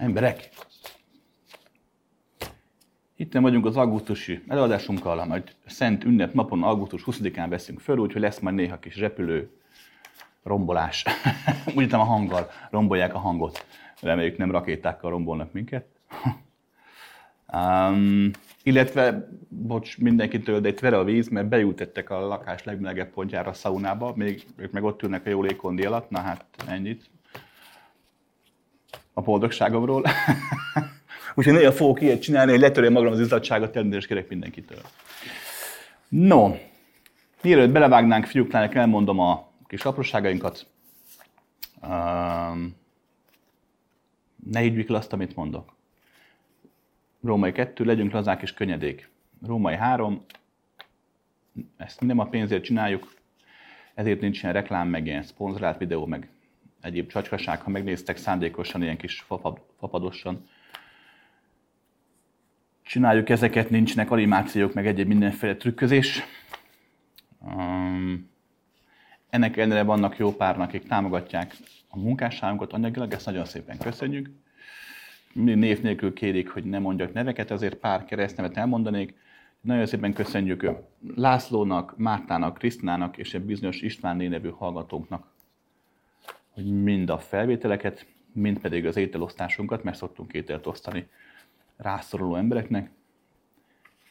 Emberek, itt vagyunk az augusztusi előadásunkkal, majd Szent Ünnep napon, augusztus 20-án veszünk föl, úgyhogy lesz majd néha kis repülő, rombolás. Úgy a hanggal rombolják a hangot. Reméljük nem rakétákkal rombolnak minket. um, illetve, bocs mindenkitől, de itt vere a víz, mert beültettek a lakás legmelegebb pontjára a szaunába, még ők meg ott ülnek a jó légkondi alatt, na hát ennyit a boldogságomról. Úgyhogy nagyon fogok ilyet csinálni, hogy letörjem magam az izzadságot, elnézést kérek mindenkitől. No, mielőtt belevágnánk, fiúk, lányok, elmondom a kis apróságainkat. Um, ne higgyük el azt, amit mondok. Római 2, legyünk lazák és könnyedék. Római 3, ezt nem a pénzért csináljuk, ezért nincs ilyen reklám, meg ilyen szponzorált videó, meg egyéb csacskaság, ha megnéztek szándékosan, ilyen kis fapadosan. Csináljuk ezeket, nincsenek animációk, meg egyéb mindenféle trükközés. Um, ennek ellenére vannak jó pár, akik támogatják a munkásságunkat anyagilag, ezt nagyon szépen köszönjük. Mindig név nélkül kérik, hogy ne mondjak neveket, ezért pár keresztnevet elmondanék. Nagyon szépen köszönjük Lászlónak, Mártának, Krisztinának és egy bizonyos István nevű hallgatónknak, hogy mind a felvételeket, mind pedig az ételosztásunkat, mert szoktunk ételt osztani rászoruló embereknek,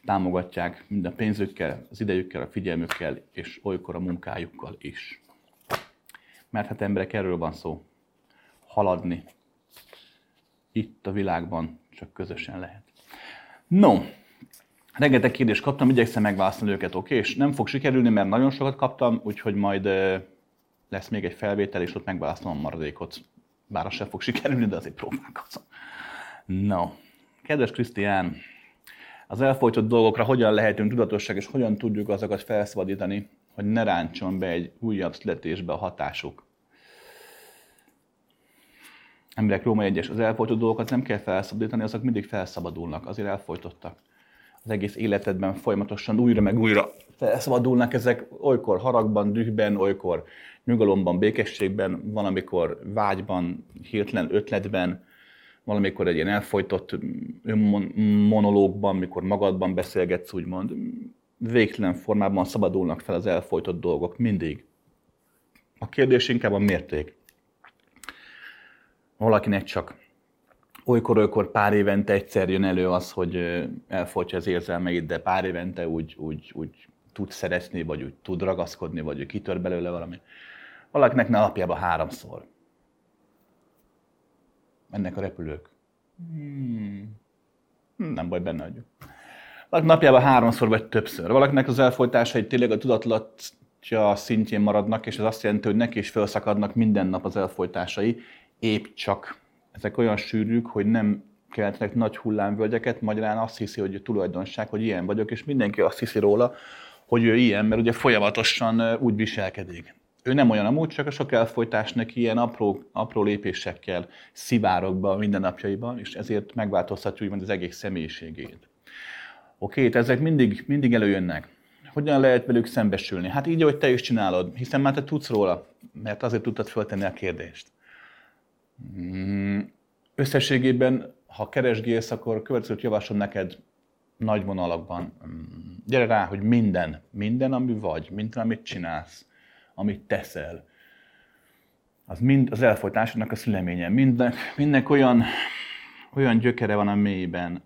támogatják minden pénzükkel, az idejükkel, a figyelmükkel, és olykor a munkájukkal is. Mert hát emberek, erről van szó. Haladni. Itt a világban csak közösen lehet. No, rengeteg kérdést kaptam, igyekszem megválaszolni őket, oké? Okay? És nem fog sikerülni, mert nagyon sokat kaptam, úgyhogy majd lesz még egy felvétel, és ott megválaszolom a maradékot. Bár az sem fog sikerülni, de azért próbálkozom. No, kedves Krisztián, az elfolytott dolgokra hogyan lehetünk tudatosság, és hogyan tudjuk azokat felszabadítani, hogy ne ráncson be egy újabb születésbe a hatásuk. Emberek Róma egyes, az elfolytott dolgokat nem kell felszabadítani, azok mindig felszabadulnak, azért elfolytottak. Az egész életedben folyamatosan újra meg újra felszabadulnak ezek, olykor haragban, dühben, olykor nyugalomban, békességben, van, amikor vágyban, hirtelen ötletben, valamikor egy ilyen elfolytott önmonológban, mikor magadban beszélgetsz, úgymond, végtelen formában szabadulnak fel az elfolytott dolgok, mindig. A kérdés inkább a mérték. Valakinek csak olykor-olykor pár évente egyszer jön elő az, hogy elfolytja az érzelmeit, de pár évente úgy, úgy, úgy tud szeretni, vagy úgy tud ragaszkodni, vagy kitör belőle valami. Valakinek napjában háromszor mennek a repülők. Hmm. Nem baj, benne vagyok. Valaki napjában háromszor vagy többször. Valakinek az elfolytásai tényleg a tudatlatja szintjén maradnak, és ez azt jelenti, hogy neki is felszakadnak minden nap az elfolytásai, épp csak ezek olyan sűrűk, hogy nem keltnek nagy hullámvölgyeket, magyarán azt hiszi, hogy tulajdonság, hogy ilyen vagyok, és mindenki azt hiszi róla, hogy ő ilyen, mert ugye folyamatosan úgy viselkedik ő nem olyan amúgy, csak a sok elfolytás neki ilyen apró, apró lépésekkel szivárog be a mindennapjaiban, és ezért megváltoztatja úgymond az egész személyiségét. Oké, okay, ezek mindig, mindig előjönnek. Hogyan lehet velük szembesülni? Hát így, hogy te is csinálod, hiszen már te tudsz róla, mert azért tudtad föltenni a kérdést. Hmm, összességében, ha keresgélsz, akkor következőt javaslom neked nagy vonalakban. Hmm, gyere rá, hogy minden, minden, ami vagy, minden, amit csinálsz, amit teszel, az mind az elfolytásodnak a szüleménye. Mindnek, mindnek olyan, olyan gyökere van a mélyben,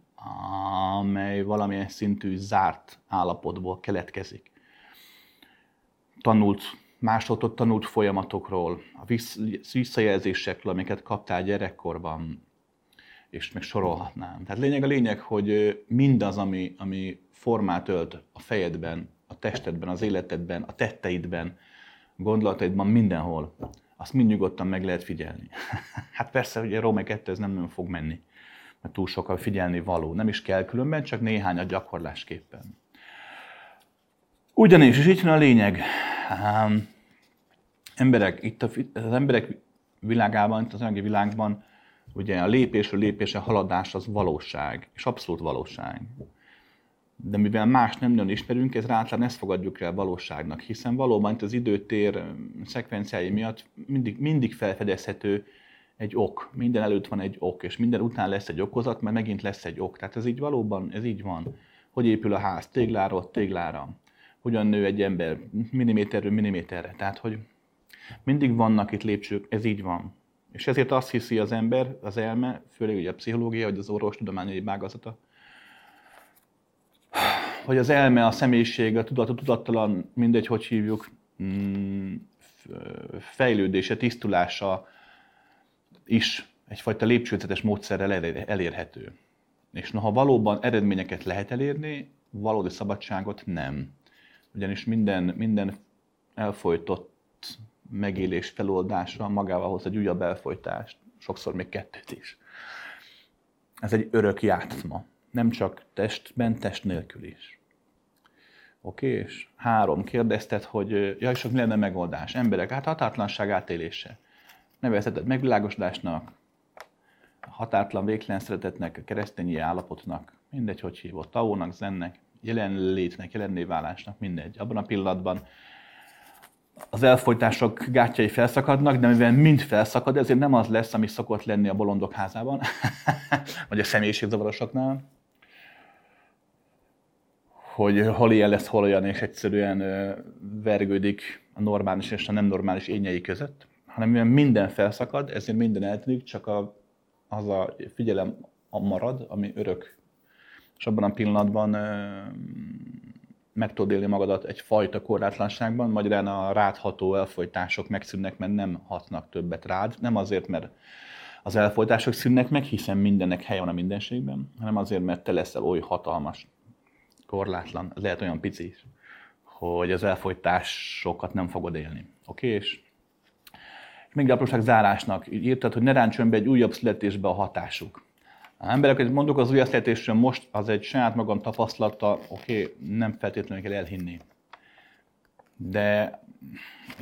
amely valamilyen szintű zárt állapotból keletkezik. Tanult, másodott tanult folyamatokról, a visszajelzésekről, amiket kaptál gyerekkorban, és meg sorolhatnám. Tehát lényeg a lényeg, hogy mindaz, ami, ami formát ölt a fejedben, a testedben, az életedben, a tetteidben, gondolataidban mindenhol, azt mind nyugodtan meg lehet figyelni. hát persze, hogy a Római 2 ez nem nagyon fog menni, mert túl sokkal figyelni való. Nem is kell különben, csak néhány a gyakorlásképpen. Ugyanis, és így van a lényeg, um, emberek, itt a, az emberek világában, itt az anyagi világban, ugye a lépésről lépésre haladás az valóság, és abszolút valóság de mivel más nem nagyon ismerünk, ez általán ezt fogadjuk el valóságnak, hiszen valóban az időtér szekvenciái miatt mindig, mindig felfedezhető egy ok. Minden előtt van egy ok, és minden után lesz egy okozat, mert megint lesz egy ok. Tehát ez így valóban, ez így van. Hogy épül a ház? Tégláról téglára. Hogyan nő egy ember? Milliméterről milliméterre. Tehát, hogy mindig vannak itt lépcsők, ez így van. És ezért azt hiszi az ember, az elme, főleg ugye a pszichológia, vagy az orvostudomány egy ágazata, hogy az elme, a személyiség, a tudat, a tudattalan, mindegy, hogy hívjuk, mm, fejlődése, tisztulása is egyfajta lépcsőzetes módszerrel elérhető. És noha valóban eredményeket lehet elérni, valódi szabadságot nem. Ugyanis minden, minden elfolytott megélés feloldása magával hoz egy újabb elfolytást, sokszor még kettőt is. Ez egy örök játszma, nem csak testben, test nélkül is. Oké, és három, kérdezted, hogy ja, és mi lenne megoldás? Emberek, hát határtlanság átélése. Nevezheted megvilágosodásnak, határtlan végtelen szeretetnek, keresztényi állapotnak, mindegy, hogy hívott, taónak, zennek, jelenlétnek, jelenné válásnak, mindegy. Abban a pillanatban az elfolytások gátjai felszakadnak, de mivel mind felszakad, ezért nem az lesz, ami szokott lenni a bolondok házában, vagy a személyiségzavarosoknál, hogy hol ilyen lesz, hol olyan, és egyszerűen vergődik a normális és a nem normális ényei között, hanem mivel minden felszakad, ezért minden eltűnik, csak a, az a figyelem marad, ami örök. És abban a pillanatban meg tudod élni magadat egyfajta korlátlanságban, magyarán a rádható elfolytások megszűnnek, mert nem hatnak többet rád. Nem azért, mert az elfolytások szűnnek meg, hiszen mindennek hely van a mindenségben, hanem azért, mert te leszel oly hatalmas, korlátlan, lehet olyan pici is, hogy az elfolytásokat nem fogod élni. Oké? Okay? És még apróság zárásnak írtad, hogy ne ráncson be egy újabb születésbe a hatásuk. Ha embereket mondok az újjászletésről most, az egy saját magam tapasztalata, oké, nem feltétlenül kell elhinni. De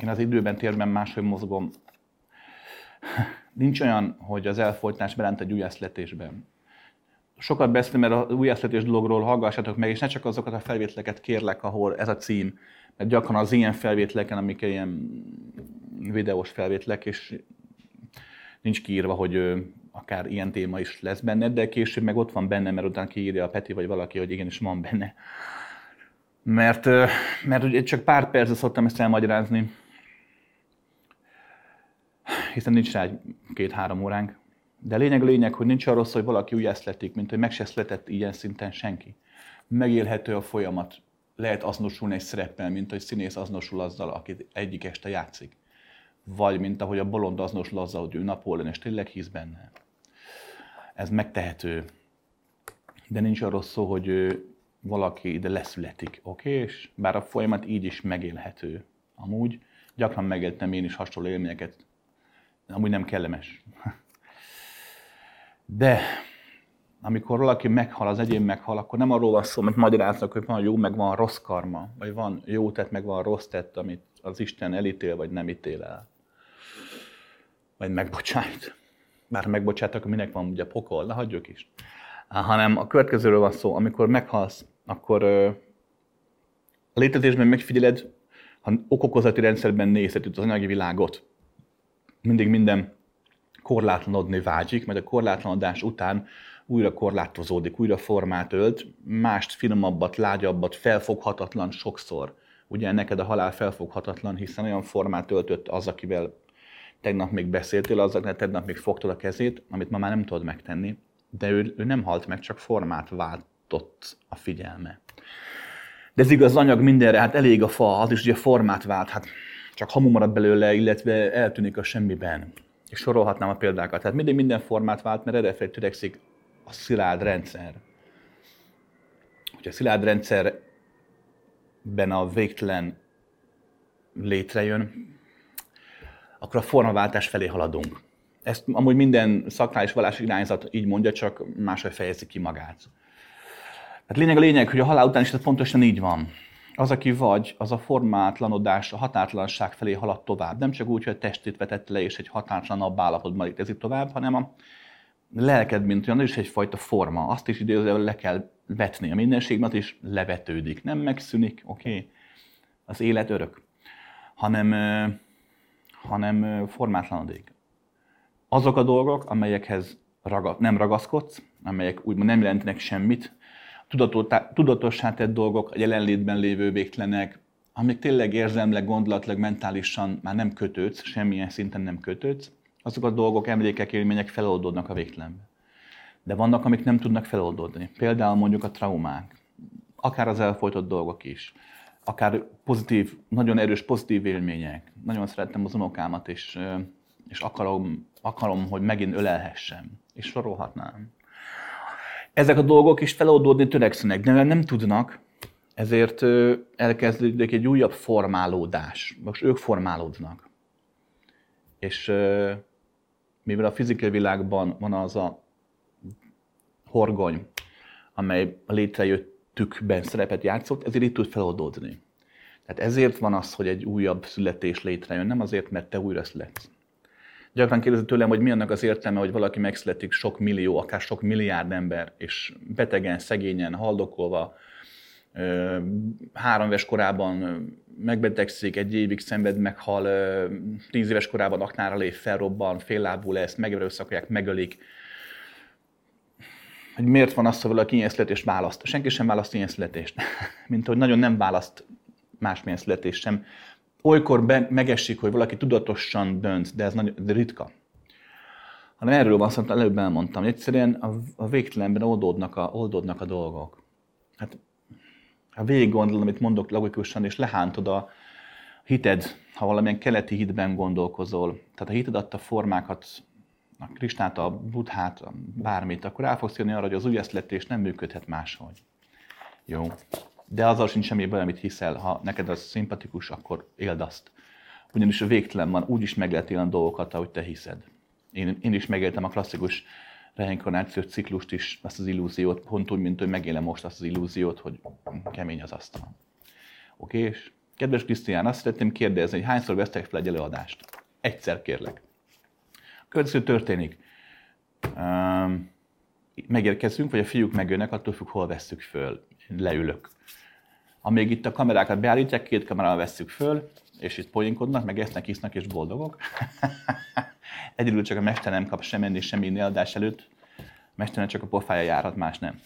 én az időben, térben máshogy mozgom. Nincs olyan, hogy az elfolytás belent egy újjászletésben. Sokat beszélem mert az újjászletés dologról, hallgassátok meg, és ne csak azokat a felvételeket kérlek, ahol ez a cím, mert gyakran az ilyen felvételeken, amik ilyen videós felvételek, és nincs kiírva, hogy akár ilyen téma is lesz benne, de később meg ott van benne, mert utána kiírja a Peti vagy valaki, hogy igenis van benne. Mert, mert ugye csak pár percre szoktam ezt elmagyarázni, hiszen nincs rá két-három óránk. De lényeg a lényeg, hogy nincs arról hogy valaki úgy szletik, mint hogy meg se szletett ilyen szinten senki. Megélhető a folyamat. Lehet azonosulni egy szereppel, mint hogy színész azonosul azzal, akit egyik este játszik. Vagy mint ahogy a bolond azonosul azzal, hogy ő Napóleon, és tényleg hisz benne ez megtehető, de nincs arról szó, hogy valaki ide leszületik, oké? És bár a folyamat így is megélhető. Amúgy gyakran megéltem én is hasonló élményeket, amúgy nem kellemes. De amikor valaki meghal, az egyén meghal, akkor nem arról van szó, mert magyaráznak, hogy van jó, meg van rossz karma, vagy van jó tett, meg van rossz tett, amit az Isten elítél, vagy nem ítél el. Vagy megbocsájt bár megbocsátok, akkor minek van ugye pokol, de hagyjuk is. Hanem a következőről van szó, amikor meghalsz, akkor a létezésben megfigyeled, ha okokozati rendszerben nézed az anyagi világot, mindig minden korlátlanodni vágyik, mert a korlátlanodás után újra korlátozódik, újra formát ölt, mást finomabbat, lágyabbat, felfoghatatlan sokszor. Ugye neked a halál felfoghatatlan, hiszen olyan formát öltött az, akivel tegnap még beszéltél azzal, tegnap még fogtad a kezét, amit ma már nem tudod megtenni, de ő, ő nem halt meg, csak formát váltott a figyelme. De ez igaz, az anyag mindenre, hát elég a fa, az is ugye formát vált, hát csak hamu marad belőle, illetve eltűnik a semmiben. És sorolhatnám a példákat. Tehát mindig minden formát vált, mert erre törekszik a szilárd rendszer. Hogy a szilárd rendszerben a végtelen létrejön, akkor a formaváltás felé haladunk. Ezt amúgy minden szakrális vallás irányzat így mondja, csak máshogy fejezi ki magát. Hát lényeg a lényeg, hogy a halál után is ez pontosan így van. Az, aki vagy, az a formátlanodás, a határtlanság felé halad tovább. Nem csak úgy, hogy a testét vetett le, és egy határtlanabb állapotban létezik tovább, hanem a lelked, mint olyan, is egyfajta forma. Azt is időzően le kell vetni. A mindenségben is levetődik. Nem megszűnik, oké? Okay? Az élet örök. Hanem hanem formátlanodik. azok a dolgok, amelyekhez raga, nem ragaszkodsz, amelyek úgymond nem jelentenek semmit, tudatossá tett dolgok, a jelenlétben lévő végtelenek, amik tényleg érzelmileg, gondolatlag, mentálisan már nem kötődsz, semmilyen szinten nem kötődsz, azok a dolgok, emlékek, élmények feloldódnak a végtelenbe. De vannak, amik nem tudnak feloldódni. Például mondjuk a traumák, akár az elfolytott dolgok is, akár pozitív, nagyon erős pozitív élmények. Nagyon szerettem az unokámat, és, és akarom, akarom, hogy megint ölelhessem. És sorolhatnám. Ezek a dolgok is feloldódni törekszenek, de nem tudnak, ezért elkezdődik egy újabb formálódás. Most ők formálódnak. És mivel a fizikai világban van az a horgony, amely a létrejöttükben szerepet játszott, ezért itt tud feloldódni. Tehát ezért van az, hogy egy újabb születés létrejön, nem azért, mert te újra születsz. Gyakran kérdezik tőlem, hogy mi annak az értelme, hogy valaki megszületik sok millió, akár sok milliárd ember, és betegen, szegényen, haldokolva, három éves korában megbetegszik, egy évig szenved, meghal, tíz éves korában aknára lép, felrobban, féllábú lesz, megerőszakolják, megölik. Hogy miért van az, hogy valaki ilyen születést választ? Senki sem választ ilyen születést. Mint hogy nagyon nem választ másmilyen születést sem. Olykor be, megesik, hogy valaki tudatosan dönt, de ez nagyon de ritka. Hanem erről van szó, előbb elmondtam, egyszerűen a, a végtelenben oldódnak a, oldódnak a dolgok. Hát ha végig gondolom, amit mondok logikusan, és lehántod a hited, ha valamilyen keleti hitben gondolkozol, tehát a hited adta formákat, a Kristát, a Budhát, a bármit, akkor el fogsz jönni arra, hogy az új eszletés nem működhet máshogy. Jó. De azzal sincs semmi baj, amit hiszel. Ha neked az szimpatikus, akkor éld azt. Ugyanis a végtelen van, úgy is meg lehet élni dolgokat, ahogy te hiszed. Én, én is megéltem a klasszikus reinkarnációs ciklust is, azt az illúziót, pont úgy, mint hogy megélem most azt az illúziót, hogy kemény az asztal. Oké, és kedves Krisztián, azt szeretném kérdezni, hogy hányszor vesztek fel egy előadást? Egyszer kérlek. A következő történik. megérkezünk, vagy a fiúk megjönnek, attól függ, hol vesszük föl. Leülök. Amíg itt a kamerákat beállítják, két kamerával vesszük föl, és itt poénkodnak, meg esznek, isznak és boldogok. Egyedül csak a mester nem kap sem enni, sem inni adás előtt. A mesternek csak a pofája járhat, más nem.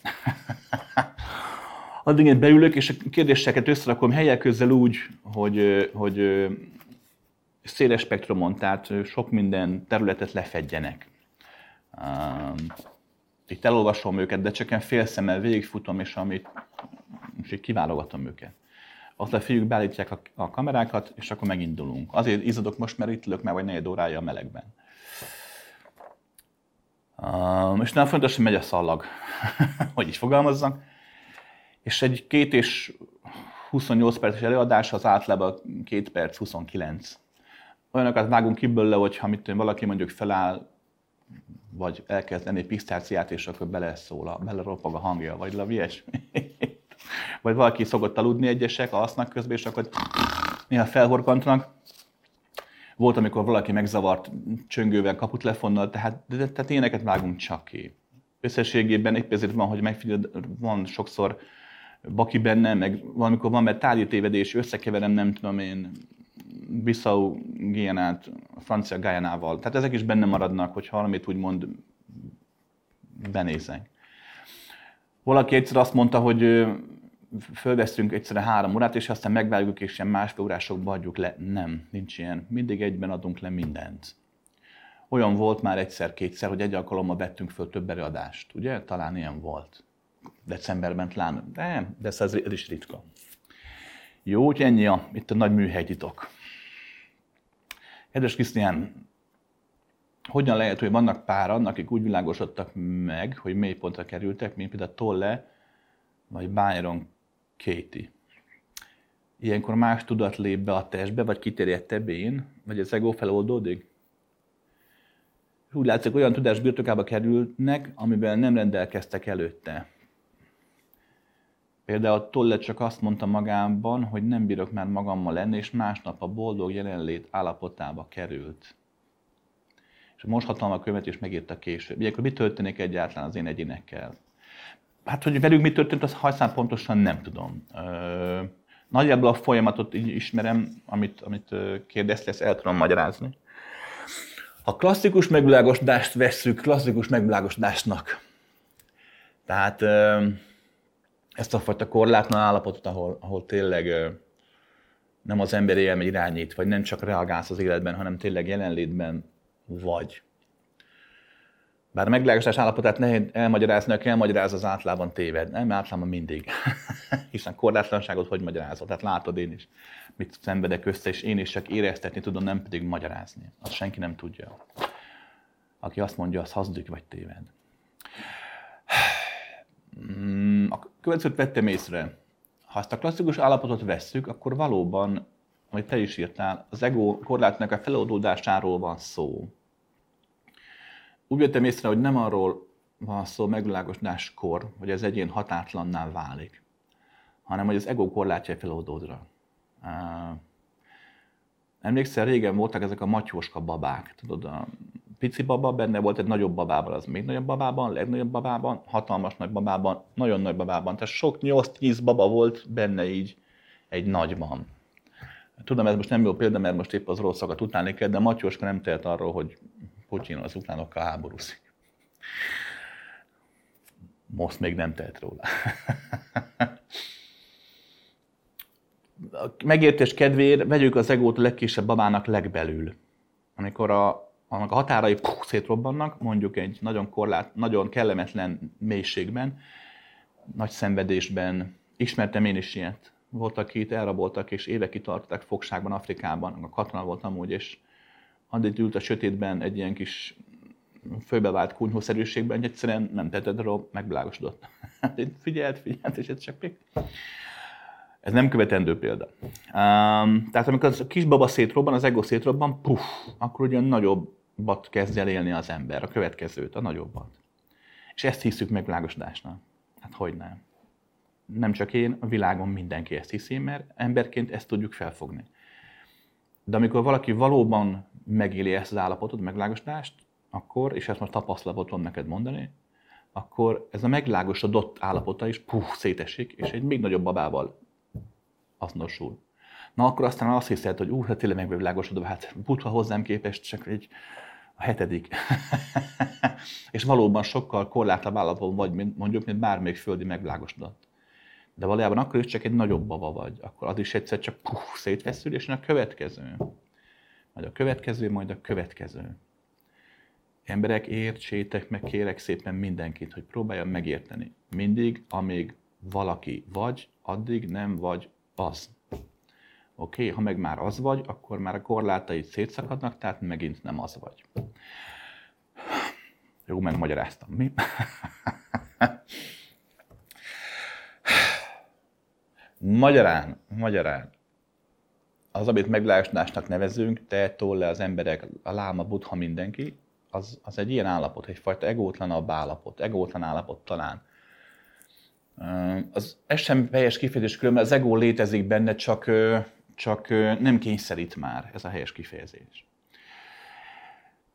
Addig én beülök, és a kérdéseket összerakom helyek közzel úgy, hogy, hogy széles spektrumon, tehát sok minden területet lefedjenek. Itt elolvasom őket, de csak ilyen fél szemmel végigfutom, és amit és így kiválogatom őket. Azt a fiúk beállítják a, a kamerákat, és akkor megindulunk. Azért izadok most, mert itt ülök már vagy negyed órája a melegben. Um, és nagyon fontos, hogy megy a szallag, hogy így fogalmazzak. És egy két és 28 perces előadás az általában 2 perc 29. Olyanokat vágunk ki belőle, hogy ha mit valaki mondjuk feláll, vagy elkezd enni pisztáciát, és akkor beleszól, beleropog a hangja, vagy la ilyesmi. vagy valaki szokott aludni egyesek, alsznak közben, és akkor néha felhorkantanak. Volt, amikor valaki megzavart csöngővel, kaput tehát, de, tehát éneket vágunk csak ki. Összességében épp ezért van, hogy megfigyeld, van sokszor baki benne, meg valamikor van, mert tárgyi tévedés, összekeverem, nem tudom én, Bissau Guyanát, a francia Guyanával. Tehát ezek is benne maradnak, hogy valamit úgymond benézek. Valaki egyszer azt mondta, hogy fölveszünk egyszerre három órát, és aztán megvágjuk, és ilyen másfél órásokba adjuk le. Nem, nincs ilyen. Mindig egyben adunk le mindent. Olyan volt már egyszer-kétszer, hogy egy alkalommal vettünk föl több előadást. Ugye? Talán ilyen volt. Decemberben talán. De, de ez, ez is ritka. Jó, hogy ennyi a, itt a nagy műhelytitok. Kedves Krisztián, hogyan lehet, hogy vannak páran, akik úgy világosodtak meg, hogy mélypontra kerültek, mint például Tolle, vagy Byron Katie. Ilyenkor más tudat lép be a testbe, vagy kiterjedtebb én, vagy az ego feloldódik? Úgy látszik, olyan tudás birtokába kerülnek, amivel nem rendelkeztek előtte. Például Tolle csak azt mondta magában, hogy nem bírok már magammal lenni, és másnap a boldog jelenlét állapotába került. És most hatalma követ is megírta később. Ilyenkor mi történik egyáltalán az én egyénekkel? Hát, hogy velük mi történt, azt hajszán pontosan nem tudom. Nagyjából a folyamatot ismerem, amit, amit kérdezte, ezt el tudom magyarázni. Ha klasszikus megvilágosodást vesszük klasszikus megvilágosodásnak, tehát ezt a fajta korlátlan állapotot, ahol, ahol tényleg nem az emberi elme irányít, vagy nem csak reagálsz az életben, hanem tényleg jelenlétben vagy. Bár a megvilágosodás állapotát nehéz elmagyarázni, aki elmagyaráz, az általában téved. Nem, általában mindig. Hiszen korlátlanságot hogy magyarázod? Tehát látod én is, mit szenvedek össze, és én is csak éreztetni tudom, nem pedig magyarázni. Azt senki nem tudja. Aki azt mondja, az hazudik vagy téved. Mm, a következőt vettem észre. Ha ezt a klasszikus állapotot vesszük, akkor valóban, amit te is írtál, az ego korlátnak a feloldódásáról van szó. Úgy vettem észre, hogy nem arról van szó megvilágosodáskor, hogy az egyén hatátlanná válik, hanem hogy az ego korlátja feloldódra. Emlékszel, régen voltak ezek a matyóska babák, tudod, a pici baba, benne volt egy nagyobb babában, az még nagyobb babában, legnagyobb babában, hatalmas nagy babában, nagyon nagy babában. Tehát sok 8-10 baba volt benne így egy nagyban. Tudom, ez most nem jó példa, mert most épp az rosszakat utálni kell, de Matyóska nem tehet arról, hogy Putyin az ukránokkal háborúszik. Most még nem tehet róla. A megértés kedvéért vegyük az egót a legkisebb babának legbelül. Amikor a, annak a határai puh, szétrobbannak, mondjuk egy nagyon, korlát, nagyon kellemetlen mélységben, nagy szenvedésben, ismertem én is ilyet. Voltak, akik elraboltak, és évekig tartották fogságban Afrikában, a katona volt amúgy, és addig ült a sötétben egy ilyen kis főbevált kunyhószerűségben, hogy egyszerűen nem tetted arról, megvilágosodott. figyelt, figyelt, és ez csak még. Ez nem követendő példa. Um, tehát amikor a kis baba szétrobban, az ego szétrobban, puff, akkor ugye a nagyobbat kezd el élni az ember, a következőt, a nagyobbat. És ezt hiszük megvilágosodásnak. Hát hogy nem. Nem csak én, a világon mindenki ezt hiszi, mert emberként ezt tudjuk felfogni. De amikor valaki valóban megéli ezt az állapotot, megvilágosodást, akkor, és ezt most tapasztalatot tudom neked mondani, akkor ez a megvilágosodott állapota is puh, szétesik, és egy még nagyobb babával azonosul. Na akkor aztán azt hiszed, hogy úr, hát tényleg megvilágosodva, hát Buddha hozzám képest csak egy a hetedik. és valóban sokkal korlátlan állapotban vagy, mint mondjuk, mint bármelyik földi megvilágosodott. De valójában akkor is csak egy nagyobb baba vagy. Akkor az is egyszer csak puh, szétveszül, és a következő. Majd a következő, majd a következő. Emberek, értsétek meg, kérek szépen mindenkit, hogy próbáljam megérteni. Mindig, amíg valaki vagy, addig nem vagy az. Oké, okay? ha meg már az vagy, akkor már a korlátaid szétszakadnak, tehát megint nem az vagy. Jó, megmagyaráztam. Mi? Magyarán, magyarán, az, amit megvilágosodásnak nevezünk, te, tolle, az emberek, a láma, buddha, mindenki, az, az egy ilyen állapot, egyfajta egótlanabb állapot, egótlan állapot talán. Az, ez sem helyes kifejezés, különben az ego létezik benne, csak, csak nem kényszerít már ez a helyes kifejezés.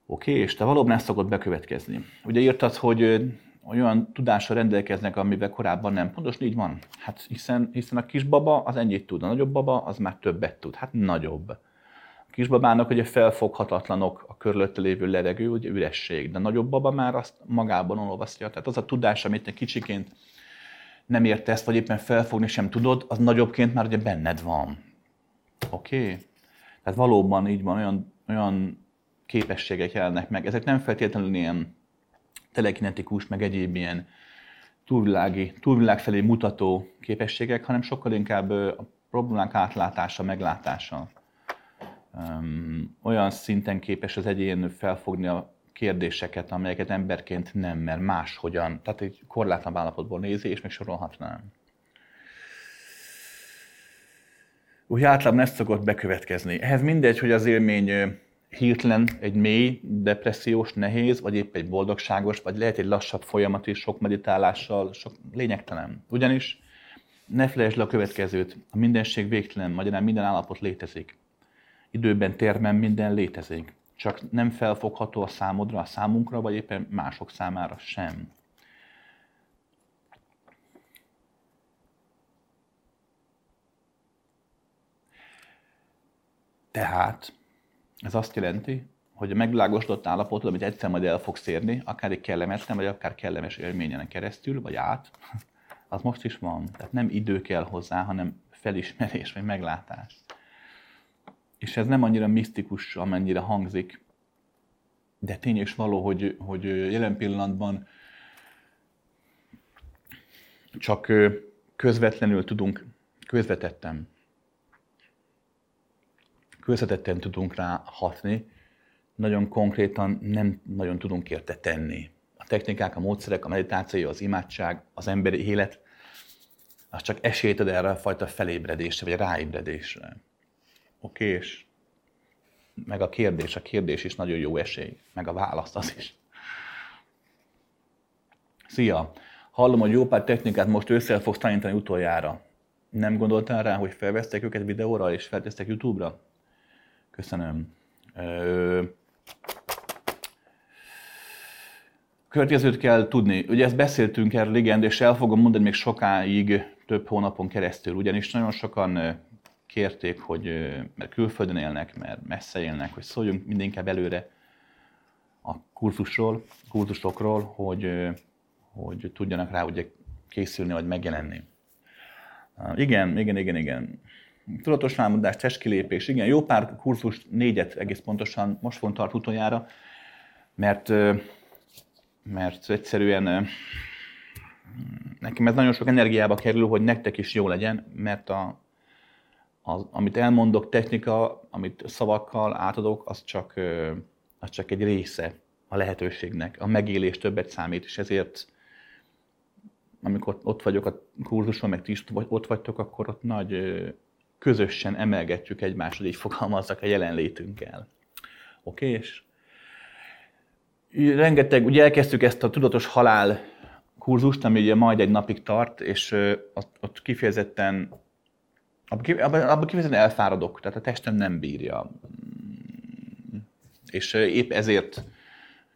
Oké, és te valóban ezt szokott bekövetkezni. Ugye írtad, hogy olyan tudással rendelkeznek, amivel korábban nem. Pontosan így van. Hát hiszen, hiszen a kisbaba az ennyit tud, a nagyobb baba az már többet tud. Hát nagyobb. A kisbabának ugye felfoghatatlanok a körülötte lévő levegő, ugye üresség, de a nagyobb baba már azt magában olvasztja. Tehát az a tudás, amit te kicsiként nem értesz, vagy éppen felfogni sem tudod, az nagyobbként már ugye benned van. Oké? Okay? Tehát valóban így van, olyan, olyan képességek jelennek meg. Ezek nem feltétlenül ilyen telekinetikus, meg egyéb ilyen túlvilági, túlvilág felé mutató képességek, hanem sokkal inkább a problémák átlátása, meglátása. olyan szinten képes az egyén felfogni a kérdéseket, amelyeket emberként nem, mert máshogyan, tehát egy korlátlan állapotból nézi, és még sorolhatnám. Úgy általában ezt szokott bekövetkezni. Ehhez mindegy, hogy az élmény hirtelen egy mély, depressziós, nehéz, vagy épp egy boldogságos, vagy lehet egy lassabb folyamat is, sok meditálással, sok lényegtelen. Ugyanis ne felejtsd le a következőt, a mindenség végtelen, magyarán minden állapot létezik. Időben, térben minden létezik. Csak nem felfogható a számodra, a számunkra, vagy éppen mások számára sem. Tehát ez azt jelenti, hogy a megvilágosodott állapot, amit egyszer majd el fogsz érni, akár egy kellemetlen, vagy akár kellemes élményen keresztül, vagy át, az most is van. Tehát nem idő kell hozzá, hanem felismerés, vagy meglátás. És ez nem annyira misztikus, amennyire hangzik, de tény és való, hogy, hogy jelen pillanatban csak közvetlenül tudunk, közvetetten, közvetetten tudunk rá hatni, nagyon konkrétan nem nagyon tudunk érte tenni. A technikák, a módszerek, a meditáció, az imádság, az emberi élet, az csak esélyt ad erre a fajta felébredésre, vagy ráébredésre. Oké, és meg a kérdés, a kérdés is nagyon jó esély, meg a választ az is. Szia! Hallom, hogy jó pár technikát most össze fogsz tanítani utoljára. Nem gondoltál rá, hogy felvesztek őket videóra és feltesztek YouTube-ra? Köszönöm. Ö... Következőt kell tudni. Ugye ezt beszéltünk erről, igen, és el fogom mondani még sokáig, több hónapon keresztül, ugyanis nagyon sokan kérték, hogy mert külföldön élnek, mert messze élnek, hogy szóljunk mindenképp előre a kurzusról, kurzusokról, hogy, hogy tudjanak rá ugye készülni, vagy megjelenni. Igen, igen, igen, igen. Tudatos álmodás, testkilépés, igen, jó pár kurzus, négyet egész pontosan most font tart utoljára, mert, mert egyszerűen nekem ez nagyon sok energiába kerül, hogy nektek is jó legyen, mert a, az, amit elmondok, technika, amit szavakkal átadok, az csak, az csak egy része a lehetőségnek. A megélés többet számít, és ezért amikor ott vagyok a kurzuson, meg ti is ott vagytok, akkor ott nagy közösen emelgetjük egymást, hogy így fogalmazzak a jelenlétünkkel. Oké? És rengeteg, ugye elkezdtük ezt a tudatos halál kurzust, ami ugye majd egy napig tart, és ott, ott kifejezetten abban kifejezetten elfáradok, tehát a testem nem bírja. És épp ezért,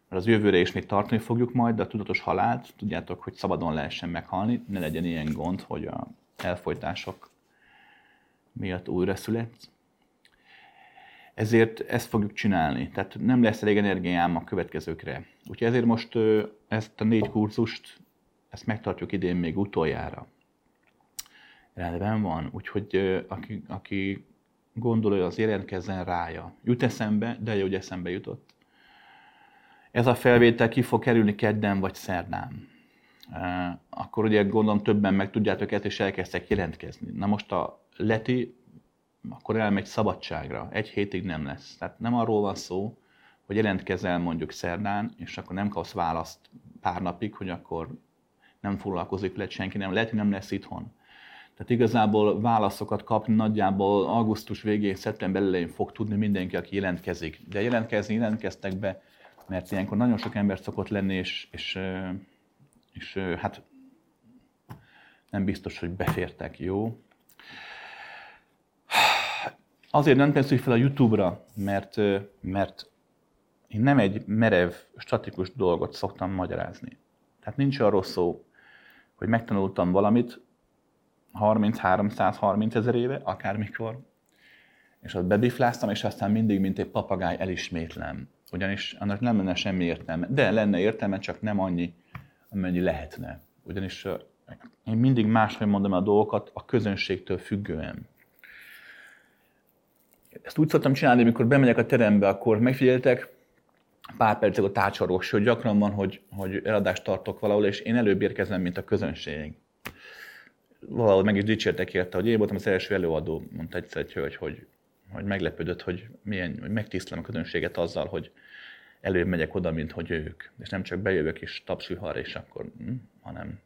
mert az jövőre is még tartani fogjuk majd, de a tudatos halált, tudjátok, hogy szabadon lehessen meghalni, ne legyen ilyen gond, hogy a elfolytások miatt újra szület. Ezért ezt fogjuk csinálni, tehát nem lesz elég energiám a következőkre. Úgyhogy ezért most ezt a négy kurzust, ezt megtartjuk idén még utoljára rendben van. Úgyhogy aki, aki gondolja, az jelentkezzen rája. Jut eszembe, de jó, hogy eszembe jutott. Ez a felvétel ki fog kerülni kedden vagy szerdán. Akkor ugye gondolom többen meg tudjátok ezt, és elkezdtek jelentkezni. Na most a leti, akkor elmegy szabadságra. Egy hétig nem lesz. Tehát nem arról van szó, hogy jelentkezel mondjuk szerdán, és akkor nem kapsz választ pár napig, hogy akkor nem foglalkozik le senki, nem lehet, nem lesz itthon. Tehát igazából válaszokat kapni nagyjából augusztus végén, szeptember elején fog tudni mindenki, aki jelentkezik. De jelentkezni jelentkeztek be, mert ilyenkor nagyon sok ember szokott lenni, és, és, és hát nem biztos, hogy befértek, jó? Azért nem tesszük fel a YouTube-ra, mert, mert én nem egy merev, statikus dolgot szoktam magyarázni. Tehát nincs arról szó, hogy megtanultam valamit, 30-330 ezer éve, akármikor, és ott bebifláztam, és aztán mindig, mint egy papagáj elismétlem. Ugyanis annak nem lenne semmi értelme. De lenne értelme, csak nem annyi, amennyi lehetne. Ugyanis én mindig máshogy mondom a dolgokat a közönségtől függően. Ezt úgy szoktam csinálni, amikor bemegyek a terembe, akkor megfigyeltek, pár percig a tárcsaros, hogy gyakran van, hogy, hogy eladást tartok valahol, és én előbb érkezem, mint a közönség valahogy meg is dicsértek érte, hogy én voltam az első előadó, mondta egyszer egy hölgy, hogy, hogy meglepődött, hogy, milyen, hogy megtisztelem a közönséget azzal, hogy előbb megyek oda, mint hogy ők. És nem csak bejövök és tapsülhar, és akkor, hm, hanem.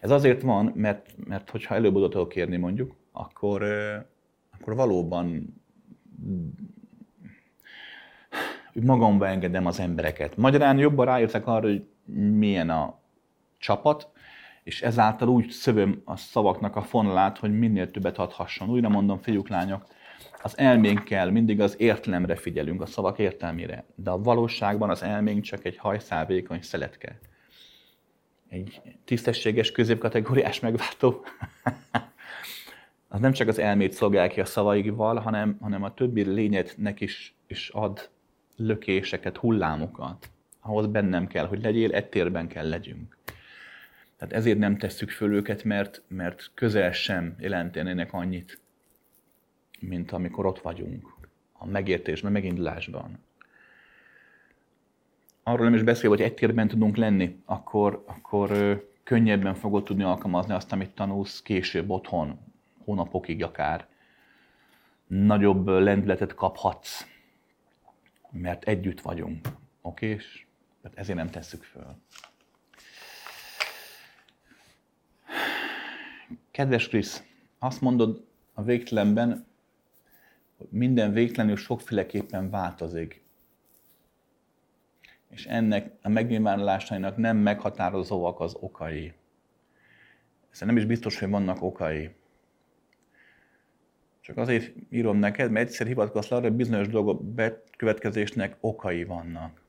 Ez azért van, mert, mert hogyha előbb oda tudok mondjuk, akkor, akkor valóban magamba engedem az embereket. Magyarán jobban rájöttek arra, hogy milyen a csapat, és ezáltal úgy szövöm a szavaknak a fonalát, hogy minél többet adhasson. Újra mondom, fiúk, lányok, az elménkkel mindig az értelemre figyelünk, a szavak értelmére, de a valóságban az elménk csak egy hajszálvékony szeletke. Egy tisztességes középkategóriás megváltó. az nem csak az elmét szolgál ki a szavaival, hanem, hanem a többi lényednek is, is ad lökéseket, hullámokat, ahhoz bennem kell, hogy legyél, egy térben kell legyünk. Tehát ezért nem tesszük föl őket, mert, mert közel sem jelentenének annyit, mint amikor ott vagyunk, a megértésben, megindulásban. Arról nem is beszél, hogy egy térben tudunk lenni, akkor, akkor könnyebben fogod tudni alkalmazni azt, amit tanulsz később otthon, hónapokig akár. Nagyobb lendületet kaphatsz, mert együtt vagyunk. Oké? És ezért nem tesszük föl. Kedves Krisz, azt mondod a végtelenben, hogy minden végtelenül sokféleképpen változik. És ennek a megnyilvánulásainak nem meghatározóak az okai. Ez nem is biztos, hogy vannak okai. Csak azért írom neked, mert egyszer hivatkozz arra, hogy bizonyos dolgok bekövetkezésnek okai vannak.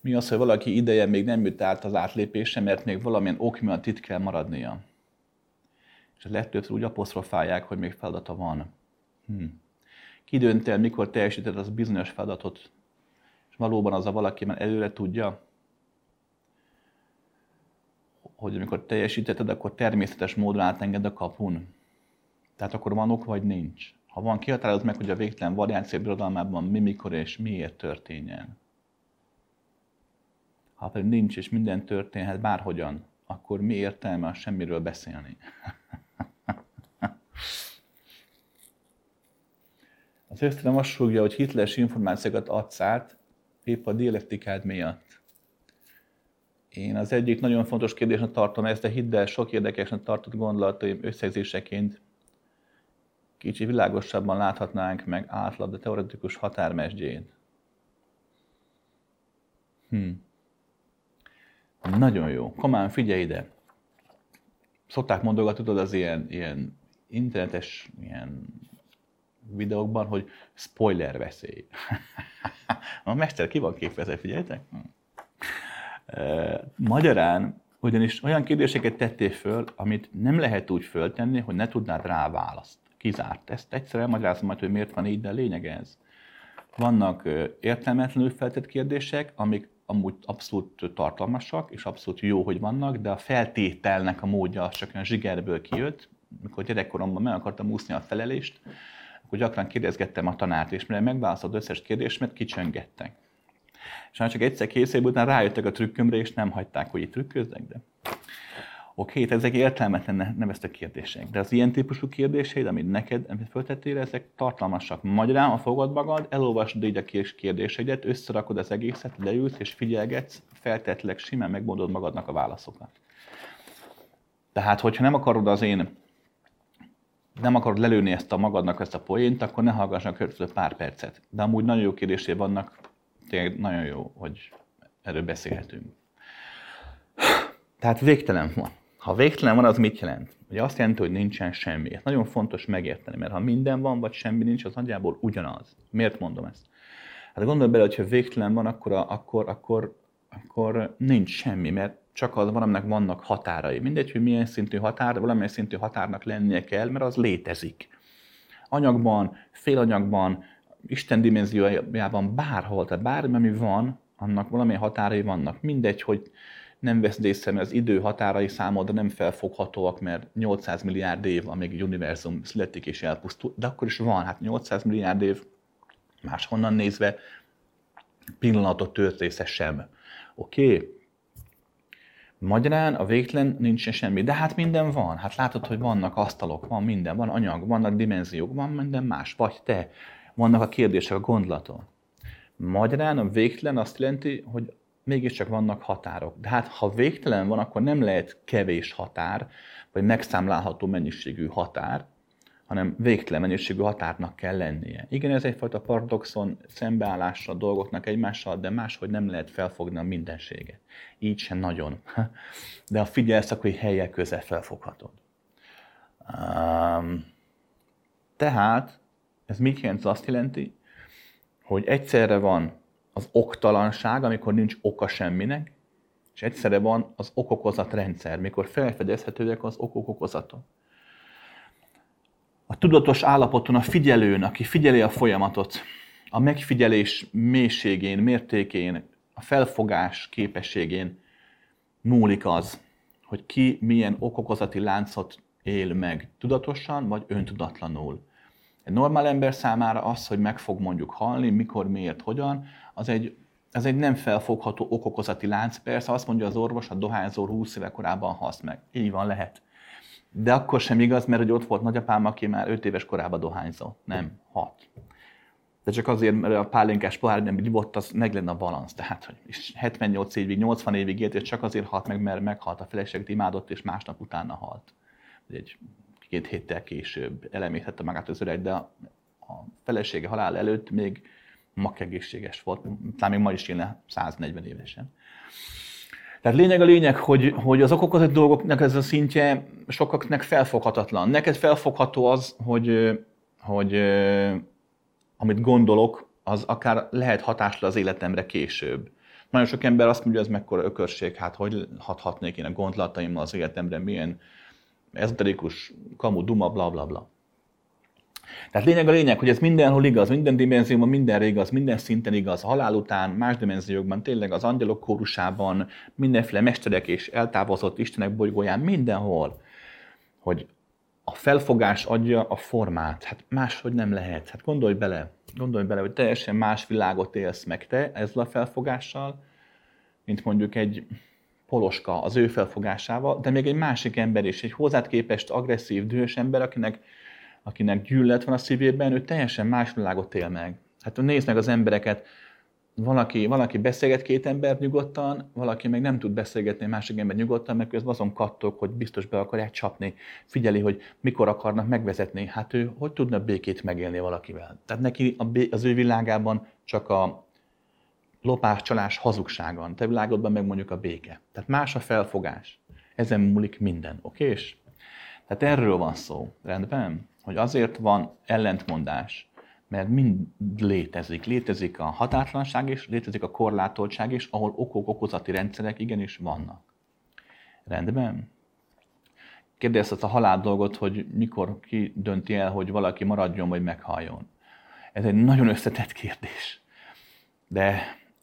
Mi az, hogy valaki ideje még nem jut át az átlépése, mert még valamilyen ok miatt itt kell maradnia. És legtöbbször úgy apostrofálják, hogy még feladata van. Hm. Ki dönt el, mikor teljesíted az bizonyos feladatot, és valóban az a valaki már előre tudja, hogy amikor teljesítetted, akkor természetes módon átenged a kapun. Tehát akkor van ok, vagy nincs. Ha van, kihatározod meg, hogy a végtelen variáció birodalmában mi, mikor és miért történjen. Ha pedig nincs, és minden történhet bárhogyan, akkor mi értelme a semmiről beszélni? Az Ösztönöm azt súgja, hogy hitles információkat adsz át, épp a dialektikád miatt. Én az egyik nagyon fontos kérdésnek tartom ezt, de hidd el, sok érdekesnek tartott gondolataim összegzéseként kicsi világosabban láthatnánk meg átlag, de teoretikus határmesdjét. Hm. Nagyon jó. Komán, figyelj ide. Szokták mondogatni, tudod, az ilyen, ilyen internetes ilyen videókban, hogy spoiler veszély. a mester ki van képezve, figyeljetek? Hm. Magyarán ugyanis olyan kérdéseket tettél föl, amit nem lehet úgy föltenni, hogy ne tudnád rá választ. Kizárt. Ezt egyszer elmagyarázom majd, hogy miért van így, de lényeg ez. Vannak értelmetlenül feltett kérdések, amik amúgy abszolút tartalmasak, és abszolút jó, hogy vannak, de a feltételnek a módja csak olyan zsigerből kijött. Mikor gyerekkoromban meg akartam úszni a felelést, akkor gyakran kérdezgettem a tanárt, és mire megválaszolt összes kérdést, mert kicsöngettek. És már csak egyszer kész után rájöttek a trükkömre, és nem hagyták, hogy itt trükköznek, de... Oké, okay, ezek értelmetlen neveztek kérdések, de az ilyen típusú kérdéseid, amit neked amit föltettél, ezek tartalmasak. Magyarán, a fogad magad, elolvasod így a kérdéseidet, összerakod az egészet, leülsz és figyelgetsz, feltetleg simán megmondod magadnak a válaszokat. Tehát, hogyha nem akarod az én nem akarod lelőni ezt a magadnak ezt a poént, akkor ne hallgass a pár percet. De amúgy nagyon jó kérdésé vannak, tényleg nagyon jó, hogy erről beszélhetünk. Tehát végtelen van. Ha végtelen van, az mit jelent? Ugye azt jelenti, hogy nincsen semmi. Ez nagyon fontos megérteni, mert ha minden van, vagy semmi nincs, az nagyjából ugyanaz. Miért mondom ezt? Hát gondolj bele, hogy ha végtelen van, akkor, akkor, akkor, akkor nincs semmi, mert csak az van, aminek vannak határai. Mindegy, hogy milyen szintű határ, valamilyen szintű határnak lennie kell, mert az létezik. Anyagban, félanyagban, Isten dimenziójában bárhol, tehát bármi, ami van, annak valamilyen határai vannak. Mindegy, hogy nem vesz észre, mert az idő határai számodra nem felfoghatóak, mert 800 milliárd év, amíg egy univerzum születik és elpusztul, de akkor is van, hát 800 milliárd év máshonnan nézve pillanatot tört sem. Oké? Okay? Magyarán a végtelen nincsen semmi, de hát minden van. Hát látod, hogy vannak asztalok, van minden, van anyag, vannak dimenziók, van minden más, vagy te. Vannak a kérdések, a gondolatok. Magyarán a végtelen azt jelenti, hogy mégiscsak vannak határok. De hát ha végtelen van, akkor nem lehet kevés határ, vagy megszámlálható mennyiségű határ, hanem végtelen mennyiségű határnak kell lennie. Igen, ez egyfajta paradoxon, szembeállásra a dolgoknak egymással, de máshogy nem lehet felfogni a mindenséget. Így sem nagyon. De ha figyelsz, akkor egy helyek közel felfoghatod. Tehát ez mit jelent? Azt jelenti, hogy egyszerre van az oktalanság, amikor nincs oka semminek, és egyszerre van az okokozat rendszer, mikor felfedezhetőek az okok a tudatos állapoton, a figyelőn, aki figyeli a folyamatot, a megfigyelés mélységén, mértékén, a felfogás képességén múlik az, hogy ki milyen okokozati láncot él meg tudatosan vagy öntudatlanul. Egy normál ember számára az, hogy meg fog mondjuk halni, mikor, miért, hogyan, az egy, az egy nem felfogható okokozati lánc. Persze azt mondja az orvos, a dohányzó 20 éve korábban halsz meg. Így van, lehet. De akkor sem igaz, mert hogy ott volt nagyapám, aki már 5 éves korában dohányzó. Nem, 6. De csak azért, mert a pálinkás pohár nem volt, az meg lenne a balansz. Tehát, hogy 78 évig, 80 évig élt, és csak azért halt meg, mert meghalt a feleséget, imádott, és másnap utána halt. Egy két héttel később elemészhette magát az öreg, de a, felesége halál előtt még egészséges volt, talán még ma is élne 140 évesen. Tehát lényeg a lényeg, hogy, hogy az okokozati dolgoknak ez a szintje sokaknak felfoghatatlan. Neked felfogható az, hogy, hogy amit gondolok, az akár lehet hatásra az életemre később. Nagyon sok ember azt mondja, ez mekkora ökörség, hát hogy hathatnék én a gondolataimmal az életemre, milyen ezoterikus, kamu, duma, bla bla bla. Tehát lényeg a lényeg, hogy ez mindenhol igaz, minden dimenzióban mindenre igaz, minden szinten igaz, halál után, más dimenziókban, tényleg az angyalok kórusában, mindenféle mesterek és eltávozott Istenek bolygóján, mindenhol, hogy a felfogás adja a formát. Hát máshogy nem lehet. Hát gondolj bele, gondolj bele, hogy teljesen más világot élsz meg te ezzel a felfogással, mint mondjuk egy poloska az ő felfogásával, de még egy másik ember is, egy hozzád képest agresszív, dühös ember, akinek, akinek gyűlölet van a szívében, ő teljesen más világot él meg. Hát nézd meg az embereket, valaki, valaki beszélget két ember nyugodtan, valaki meg nem tud beszélgetni másik ember nyugodtan, mert közben azon kattok, hogy biztos be akarják csapni. Figyeli, hogy mikor akarnak megvezetni. Hát ő hogy tudna békét megélni valakivel? Tehát neki az ő világában csak a lopás, csalás, hazugságon. Te világodban meg mondjuk a béke. Tehát más a felfogás. Ezen múlik minden, oké? Tehát erről van szó, rendben? Hogy azért van ellentmondás, mert mind létezik. Létezik a határtlanság is, létezik a korlátoltság is, ahol okok-okozati rendszerek igenis vannak. Rendben? Kérdezted a halál dolgot, hogy mikor ki dönti el, hogy valaki maradjon vagy meghaljon. Ez egy nagyon összetett kérdés. De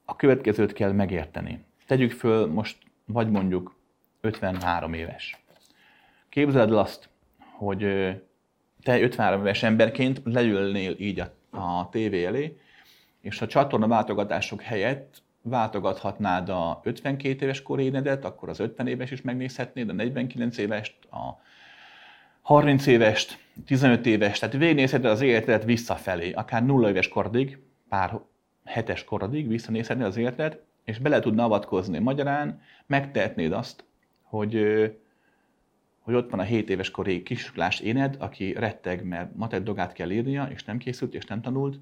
a következőt kell megérteni. Tegyük föl most, vagy mondjuk 53 éves. Képzeld el azt, hogy te 53 éves emberként leülnél így a a tévé elé, és a csatorna váltogatások helyett váltogathatnád a 52 éves korénedet, akkor az 50 éves is megnézhetnéd, a 49 évest, a 30 évest, 15 éves, tehát végignézheted az életedet visszafelé, akár 0 éves korodig, pár hetes korodig visszanézhetnéd az életedet, és bele tudna avatkozni. Magyarán megtehetnéd azt, hogy hogy ott van a 7 éves kori kisuklás éned, aki retteg, mert matek dogát kell írnia, és nem készült, és nem tanult,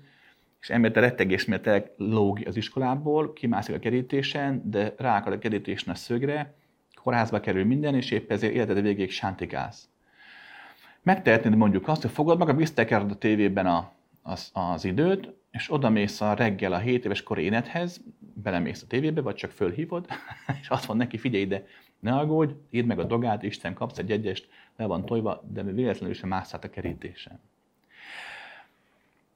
és emiatt a rettegés miatt lóg az iskolából, kimászik a kerítésen, de ráakad a kerítésen a szögre, kórházba kerül minden, és épp ezért életed végéig sántikálsz. Megtehetnéd mondjuk azt, hogy fogod meg a biztekered a tévében a, az, az időt, és oda mész a reggel a 7 éves kor énedhez, belemész a tévébe, vagy csak fölhívod, és azt van neki, figyelj ide, ne aggódj, írd meg a dogát, Isten, kapsz egy egyest, le van tojva, de véletlenül sem mász át a kerítésen.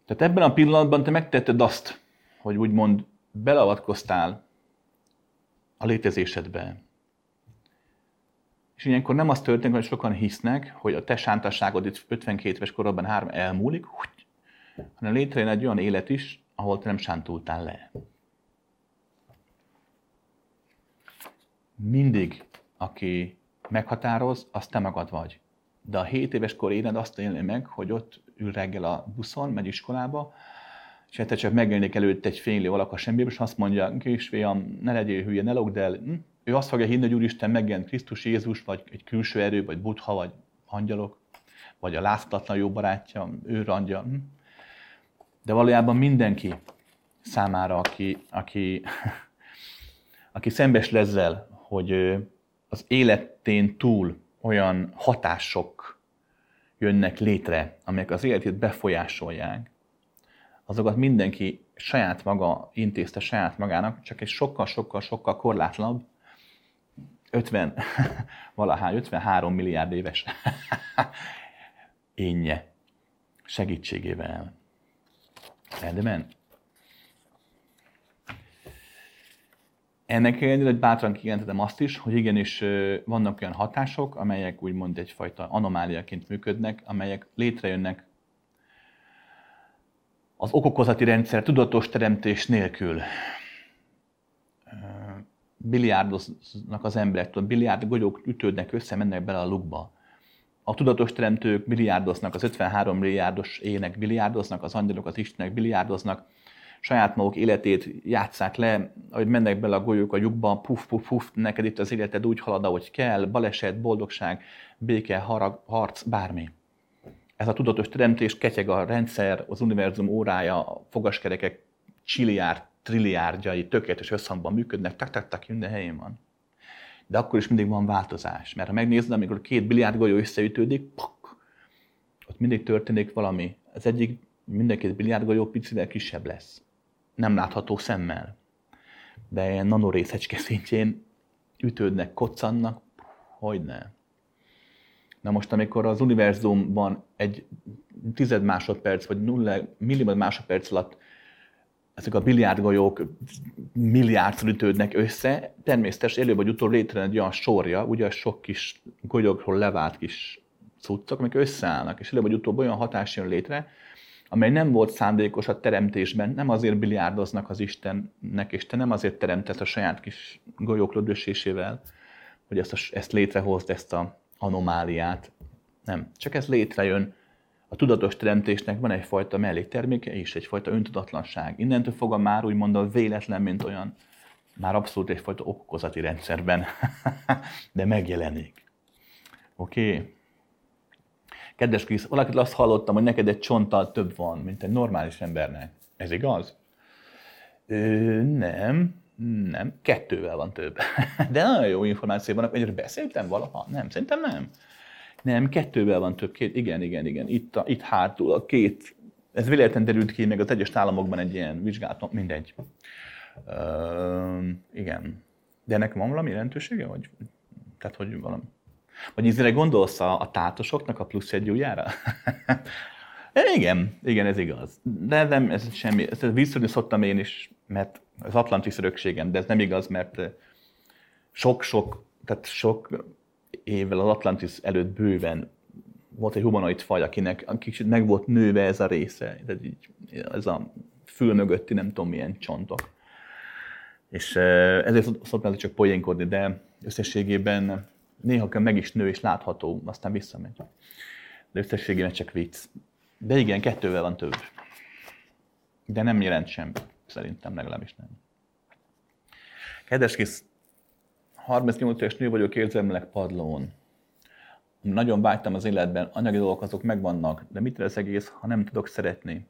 Tehát ebben a pillanatban te megtetted azt, hogy úgymond belavatkoztál a létezésedbe. És ilyenkor nem az történik, hogy sokan hisznek, hogy a te sántasságod itt 52 éves korodban három elmúlik, hanem létrejön egy olyan élet is, ahol te nem sántultál le. Mindig aki meghatároz, az te magad vagy. De a 7 éves kor éned azt élni meg, hogy ott ül reggel a buszon, megy iskolába, és te csak megjelenik előtt egy fénylő alak a semmiből, és azt mondja, kisfiam, ne legyél hülye, ne logd el. Hm? Ő azt fogja hinni, hogy Úristen megjelent Krisztus Jézus, vagy egy külső erő, vagy Buddha, vagy angyalok, vagy a láztatlan jó barátja, ő randja. Hm? De valójában mindenki számára, aki, aki, aki szembes ezzel, hogy az életén túl olyan hatások jönnek létre, amelyek az életét befolyásolják, azokat mindenki saját maga intézte saját magának, csak egy sokkal-sokkal-sokkal korlátlanabb, 50, valahány, 53 milliárd éves énje. segítségével. Rendben? Ennek ellenére, hogy bátran kijelentetem azt is, hogy igenis vannak olyan hatások, amelyek úgymond egyfajta anomáliaként működnek, amelyek létrejönnek az okokozati rendszer tudatos teremtés nélkül. Biliárdoznak az emberek, biliárd golyók ütődnek össze, mennek bele a lukba. A tudatos teremtők biliárdoznak, az 53 milliárdos ének biliárdoznak, az angyalok, az istenek biliárdoznak, saját maguk életét játszák le, hogy mennek bele a golyók a lyukba, puf, puf, puf, neked itt az életed úgy halad, ahogy kell, baleset, boldogság, béke, harag, harc, bármi. Ez a tudatos teremtés, ketyeg a rendszer, az univerzum órája, a fogaskerekek csiliárd, trilliárdjai tökéletes összhangban működnek, tak, tak, tak, minden helyén van. De akkor is mindig van változás. Mert ha megnézed, amikor két biliárd golyó összeütődik, pok, ott mindig történik valami. Az egyik, mindenki biliárd golyó picivel kisebb lesz nem látható szemmel. De ilyen nanorészecske szintjén ütődnek, koccannak, hogy ne. Na most, amikor az univerzumban egy tized másodperc, vagy nulla millimad másodperc alatt ezek a biliárdgolyók milliárdszor ütődnek össze, természetes előbb vagy utóbb létrejön egy olyan sorja, ugye sok kis golyókról levált kis cuccok, amik összeállnak, és előbb vagy utóbb olyan hatás jön létre, amely nem volt szándékos a teremtésben, nem azért biliárdoznak az Istennek, és te nem azért teremtett a saját kis golyók lödösésével, hogy ezt, a, ezt létrehozd, ezt a anomáliát. Nem, csak ez létrejön. A tudatos teremtésnek van egyfajta mellékterméke és egyfajta öntudatlanság. Innentől fogva már úgymond a véletlen, mint olyan, már abszolút egyfajta okozati rendszerben, de megjelenik. Oké? Okay? Kedves Krisz, valakit azt hallottam, hogy neked egy csonttal több van, mint egy normális embernek. Ez igaz? Ö, nem, nem, kettővel van több. De nagyon jó információ van, hogy beszéltem valaha? Nem, szerintem nem. Nem, kettővel van több, két, igen, igen, igen. Itt, a, itt hátul a két, ez véletlen derült ki, meg az egyes államokban egy ilyen vizsgálaton, mindegy. Ö, igen. De ennek van valami jelentősége? Vagy, tehát, hogy valami? Vagy ízre gondolsz a, a tátosoknak a plusz egy ujjára? igen, igen, ez igaz. De nem, ez semmi. Ezt visszadni szoktam én is, mert az Atlantis örökségem, de ez nem igaz, mert sok-sok, tehát sok évvel az Atlantis előtt bőven volt egy humanoid faj, akinek kicsit meg volt nőve ez a része, tehát így, ez a fül mögötti nem tudom milyen csontok. És ezért szoktam csak poénkodni, de összességében néha meg is nő és látható, aztán visszamegy. De összességében csak vicc. De igen, kettővel van több. De nem jelent semmit, szerintem legalábbis nem. Kedves kis 38 éves nő vagyok érzelmileg padlón. Nagyon vágytam az életben, anyagi dolgok azok megvannak, de mit lesz egész, ha nem tudok szeretni?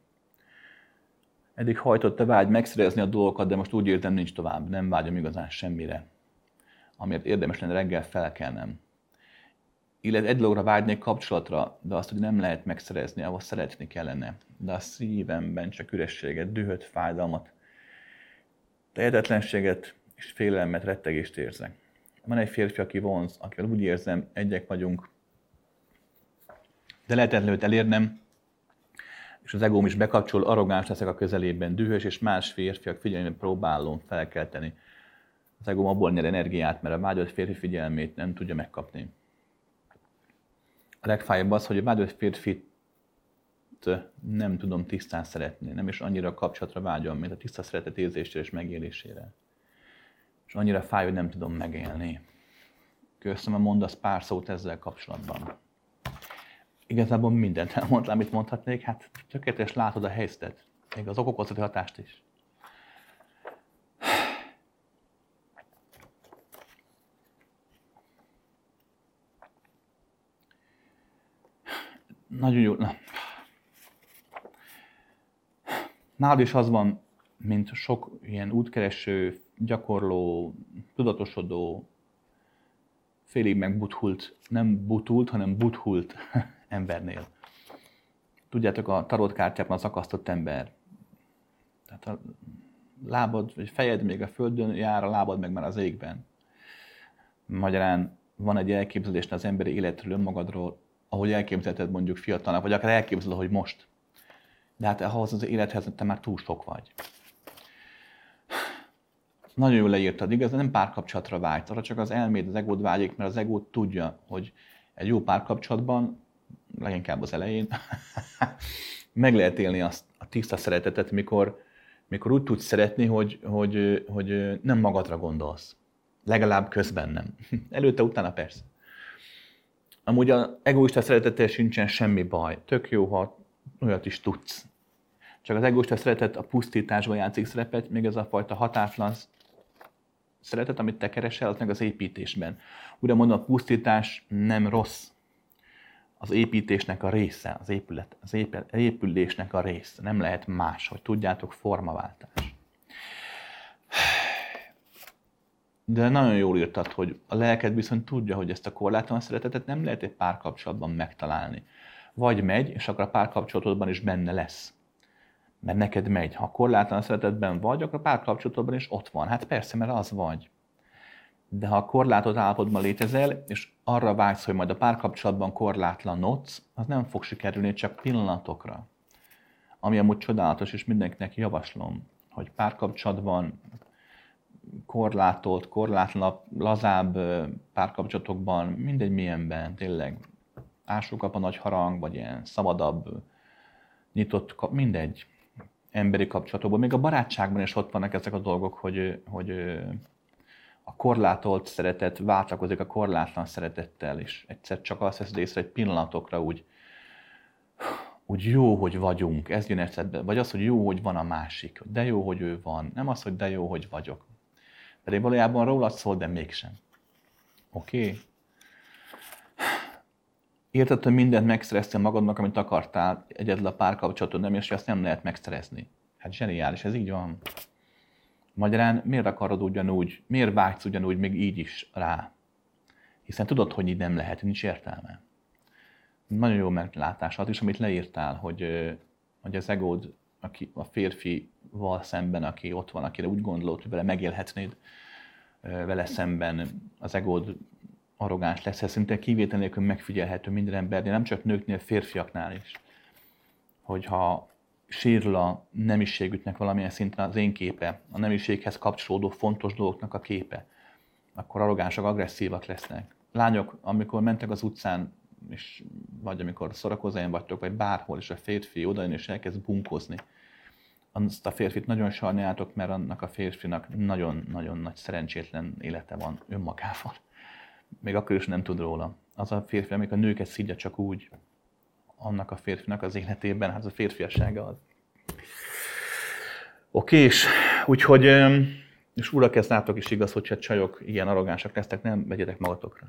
Eddig hajtott a vágy megszerezni a dolgokat, de most úgy értem nincs tovább, nem vágyom igazán semmire amiért érdemes lenne reggel felkelnem. Illetve egy dologra vágynék kapcsolatra, de azt, hogy nem lehet megszerezni, ahhoz szeretni kellene. De a szívemben csak ürességet, dühöt, fájdalmat, tehetetlenséget és félelmet, rettegést érzek. Van egy férfi, aki vonz, akivel úgy érzem, egyek vagyunk, de lehetetlen őt elérnem, és az egóm is bekapcsol, arrogáns leszek a közelében, dühös, és más férfiak figyelmében próbálom felkelteni az egóm abból nyer energiát, mert a vágyott férfi figyelmét nem tudja megkapni. A legfájabb az, hogy a vágyott férfit nem tudom tisztán szeretni, nem is annyira kapcsolatra vágyom, mint a tiszta szeretet érzésére és megélésére. És annyira fáj, hogy nem tudom megélni. Köszönöm, mondasz pár szót ezzel kapcsolatban. Igazából mindent elmondtam, amit mondhatnék, hát tökéletes látod a helyzetet, még az okokozati hatást is. Nagyon jó. Nálad is az van, mint sok ilyen útkereső, gyakorló, tudatosodó, félig meg buthult, nem butult, hanem buthult embernél. Tudjátok, a tarotkártyában az akasztott ember. Tehát a lábad, vagy fejed még a földön jár, a lábad meg már az égben. Magyarán van egy elképzelés az emberi életről, önmagadról, ahogy elképzelted mondjuk fiatalnak, vagy akár elképzeled, hogy most. De hát ahhoz az élethez te már túl sok vagy. Nagyon jól leírtad, igaz, nem párkapcsolatra vágysz, arra csak az elméd, az egód vágyik, mert az egód tudja, hogy egy jó párkapcsolatban, leginkább az elején, meg lehet élni azt a tiszta szeretetet, mikor, mikor úgy tudsz szeretni, hogy, hogy, hogy nem magadra gondolsz. Legalább közben nem. Előtte, utána persze. Amúgy a egoista szeretettel sincsen semmi baj. Tök jó, ha olyat is tudsz. Csak az egoista szeretet a pusztításban játszik szerepet, még ez a fajta határtlan szeretet, amit te keresel, az meg az építésben. Ugye mondom, a pusztítás nem rossz. Az építésnek a része, az, épület, az épülésnek a része. Nem lehet más, hogy tudjátok, formaváltás. De nagyon jól írtad, hogy a lelked viszont tudja, hogy ezt a korlátlan szeretetet nem lehet egy párkapcsolatban megtalálni. Vagy megy, és akkor a párkapcsolatodban is benne lesz. Mert neked megy. Ha korlátlan szeretetben vagy, akkor a párkapcsolatodban is ott van. Hát persze, mert az vagy. De ha korlátot állapotban létezel, és arra vágysz, hogy majd a párkapcsolatban korlátlanodsz, az nem fog sikerülni csak pillanatokra. Ami amúgy csodálatos, és mindenkinek javaslom, hogy párkapcsolatban korlátolt, korlátlanabb, lazább párkapcsolatokban, mindegy milyenben, tényleg ásókap a nagy harang, vagy ilyen szabadabb, nyitott, mindegy emberi kapcsolatokban. Még a barátságban is ott vannak ezek a dolgok, hogy, hogy a korlátolt szeretet váltakozik a korlátlan szeretettel, és egyszer csak azt veszed észre, egy pillanatokra úgy, úgy jó, hogy vagyunk, ez jön eszedbe. Vagy az, hogy jó, hogy van a másik. De jó, hogy ő van. Nem az, hogy de jó, hogy vagyok. Pedig valójában rólad szól, de mégsem. Oké? Okay? Érted, hogy mindent megszereztél magadnak, amit akartál, egyedül a párkapcsolatod nem, és azt nem lehet megszerezni. Hát zseniális, ez így van. Magyarán miért akarod ugyanúgy, miért vágysz ugyanúgy még így is rá? Hiszen tudod, hogy így nem lehet, nincs értelme. Nagyon jó meglátás az is, amit leírtál, hogy, hogy az egód, aki, a férfival szemben, aki ott van, akire úgy gondolod, hogy vele megélhetnéd, vele szemben az egód arrogáns lesz, ez szinte kivétel nélkül megfigyelhető minden embernél, nem csak nőknél, férfiaknál is. Hogyha sérül a nemiségüknek valamilyen szinten az én képe, a nemiséghez kapcsolódó fontos dolgoknak a képe, akkor arrogánsak, agresszívak lesznek. Lányok, amikor mentek az utcán, és vagy amikor szorakozóan vagytok, vagy bárhol, és a férfi odajön és elkezd bunkozni, azt a férfit nagyon sajnáljátok, mert annak a férfinak nagyon-nagyon nagy szerencsétlen élete van önmagával. Még akkor is nem tud róla. Az a férfi, amikor a nőket szidja csak úgy, annak a férfinak az életében, hát a férfiassága az. Oké, és úgyhogy, és urak, ezt látok is igaz, hogyha csajok ilyen arrogánsak lesztek, nem vegyetek magatokra.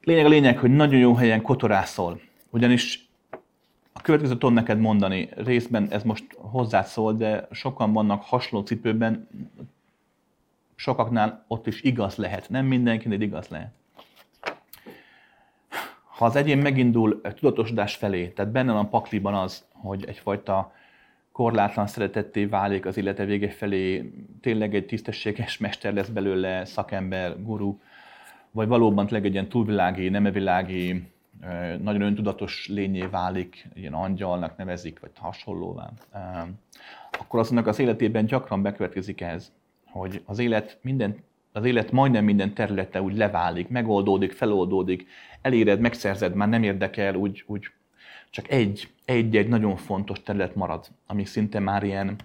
Lényeg a lényeg, hogy nagyon jó helyen kotorászol, ugyanis a következőt tudom neked mondani, részben ez most hozzád szól, de sokan vannak hasonló cipőben, sokaknál ott is igaz lehet, nem mindenkinél igaz lehet. Ha az egyén megindul tudatosodás felé, tehát benne van a pakliban az, hogy egyfajta korlátlan szeretetté válik az élete vége felé, tényleg egy tisztességes mester lesz belőle, szakember, guru, vagy valóban tényleg egy ilyen túlvilági, nemevilági, nagyon öntudatos lényé válik, ilyen angyalnak nevezik, vagy hasonlóvá, akkor azonnak az életében gyakran bekövetkezik ez, hogy az élet minden az élet majdnem minden területe úgy leválik, megoldódik, feloldódik, eléred, megszerzed, már nem érdekel, úgy, úgy csak egy, egy-egy nagyon fontos terület marad, ami szinte már ilyen,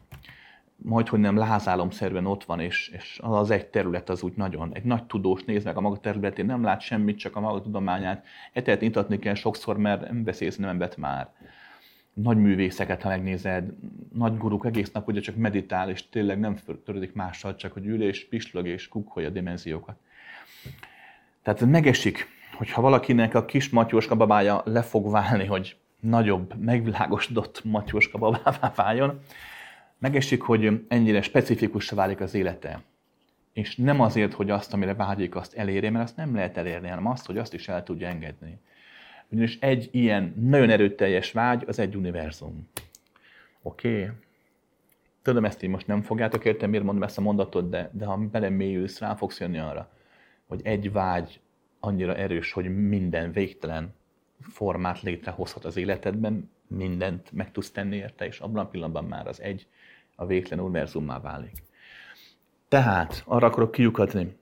majd hogy nem lázálomszerűen ott van, és, és az az egy terület az úgy nagyon, egy nagy tudós néz meg a maga területén, nem lát semmit, csak a maga tudományát, etet nyitatni kell sokszor, mert nem beszélsz nemet már nagy művészeket, ha megnézed, nagy guruk egész nap ugye csak meditál, és tényleg nem törődik mással, csak hogy ül és pislog és kukkolja a dimenziókat. Tehát megesik, hogyha valakinek a kis matyóska babája le fog válni, hogy nagyobb, megvilágosodott matyóska babává váljon, megesik, hogy ennyire specifikus válik az élete. És nem azért, hogy azt, amire vágyik, azt elérje, mert azt nem lehet elérni, hanem azt, hogy azt is el tudja engedni. Ugyanis egy ilyen nagyon erőteljes vágy az egy univerzum. Oké? Okay? Tudom, ezt így most nem fogjátok érteni, miért mondom ezt a mondatot, de, de ha belemélyülsz, rá fogsz jönni arra, hogy egy vágy annyira erős, hogy minden végtelen formát létrehozhat az életedben, mindent meg tudsz tenni érte, és abban a pillanatban már az egy a végtelen univerzummá válik. Tehát arra akarok kiukadni,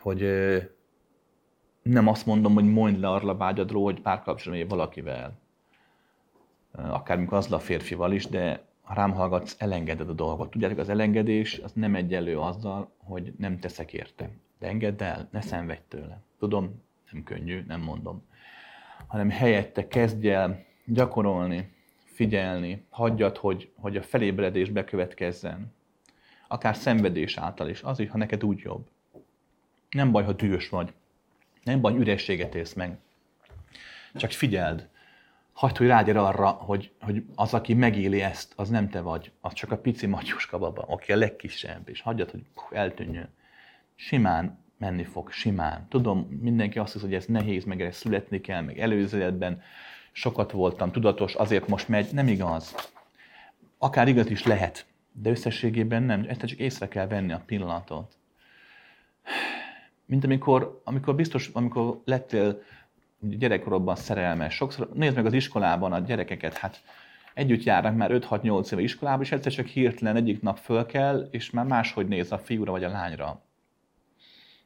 hogy nem azt mondom, hogy mondd le arra vágyadról, hogy párkapcsolatban valakivel, akármikor az a férfival is, de ha rám hallgatsz, elengeded a dolgot. Tudjátok, az elengedés az nem egyenlő azzal, hogy nem teszek érte. De engedd el, ne szenvedj tőle. Tudom, nem könnyű, nem mondom. Hanem helyette kezdj el gyakorolni, figyelni, hagyjad, hogy, hogy a felébredés bekövetkezzen. Akár szenvedés által is, az is, ha neked úgy jobb. Nem baj, ha dühös vagy. Nem baj, ürességet élsz meg. Csak figyeld, hagyd, hogy rágyere arra, hogy, hogy az, aki megéli ezt, az nem te vagy, az csak a pici matyuska baba, aki a legkisebb, és hagyjad, hogy eltűnjön. Simán menni fog, simán. Tudom, mindenki azt hisz, hogy ez nehéz, meg ez születni kell, meg előzőletben sokat voltam, tudatos, azért most megy. Nem igaz. Akár igaz is lehet, de összességében nem. Ezt csak észre kell venni a pillanatot. Mint amikor, amikor biztos, amikor lettél gyerekkorodban szerelmes. Sokszor nézd meg az iskolában a gyerekeket, hát együtt járnak már 5-6-8 éve iskolába, és egyszer csak hirtelen egyik nap föl kell, és már máshogy néz a fiúra vagy a lányra.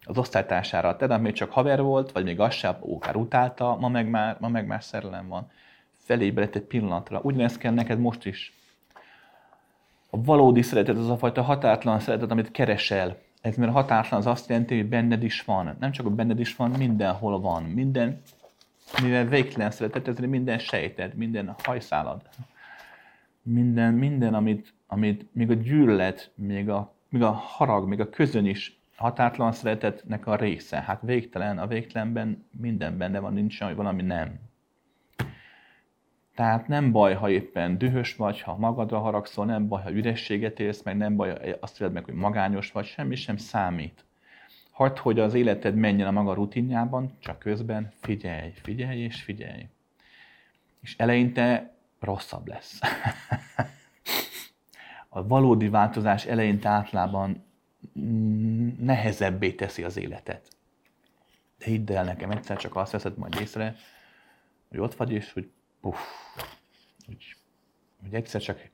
Az osztálytársára. Tehát még csak haver volt, vagy még az sem, ókár utálta, ma meg már, ma meg már szerelem van. Felébredt egy pillanatra. Ugyanezt kell neked most is. A valódi szeretet az a fajta határtlan szeretet, amit keresel. Ez mert határtlan az azt jelenti, hogy benned is van. Nem csak, hogy benned is van, mindenhol van. Minden mivel végtelen szeretet, ezért minden sejted, minden hajszálad, minden, minden amit, amit még a gyűlölet, még a, még a harag, még a közön is határtlan szeretetnek a része. Hát végtelen, a végtelenben minden benne van, nincs valami nem. Tehát nem baj, ha éppen dühös vagy, ha magadra haragszol, nem baj, ha ürességet élsz, meg nem baj, azt éled meg, hogy magányos vagy, semmi sem számít. Hagyd, hogy az életed menjen a maga rutinjában, csak közben figyelj, figyelj és figyelj. És eleinte rosszabb lesz. a valódi változás eleinte általában nehezebbé teszi az életet. De hidd el nekem, egyszer csak azt veszed majd észre, hogy ott vagy, és hogy puff, hogy, hogy egyszer csak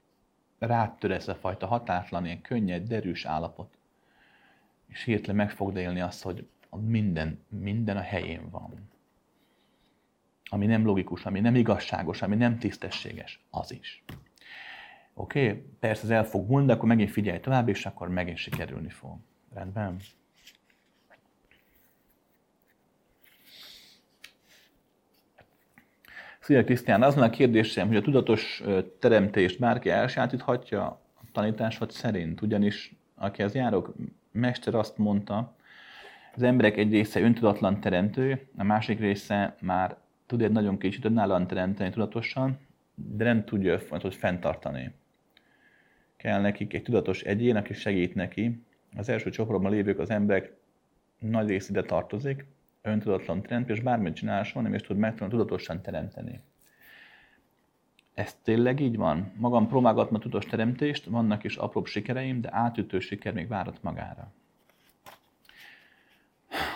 rátör ez a fajta határtlan, ilyen könnyed, derűs állapot és hirtelen meg fogd élni azt, hogy minden, minden a helyén van. Ami nem logikus, ami nem igazságos, ami nem tisztességes, az is. Oké? Okay? Persze ez el fog múlni, de akkor megint figyelj tovább, és akkor megint sikerülni fog. Rendben? Szia Krisztián, az a kérdésem, hogy a tudatos teremtést bárki elsajátíthatja a tanításod szerint, ugyanis aki az járok, mester azt mondta, az emberek egy része öntudatlan teremtő, a másik része már tud egy nagyon kicsit önállóan teremteni tudatosan, de nem tudja hogy fenntartani. Kell nekik egy tudatos egyén, aki segít neki. Az első csoportban lévők az emberek nagy rész ide tartozik, öntudatlan teremtő, és bármit csinálás van, nem is tud megtanulni tudatosan teremteni. Ez tényleg így van? Magam próbálgattam a tudatos teremtést, vannak is apróbb sikereim, de átütő siker még várat magára.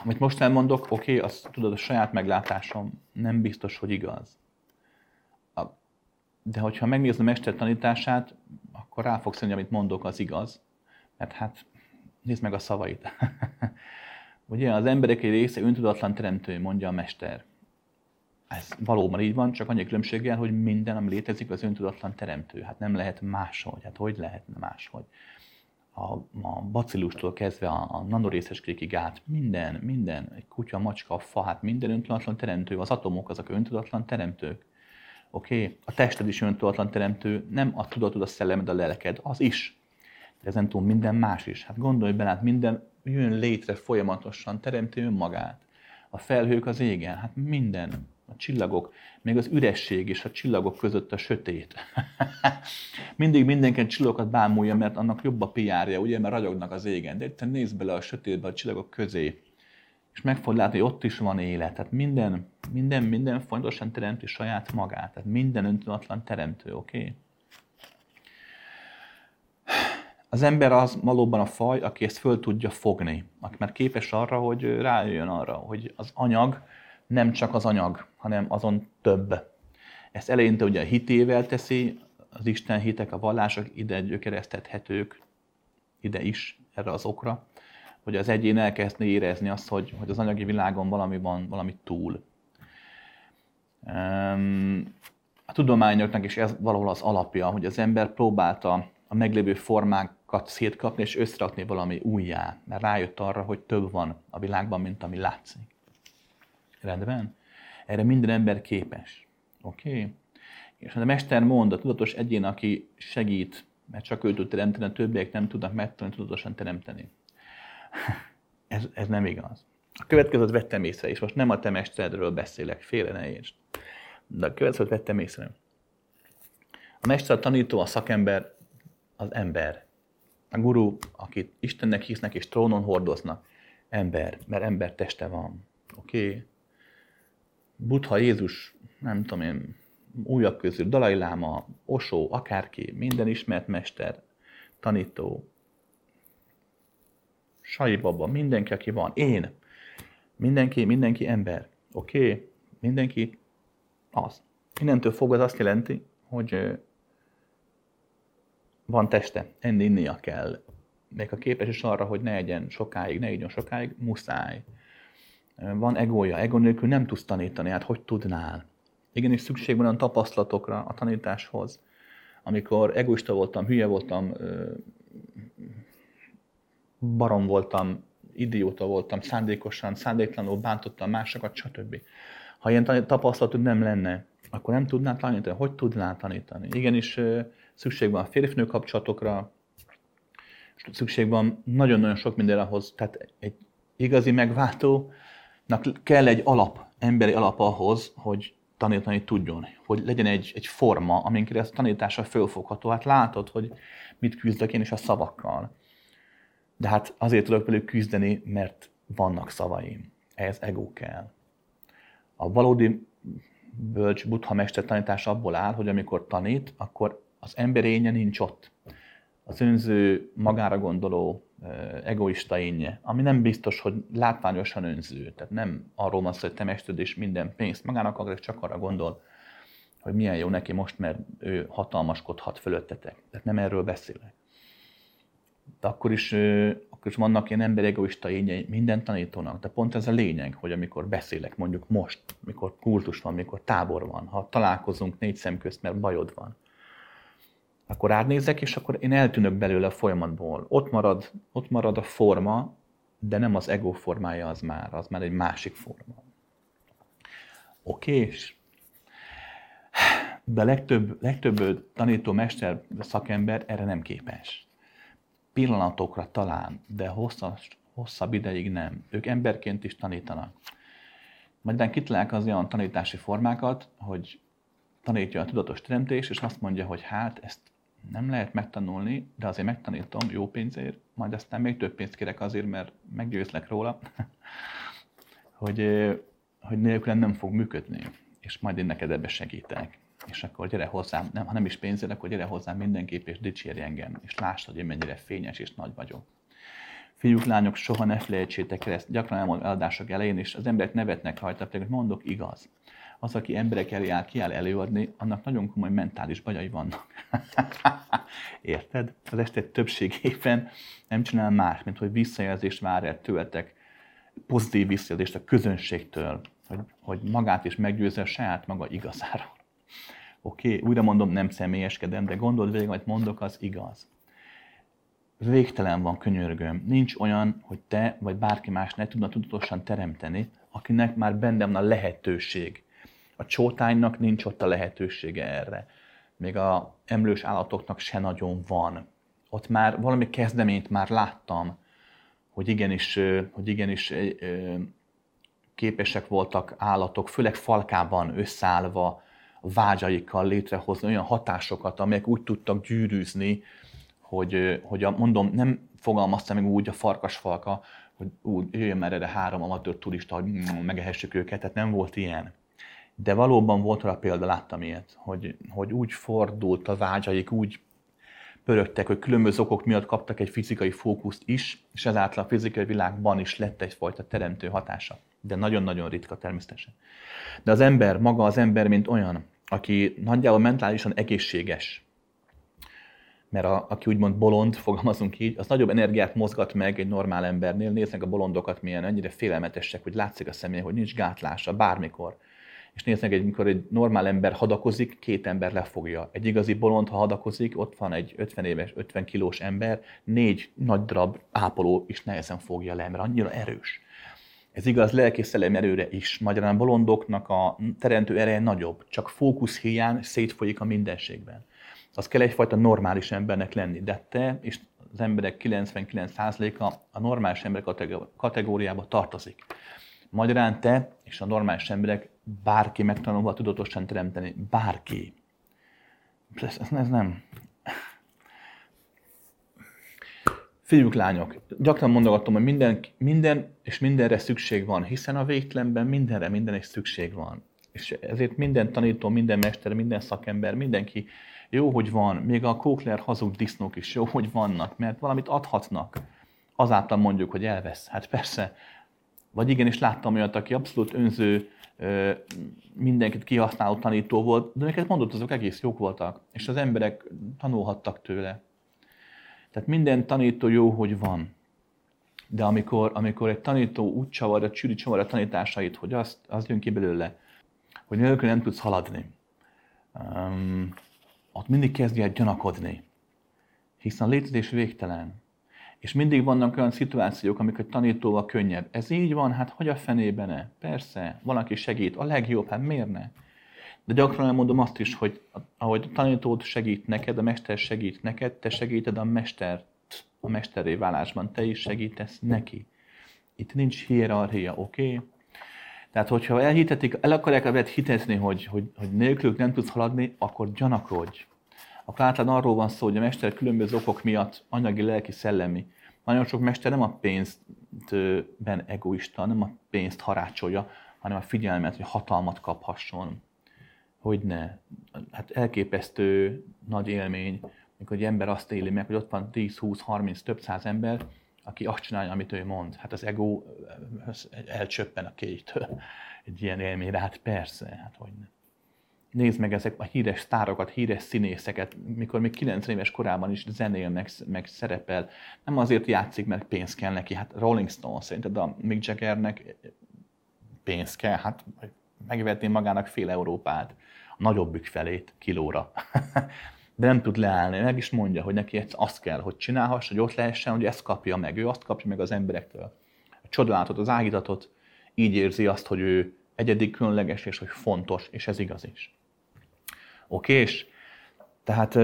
Amit most elmondok, oké, okay, azt tudod, a saját meglátásom nem biztos, hogy igaz. De hogyha megnézem a mester tanítását, akkor rá fogsz jönni, amit mondok, az igaz. Mert hát, nézd meg a szavait. Ugye az emberek egy része öntudatlan teremtő, mondja a mester. Ez valóban így van, csak annyi különbséggel, hogy minden, ami létezik, az öntudatlan teremtő. Hát nem lehet máshogy. Hát hogy lehetne máshogy? A, a bacillustól kezdve a, a nanorészes krékig át, minden, minden, egy kutya, macska, a fa, hát minden öntudatlan teremtő, az atomok azok öntudatlan teremtők. Oké? Okay? A tested is öntudatlan teremtő, nem a tudatod, a szellemed, a lelked, az is. De ezen túl minden más is. Hát gondolj bele, hát minden jön létre folyamatosan, teremtő önmagát. A felhők az égen, hát minden, a csillagok, még az üresség és a csillagok között a sötét. Mindig mindenki csillagokat bámulja, mert annak jobb a piárja, ugye, mert ragyognak az égen. De itt nézd bele a sötétbe, a csillagok közé, és meg fogod látni, hogy ott is van élet. Tehát minden, minden, minden fontosan teremti saját magát. Tehát minden öntudatlan teremtő, oké? Okay? Az ember az valóban a faj, aki ezt föl tudja fogni, aki már képes arra, hogy rájöjjön arra, hogy az anyag nem csak az anyag, hanem azon több. Ezt eleinte ugye a hitével teszi, az Isten hitek, a vallások ide gyökeresztethetők, ide is, erre az okra, hogy az egyén elkezdni érezni azt, hogy, hogy az anyagi világon valami van, valami túl. A tudományoknak is ez valahol az alapja, hogy az ember próbálta a meglévő formákat szétkapni és összerakni valami újjá, mert rájött arra, hogy több van a világban, mint ami látszik. Rendben? Erre minden ember képes. Oké? Okay? És a mester mond, a tudatos egyén, aki segít, mert csak ő tud teremteni, a többiek nem tudnak megtanulni tudatosan teremteni. ez, ez nem igaz. A következőt vettem észre, és most nem a te mesteredről beszélek, félre ne értsd. De a következőt vettem észre. A mester, a tanító, a szakember, az ember. A guru, akit Istennek hisznek és trónon hordoznak, ember, mert ember teste van. Oké? Okay? Buddha, Jézus, nem tudom én, újabb közül, Dalai Láma, Osó, akárki, minden ismert mester, tanító, Sai Baba, mindenki, aki van, én, mindenki, mindenki ember, oké? Okay? Mindenki az. Innentől fogva az azt jelenti, hogy van teste, enni, innia kell. Még a képes is arra, hogy ne egyen sokáig, ne egyen sokáig, muszáj. Van egója, ego nélkül nem tudsz tanítani, hát hogy tudnál? Igenis szükség van a tapasztalatokra, a tanításhoz. Amikor egoista voltam, hülye voltam, barom voltam, idióta voltam, szándékosan, szándéklanul bántottam másokat, stb. Ha ilyen tapasztalatod nem lenne, akkor nem tudnál tanítani. Hogy tudnál tanítani? Igenis szükség van a férfinő kapcsolatokra, szükség van nagyon-nagyon sok mindenre ahhoz, tehát egy igazi megváltónak kell egy alap, emberi alap ahhoz, hogy tanítani tudjon, hogy legyen egy, egy forma, amin keresztül tanítása fölfogható. Hát látod, hogy mit küzdök én is a szavakkal. De hát azért tudok velük küzdeni, mert vannak szavaim. Ehhez ego kell. A valódi bölcs buddha mester tanítása abból áll, hogy amikor tanít, akkor az emberénye nincs ott. Az önző, magára gondoló, egoista énje, ami nem biztos, hogy látványosan önző. Tehát nem arról van szó, hogy te mested és minden pénzt magának akar, csak arra gondol, hogy milyen jó neki most, mert ő hatalmaskodhat fölöttetek. Tehát nem erről beszélek. De akkor is, akkor is vannak ilyen ember egoista ényei minden tanítónak, de pont ez a lényeg, hogy amikor beszélek, mondjuk most, mikor kultus van, mikor tábor van, ha találkozunk négy szem közt, mert bajod van, akkor rád nézek, és akkor én eltűnök belőle a folyamatból. Ott marad, ott marad a forma, de nem az ego formája az már, az már egy másik forma. Oké, és de legtöbb, legtöbb tanító, mester, szakember erre nem képes. Pillanatokra talán, de hosszas, hosszabb ideig nem. Ők emberként is tanítanak. Majd kitalálják az olyan tanítási formákat, hogy tanítja a tudatos teremtés, és azt mondja, hogy hát ezt nem lehet megtanulni, de azért megtanítom jó pénzért, majd aztán még több pénzt kérek azért, mert meggyőzlek róla, hogy, hogy nélkül nem fog működni, és majd én neked ebbe segítek. És akkor gyere hozzám, nem, ha nem is pénzért, akkor gyere hozzám mindenképp, és dicsérj engem, és lásd, hogy én mennyire fényes és nagy vagyok. Fiúk, lányok, soha ne felejtsétek el ezt, gyakran elmondom eladások elején, és az emberek nevetnek rajta, hogy mondok, igaz az, aki emberek elé áll, kiáll előadni, annak nagyon komoly mentális bajai vannak. Érted? Az este többségében nem csinál más, mint hogy visszajelzést vár el tőletek, pozitív visszajelzést a közönségtől, hogy, hogy magát is meggyőzze saját maga igazára. Oké, okay, újra mondom, nem személyeskedem, de gondold végig, amit mondok, az igaz. Végtelen van, könyörgöm. Nincs olyan, hogy te vagy bárki más ne tudna tudatosan teremteni, akinek már benne van a lehetőség a csótánynak nincs ott a lehetősége erre. Még a emlős állatoknak se nagyon van. Ott már valami kezdeményt már láttam, hogy igenis, hogy igenis képesek voltak állatok, főleg falkában összeállva, vágyaikkal létrehozni olyan hatásokat, amelyek úgy tudtak gyűrűzni, hogy, hogy a, mondom, nem fogalmazta meg úgy a farkasfalka, hogy úgy jöjjön már erre három amatőr turista, hogy megehessük őket, tehát nem volt ilyen. De valóban volt rá példa, láttam ilyet, hogy, hogy úgy fordult a vágyaik, úgy pörögtek, hogy különböző okok miatt kaptak egy fizikai fókuszt is, és ezáltal a fizikai világban is lett egyfajta teremtő hatása. De nagyon-nagyon ritka természetesen. De az ember, maga az ember, mint olyan, aki nagyjából mentálisan egészséges, mert a, aki úgymond bolond, fogalmazunk így, az nagyobb energiát mozgat meg egy normál embernél. Néznek a bolondokat, milyen ennyire félelmetesek, hogy látszik a személy, hogy nincs gátlása bármikor. És néznek, egy, mikor egy normál ember hadakozik, két ember lefogja. Egy igazi bolond, ha hadakozik, ott van egy 50 éves, 50 kilós ember, négy nagy darab ápoló is nehezen fogja le, mert annyira erős. Ez igaz lelki szellem erőre is. Magyarán bolondoknak a teremtő ereje nagyobb, csak fókusz hiány szétfolyik a mindenségben. Az kell egyfajta normális embernek lenni, de te és az emberek 99%-a a normális emberek kategóriába tartozik. Magyarán te és a normális emberek bárki megtanulva tudatosan teremteni. Bárki. Ez, ez nem. Fiúk, lányok, gyakran mondogatom, hogy minden, minden és mindenre szükség van, hiszen a végtelenben mindenre, minden is szükség van. És ezért minden tanító, minden mester, minden szakember, mindenki jó, hogy van, még a kókler hazug disznók is jó, hogy vannak, mert valamit adhatnak. Azáltal mondjuk, hogy elvesz. Hát persze, vagy igenis láttam olyat, aki abszolút önző, mindenkit kihasználó tanító volt, de neked mondott, azok egész jók voltak, és az emberek tanulhattak tőle. Tehát minden tanító jó, hogy van. De amikor, amikor egy tanító úgy csavarja, csűri csavarja a tanításait, hogy azt, az jön ki belőle, hogy nélkül nem tudsz haladni, um, ott mindig kezdj el gyanakodni. Hiszen a létezés végtelen. És mindig vannak olyan szituációk, amikor tanítóval könnyebb. Ez így van, hát hogy a fenében ne? Persze, valaki segít, a legjobb, hát miért ne? De gyakran elmondom azt is, hogy ahogy a tanítód segít neked, a mester segít neked, te segíted a mestert a mesteré válásban, te is segítesz neki. Itt nincs hierarchia, oké? Okay? Tehát, hogyha elhitetik, el akarják veled hitezni, hogy, hogy, hogy nélkülük nem tudsz haladni, akkor gyanakodj. Akkor általában arról van szó, hogy a mester különböző okok miatt anyagi, lelki, szellemi. Nagyon sok mester nem a pénzben egoista, nem a pénzt harácsolja, hanem a figyelmet, hogy hatalmat kaphasson. Hogy ne. Hát elképesztő nagy élmény, amikor egy ember azt éli meg, hogy ott van 10, 20, 30, több száz ember, aki azt csinálja, amit ő mond. Hát az ego elcsöppen a kétől. Egy ilyen élményre, hát persze, hát hogy nem. Nézd meg ezek a híres sztárokat, híres színészeket, mikor még 90 éves korában is zenél, meg, meg szerepel. Nem azért játszik, mert pénz kell neki. Hát Rolling Stone szerinted a Mick Jaggernek pénz kell, hát megvetné magának fél Európát, a nagyobbük felét kilóra. de nem tud leállni. Meg is mondja, hogy neki azt kell, hogy csinálhass, hogy ott lehessen, hogy ezt kapja meg. Ő azt kapja meg az emberektől. A csodálatot, az ágítatot, így érzi azt, hogy ő egyedik, különleges, és hogy fontos, és ez igaz is. Oké, és tehát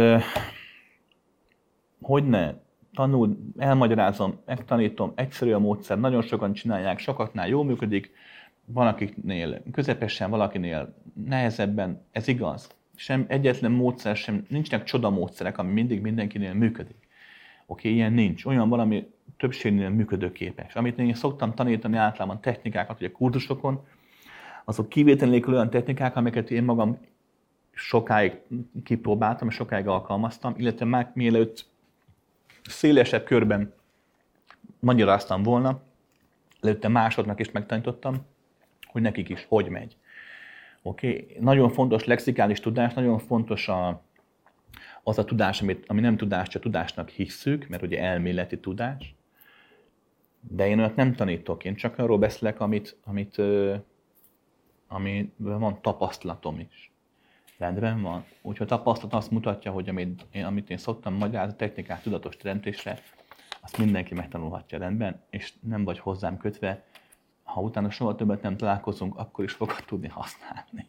hogy ne, tanul, elmagyarázom, megtanítom, egyszerű a módszer, nagyon sokan csinálják, sokaknál jól működik, van akiknél közepesen, valakinél nehezebben, ez igaz sem egyetlen módszer sem, nincsenek csoda módszerek, ami mindig mindenkinél működik. Oké, ilyen nincs. Olyan valami többségnél működőképes. Amit én szoktam tanítani általában technikákat, ugye kurzusokon, azok kivétel olyan technikák, amiket én magam sokáig kipróbáltam, és sokáig alkalmaztam, illetve már mielőtt szélesebb körben magyaráztam volna, előtte másodnak is megtanítottam, hogy nekik is hogy megy. Okay? Nagyon fontos lexikális tudás, nagyon fontos a, az a tudás, amit, ami nem tudás, csak tudásnak hisszük, mert ugye elméleti tudás. De én olyat nem tanítok, én csak arról beszélek, amit, amit, ami van tapasztalatom is. Rendben van. Úgyhogy a tapasztalat azt mutatja, hogy amit én, amit én szoktam magyarázni, technikát tudatos teremtésre, azt mindenki megtanulhatja rendben, és nem vagy hozzám kötve, ha utána soha többet nem találkozunk, akkor is fogod tudni használni.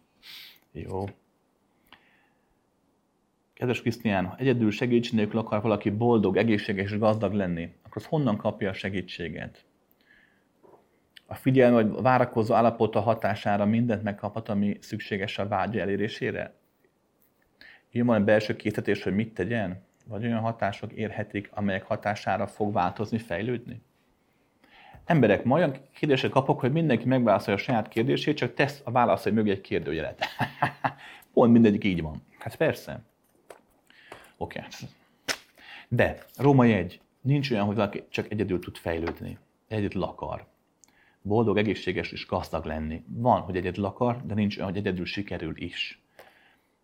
Jó. Kedves Krisztián, ha egyedül segítség nélkül akar valaki boldog, egészséges és gazdag lenni, akkor az honnan kapja a segítséget? A figyelme vagy várakozó állapota hatására mindent megkaphat, ami szükséges a vágya elérésére? Jön van belső készítés, hogy mit tegyen? Vagy olyan hatások érhetik, amelyek hatására fog változni, fejlődni? emberek ma olyan kérdéseket kapok, hogy mindenki megválaszolja a saját kérdését, csak tesz a válaszai mögé egy kérdőjelet. Pont mindegyik így van. Hát persze. Oké. Okay. De, Római egy. Nincs olyan, hogy valaki csak egyedül tud fejlődni. Egyedül akar. Boldog, egészséges és gazdag lenni. Van, hogy egyedül akar, de nincs olyan, hogy egyedül sikerül is.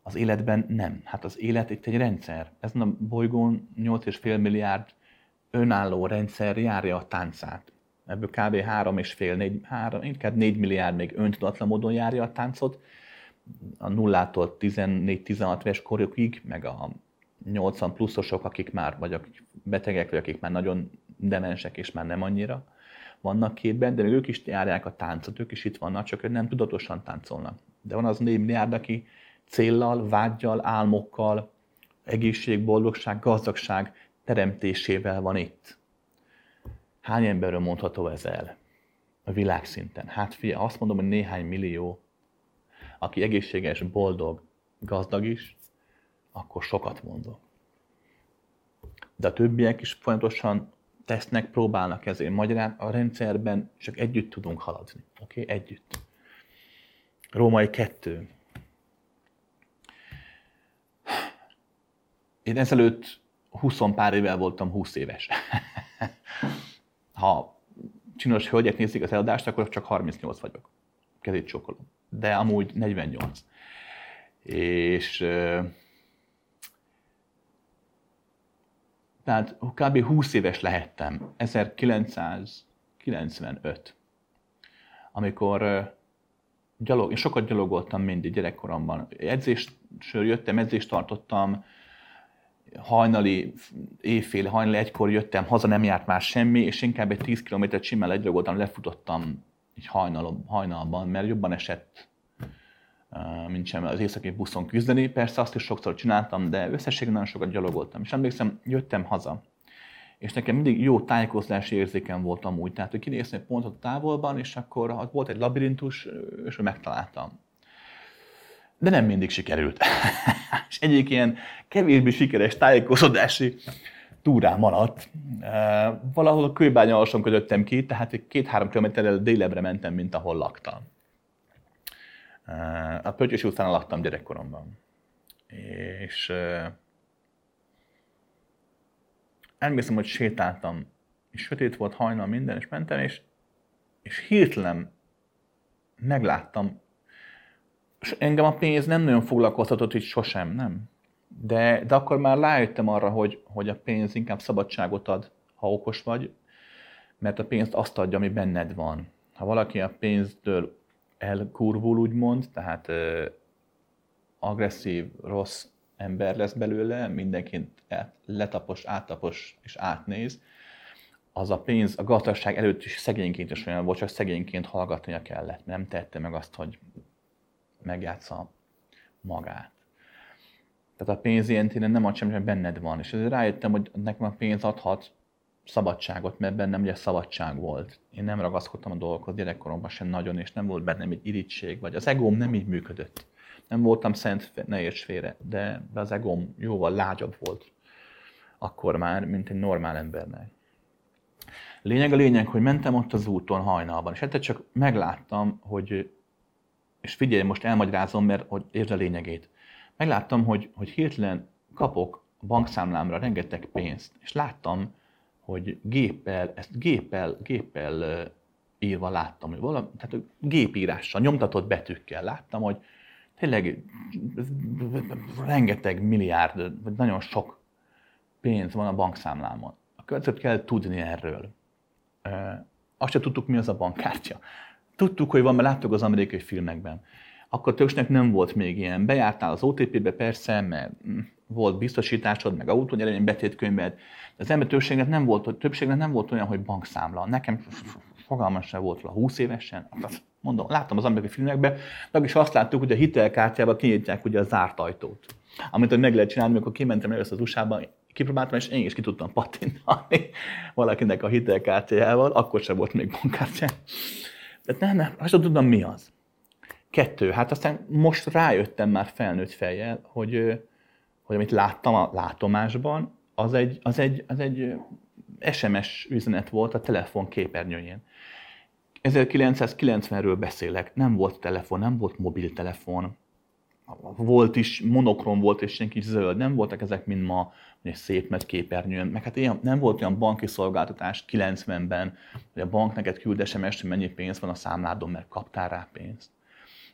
Az életben nem. Hát az élet itt egy rendszer. Ezen a bolygón 8,5 milliárd önálló rendszer járja a táncát. Ebből kb. 3,5, 4, 3, inkább 4 milliárd még öntudatlan módon járja a táncot. A nullától 14-16 éves korokig, meg a 80 pluszosok, akik már vagy akik betegek, vagy akik már nagyon demensek, és már nem annyira vannak képben, de ők is járják a táncot, ők is itt vannak, csak ők nem tudatosan táncolnak. De van az 4 milliárd, aki céllal, vágyjal, álmokkal, egészség, boldogság, gazdagság teremtésével van itt. Hány emberről mondható ez el a világszinten? Hát fia, azt mondom, hogy néhány millió, aki egészséges, boldog, gazdag is, akkor sokat mondok. De a többiek is folyamatosan tesznek, próbálnak ezért. Magyarán a rendszerben csak együtt tudunk haladni. Oké? Okay? Együtt. Római kettő. Én ezelőtt 20 pár évvel voltam 20 éves. ha csinos hölgyek nézik az eladást, akkor csak 38 vagyok. Kezét csókolom. De amúgy 48. És tehát kb. 20 éves lehettem, 1995, amikor gyalog, én sokat gyalogoltam mindig gyerekkoromban. Edzésről jöttem, edzést tartottam, hajnali, éjfél, hajnali egykor jöttem, haza nem járt már semmi, és inkább egy 10 kilométert simán legyalogoltam, lefutottam egy hajnal, hajnalban, mert jobban esett, mint sem az északi buszon küzdeni. Persze azt is sokszor csináltam, de összességében nagyon sokat gyalogoltam. És emlékszem, jöttem haza, és nekem mindig jó tájékoztatási érzékem volt amúgy. Tehát, hogy kinézni egy pontot távolban, és akkor volt egy labirintus, és megtaláltam de nem mindig sikerült. és egyik ilyen kevésbé sikeres tájékozódási túrán maradt. Valahol a kőbánya alson kötöttem ki, tehát két-három kilométerrel délebre mentem, mint ahol laktam. A Pöttyösi utcán laktam gyerekkoromban. És emlékszem, hogy sétáltam, és sötét volt hajnal minden, és mentem, és, és hirtelen megláttam és engem a pénz nem nagyon foglalkoztatott, így sosem, nem. De, de akkor már rájöttem arra, hogy, hogy a pénz inkább szabadságot ad, ha okos vagy, mert a pénzt azt adja, ami benned van. Ha valaki a pénztől elkurvul, úgymond, tehát ö, agresszív, rossz ember lesz belőle, mindenkit letapos, áttapos és átnéz, az a pénz a gazdaság előtt is szegényként is olyan volt, csak szegényként hallgatnia kellett. Nem tette meg azt, hogy megjátsza magát. Tehát a pénz ilyen téren nem ad semmi, benned van. És ezért rájöttem, hogy nekem a pénz adhat szabadságot, mert bennem ugye szabadság volt. Én nem ragaszkodtam a dolgokhoz gyerekkoromban sem nagyon, és nem volt bennem egy irítség, vagy az egóm nem így működött. Nem voltam szent, ne érts félre, de az egóm jóval lágyabb volt akkor már, mint egy normál embernek. Lényeg a lényeg, hogy mentem ott az úton hajnalban, és hát csak megláttam, hogy és figyelj, most elmagyarázom, mert hogy értsd a lényegét. Megláttam, hogy, hogy hirtelen kapok a bankszámlámra rengeteg pénzt, és láttam, hogy géppel, ezt géppel, géppel írva láttam, hogy valami, tehát gépírással, nyomtatott betűkkel láttam, hogy tényleg rengeteg milliárd, vagy nagyon sok pénz van a bankszámlámon. A következőt kell tudni erről. Azt se tudtuk, mi az a bankkártya. Tudtuk, hogy van, mert láttuk az amerikai filmekben. Akkor többsnek nem volt még ilyen. Bejártál az OTP-be persze, mert mm, volt biztosításod, meg autónyeremény betétkönyved, de az ember többségnek nem volt, többségnek nem volt olyan, hogy bankszámla. Nekem fogalmas sem volt a 20 évesen. Mondom, láttam az amerikai filmekben, de is azt láttuk, hogy a hitelkártyába kinyitják ugye a zárt ajtót. Amit meg lehet csinálni, amikor kimentem először az USA-ba, kipróbáltam, és én is ki tudtam pattintani valakinek a hitelkártyájával, akkor sem volt még bankkártya. De nem, nem, azt tudom, mi az. Kettő, hát aztán most rájöttem már felnőtt fejjel, hogy, hogy amit láttam a látomásban, az egy, az egy, az egy SMS üzenet volt a telefon képernyőjén. 1990-ről beszélek, nem volt telefon, nem volt mobiltelefon, volt is, monokrom volt, és senki zöld, nem voltak ezek, mint ma, egy szép nagy képernyőn, meg hát ilyen, nem volt olyan banki szolgáltatás 90-ben, hogy a bank neked küld sms hogy mennyi pénz van a számládon, mert kaptál rá pénzt.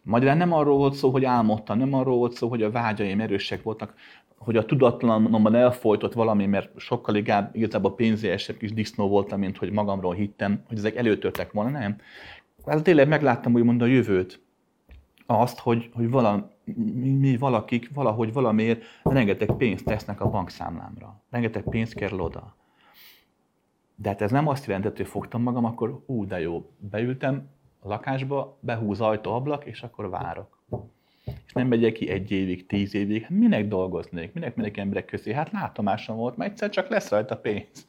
Magyarán nem arról volt szó, hogy álmodtam, nem arról volt szó, hogy a vágyaim erősek voltak, hogy a tudatlanomban elfolytott valami, mert sokkal inkább igazából pénzélyesebb kis disznó voltam, mint hogy magamról hittem, hogy ezek előtörtek volna, nem. Hát tényleg megláttam úgymond a jövőt, azt, hogy, hogy vala, mi, mi valakik valahogy valamiért rengeteg pénzt tesznek a bankszámlámra. Rengeteg pénzt kerül oda. De hát ez nem azt jelentett, hogy fogtam magam, akkor ú, de jó, beültem a lakásba, behúz ajtó, ablak, és akkor várok. És nem megyek ki egy évig, tíz évig, hát minek dolgoznék, minek megyek emberek közé? Hát látomásom volt, mert egyszer csak lesz rajta pénz.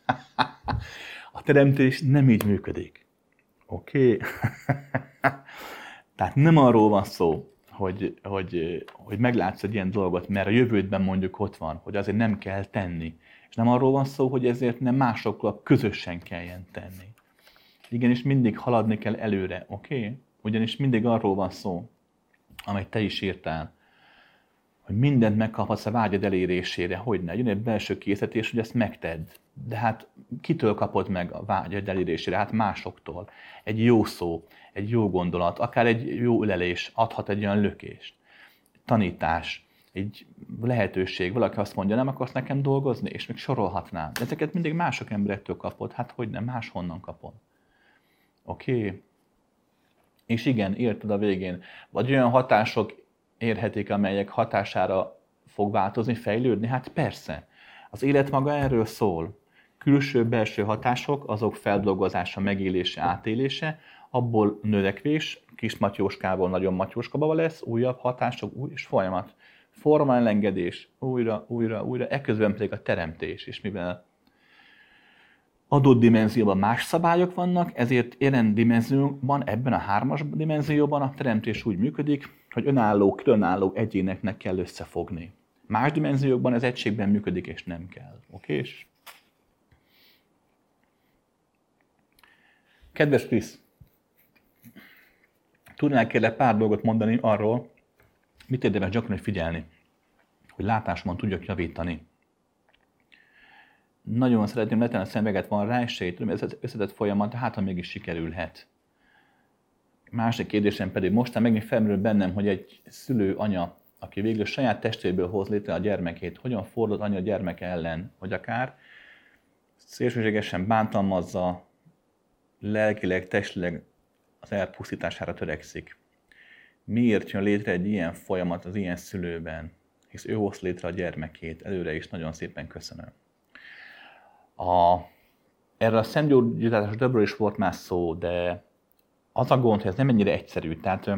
a teremtés nem így működik. Oké? Okay? Tehát nem arról van szó, hogy, hogy, hogy meglátsz egy ilyen dolgot, mert a jövődben mondjuk ott van, hogy azért nem kell tenni. És nem arról van szó, hogy ezért nem másokkal közösen kelljen tenni. Igenis mindig haladni kell előre, oké? Okay? Ugyanis mindig arról van szó, amit te is írtál, hogy mindent megkaphatsz a vágyad elérésére, hogy ne, jön egy belső készítés, hogy ezt megtedd. De hát kitől kapod meg a vágyad elérésére? Hát másoktól. Egy jó szó, egy jó gondolat, akár egy jó ülelés adhat egy olyan lökést. Tanítás, egy lehetőség, valaki azt mondja, nem akarsz nekem dolgozni, és még sorolhatnám. Ezeket mindig mások emberektől kapod, hát hogy nem, máshonnan kapod. Oké? Okay? És igen, írtad a végén. Vagy olyan hatások érhetik, amelyek hatására fog változni, fejlődni? Hát persze. Az élet maga erről szól. Külső-belső hatások, azok feldolgozása, megélése, átélése, abból növekvés, kis matyóskából nagyon matyóskaba lesz, újabb hatások, új és folyamat. Forma elengedés, újra, újra, újra, ekközben pedig a teremtés, és mivel adott dimenzióban más szabályok vannak, ezért jelen dimenzióban, ebben a hármas dimenzióban a teremtés úgy működik, hogy önálló, különálló egyéneknek kell összefogni. Más dimenziókban ez egységben működik, és nem kell. Oké? Kedves Krisz, tudnál kérlek pár dolgot mondani arról, mit érdemes gyakran figyelni, hogy látásomon tudjak javítani nagyon szeretném letenni a szemeget van rá, és tudom, ez összetett folyamat, hát ha mégis sikerülhet. Másik kérdésem pedig mostan megint felmerül bennem, hogy egy szülő, anya, aki végül saját testéből hoz létre a gyermekét, hogyan fordul anya a gyermeke ellen, hogy akár szélsőségesen bántalmazza, lelkileg, testileg az elpusztítására törekszik. Miért jön létre egy ilyen folyamat az ilyen szülőben? Hisz ő hoz létre a gyermekét. Előre is nagyon szépen köszönöm. A, erre a szemgyógyítás többről is volt már szó, de az a gond, hogy ez nem ennyire egyszerű. Tehát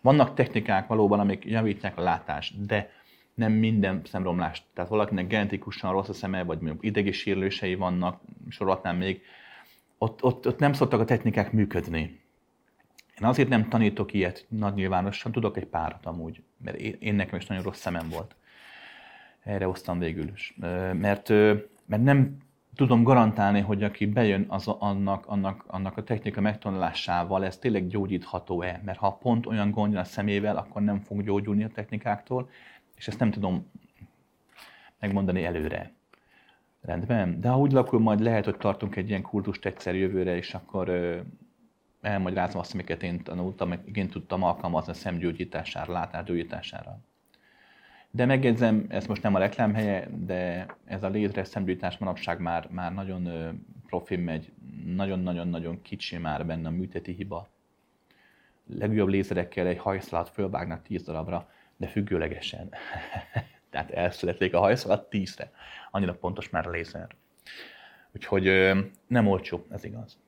vannak technikák valóban, amik javítják a látást, de nem minden szemromlást. Tehát valakinek genetikusan rossz a szeme, vagy mondjuk idegi sírlősei vannak, sorolhatnám még, ott, ott, ott nem szoktak a technikák működni. Én azért nem tanítok ilyet nagy nyilvánosan, tudok egy párat amúgy, mert én, én nekem is nagyon rossz szemem volt. Erre hoztam végül is. Mert, mert nem tudom garantálni, hogy aki bejön az, annak, annak, annak a technika megtanulásával, ez tényleg gyógyítható-e? Mert ha pont olyan gondja a szemével, akkor nem fog gyógyulni a technikáktól, és ezt nem tudom megmondani előre. Rendben. De ha úgy lakul, majd lehet, hogy tartunk egy ilyen kultust egyszer jövőre, és akkor ö, elmagyarázom azt, amiket én tanultam, meg én tudtam alkalmazni a szemgyógyítására, látásgyógyítására. De megjegyzem, ez most nem a reklámhelye, de ez a létre szemlőtás manapság már, már nagyon profi megy, nagyon-nagyon-nagyon kicsi már benne a műteti hiba. Legjobb lézerekkel egy hajszalat fölvágnak 10 darabra, de függőlegesen. Tehát elszülették a hajszalat 10-re. Annyira pontos már a lézer. Úgyhogy nem olcsó, ez igaz.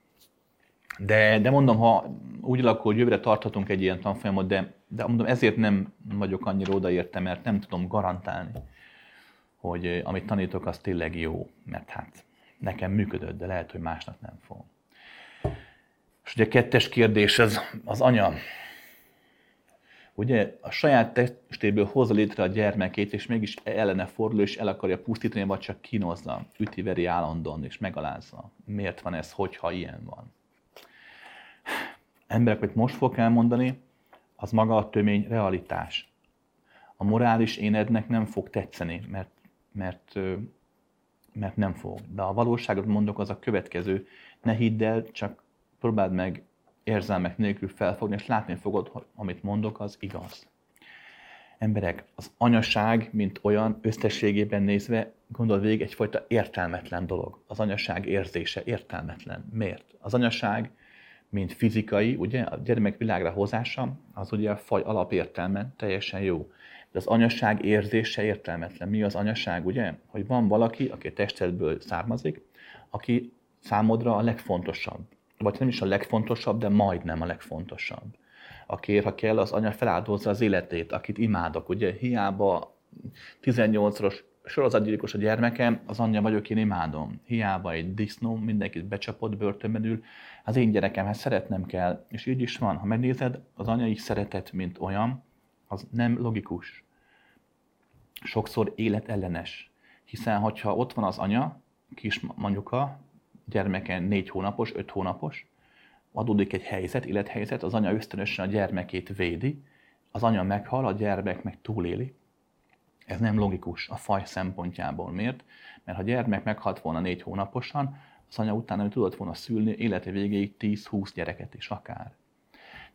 De, de mondom, ha úgy alakul, hogy jövőre tarthatunk egy ilyen tanfolyamot, de, de mondom, ezért nem vagyok annyira odaérte, mert nem tudom garantálni, hogy eh, amit tanítok, az tényleg jó, mert hát nekem működött, de lehet, hogy másnak nem fog. És ugye a kettes kérdés az, az anya. Ugye a saját testéből hozza létre a gyermekét, és mégis ellene fordul, és el akarja pusztítani, vagy csak kínozza, üti-veri állandóan, és megalázza. Miért van ez, hogyha ilyen van? Emberek, amit most fogok elmondani, az maga a tömény realitás. A morális énednek nem fog tetszeni, mert, mert, mert nem fog. De a valóságot mondok, az a következő. Ne hidd el, csak próbáld meg érzelmek nélkül felfogni, és látni fogod, hogy amit mondok, az igaz. Emberek, az anyaság, mint olyan összességében nézve, gondol végig egyfajta értelmetlen dolog. Az anyaság érzése értelmetlen. Miért? Az anyaság, mint fizikai, ugye, a gyermek világra hozása, az ugye a faj alapértelme teljesen jó. De az anyaság érzése értelmetlen. Mi az anyaság, ugye? Hogy van valaki, aki a testedből származik, aki számodra a legfontosabb. Vagy nem is a legfontosabb, de majdnem a legfontosabb. Akiért, ha kell, az anya feláldozza az életét, akit imádok. Ugye hiába 18-os sorozatgyilkos a gyermekem, az anyja vagyok, én imádom. Hiába egy disznó, mindenkit becsapott, börtönben ül, az én gyerekemhez szeretnem kell. És így is van. Ha megnézed, az anyai szeretet, mint olyan, az nem logikus. Sokszor életellenes. Hiszen, hogyha ott van az anya, kis a gyermeke négy hónapos, öt hónapos, adódik egy helyzet, élethelyzet, az anya ösztönösen a gyermekét védi, az anya meghal, a gyermek meg túléli. Ez nem logikus a faj szempontjából. Miért? Mert ha a gyermek meghalt volna négy hónaposan, az anya utána nem tudott volna szülni élete végéig 10-20 gyereket is akár.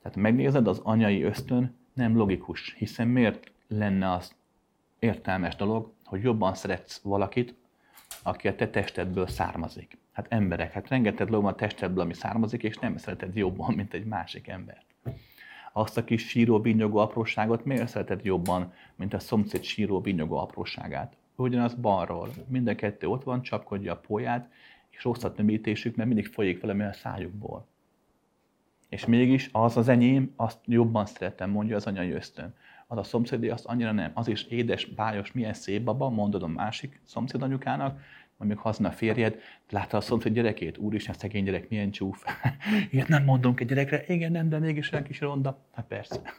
Tehát megnézed, az anyai ösztön nem logikus, hiszen miért lenne az értelmes dolog, hogy jobban szeretsz valakit, aki a te testedből származik. Hát emberek, hát rengeteg dolog van a testedből, ami származik, és nem szereted jobban, mint egy másik ember. Azt a kis síró, vinyogó apróságot miért szereted jobban, mint a szomszéd síró, vinyogó apróságát? Ugyanaz balról. Minden kettő ott van, csapkodja a póját, és rosszat nem ítésük, mert mindig folyik valami a szájukból. És mégis az az enyém, azt jobban szeretem, mondja az anyai ösztön. Az a szomszédi, azt annyira nem. Az is édes, bájos, milyen szép baba, mondod a másik szomszéd anyukának, majd még hazna a férjed, látta a szomszéd gyerekét, úristen, szegény gyerek, milyen csúf. Ilyet nem mondunk egy gyerekre, igen, nem, de mégis olyan kis ronda. Hát persze.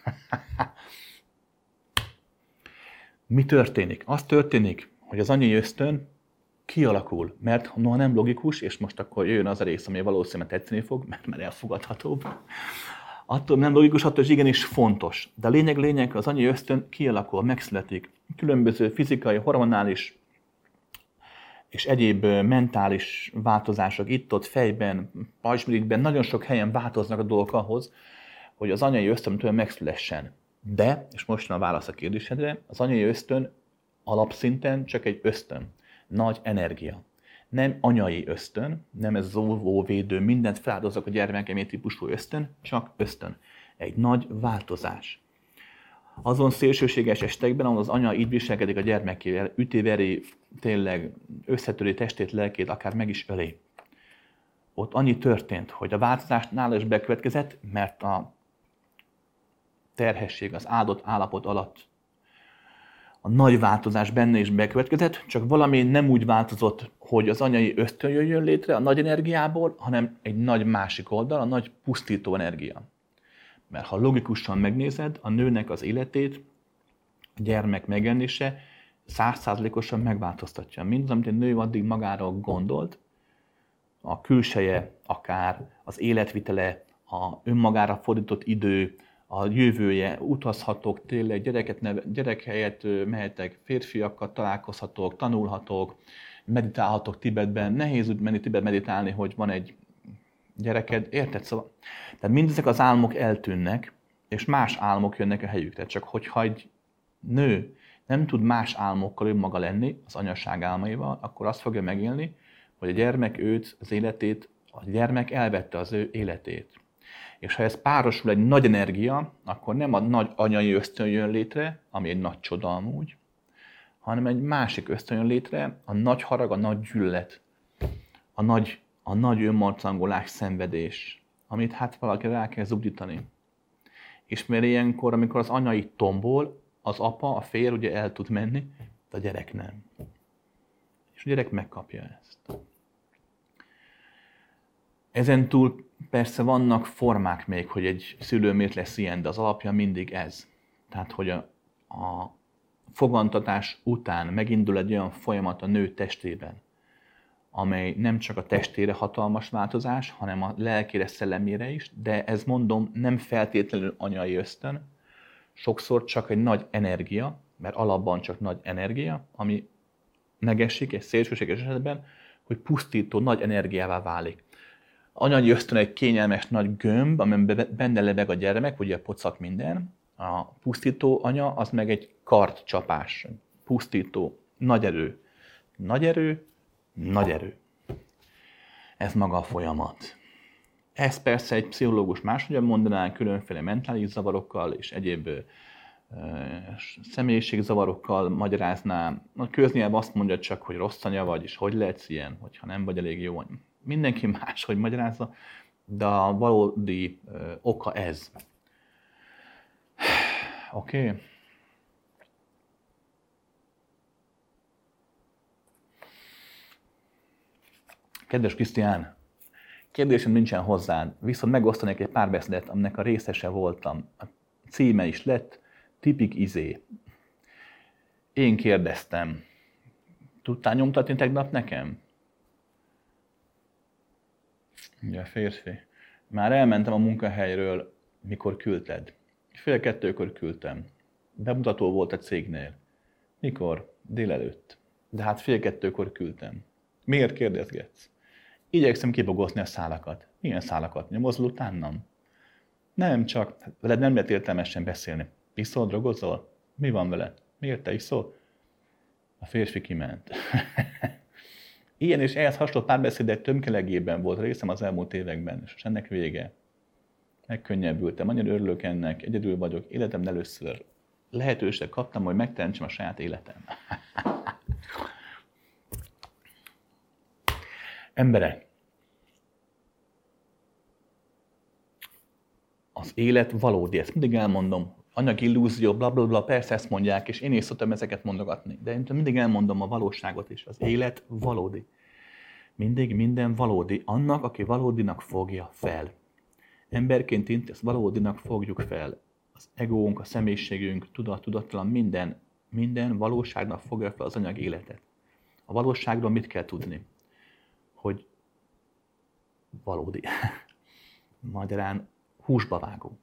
Mi történik? Az történik, hogy az anyai ösztön kialakul, mert noha nem logikus, és most akkor jön az a rész, ami valószínűleg tetszeni fog, mert már elfogadhatóbb. Attól nem logikus, attól is igenis fontos. De lényeg, lényeg, az anyai ösztön kialakul, megszületik. Különböző fizikai, hormonális és egyéb mentális változások itt-ott, fejben, pajzsmirigyben, nagyon sok helyen változnak a dolgok ahhoz, hogy az anyai ösztön megszülessen. De, és most a válasz a kérdésedre, az anyai ösztön alapszinten csak egy ösztön, nagy energia. Nem anyai ösztön, nem ez védő, mindent feláldozok a gyermekemé típusú ösztön, csak ösztön. Egy nagy változás azon szélsőséges estekben, ahol az anya így viselkedik a gyermekével, ütéveri, tényleg összetöri testét, lelkét, akár meg is öli. Ott annyi történt, hogy a változás nála is bekövetkezett, mert a terhesség, az áldott állapot alatt a nagy változás benne is bekövetkezett, csak valami nem úgy változott, hogy az anyai ösztön jöjjön létre a nagy energiából, hanem egy nagy másik oldal, a nagy pusztító energia. Mert ha logikusan megnézed, a nőnek az életét, a gyermek megjelenése százszázalékosan megváltoztatja. Mindaz, amit egy nő addig magára gondolt, a külseje, akár az életvitele, a önmagára fordított idő, a jövője, utazhatok, tényleg gyereket neve, gyerek helyett mehetek, férfiakkal találkozhatok, tanulhatok, meditálhatok Tibetben. Nehéz úgy menni Tibet meditálni, hogy van egy gyereked, érted? Szóval, tehát mindezek az álmok eltűnnek, és más álmok jönnek a helyükre. Csak hogyha egy nő nem tud más álmokkal önmaga lenni, az anyaság álmaival, akkor azt fogja megélni, hogy a gyermek őt, az életét, a gyermek elvette az ő életét. És ha ez párosul egy nagy energia, akkor nem a nagy anyai ösztön jön létre, ami egy nagy csoda amúgy, hanem egy másik ösztön jön létre, a nagy harag, a nagy gyűlölet, a nagy a nagy önmarcangolás szenvedés, amit hát valaki rá kell zúdítani. És mert ilyenkor, amikor az anyai tombol, az apa, a férj ugye el tud menni, de a gyerek nem. És a gyerek megkapja ezt. Ezen túl persze vannak formák még, hogy egy szülő miért lesz ilyen, de az alapja mindig ez. Tehát, hogy a, a fogantatás után megindul egy olyan folyamat a nő testében, amely nem csak a testére hatalmas változás, hanem a lelkére, szellemére is, de ez mondom nem feltétlenül anyai ösztön, sokszor csak egy nagy energia, mert alapban csak nagy energia, ami megesik egy szélsőséges esetben, hogy pusztító nagy energiává válik. anyagi ösztön egy kényelmes nagy gömb, amiben benne lebeg a gyermek, ugye pocak minden. A pusztító anya, az meg egy kartcsapás. Pusztító, nagy erő. Nagy erő, nagy erő. Ez maga a folyamat. Ez persze egy pszichológus máshogyan mondaná, különféle mentális zavarokkal és egyéb személyiségzavarokkal magyarázná. A köznyelv azt mondja csak, hogy rossz anya vagy, és hogy lehetsz ilyen, hogyha nem vagy elég jó. Mindenki más, hogy magyarázza, de a valódi oka ez. Oké? Okay. Kedves Krisztián, kérdésem nincsen hozzád, viszont megosztanék egy pár beszédet, aminek a részese voltam. A címe is lett, tipik izé. Én kérdeztem, tudtál nyomtatni tegnap nekem? Ugye, férfi. Már elmentem a munkahelyről, mikor küldted. Fél kettőkor küldtem. Bemutató volt a cégnél. Mikor? Délelőtt. De hát fél kettőkor küldtem. Miért kérdezgetsz? Igyekszem kibogozni a szálakat. Milyen szálakat? Nyomozol utánam? Nem, csak veled nem lehet értelmesen beszélni. Iszol, drogozol? Mi van vele? Miért te iszol? A férfi kiment. Ilyen és ehhez hasonló párbeszédek tömkelegében volt részem az elmúlt években, és ennek vége. Megkönnyebbültem, annyira örülök ennek, egyedül vagyok, életem először lehetőség kaptam, hogy megteremtsem a saját életem. Emberek, az élet valódi, ezt mindig elmondom, anyagi illúzió, bla, bla, bla, persze ezt mondják, és én is szoktam ezeket mondogatni, de én mindig elmondom a valóságot is. Az élet valódi. Mindig minden valódi. Annak, aki valódinak fogja fel. Emberként ezt valódinak fogjuk fel. Az egónk, a személyiségünk, tudat, tudatlan, minden, minden valóságnak fogja fel az anyag életet. A valóságról mit kell tudni? Hogy valódi. Magyarán húsba vágó.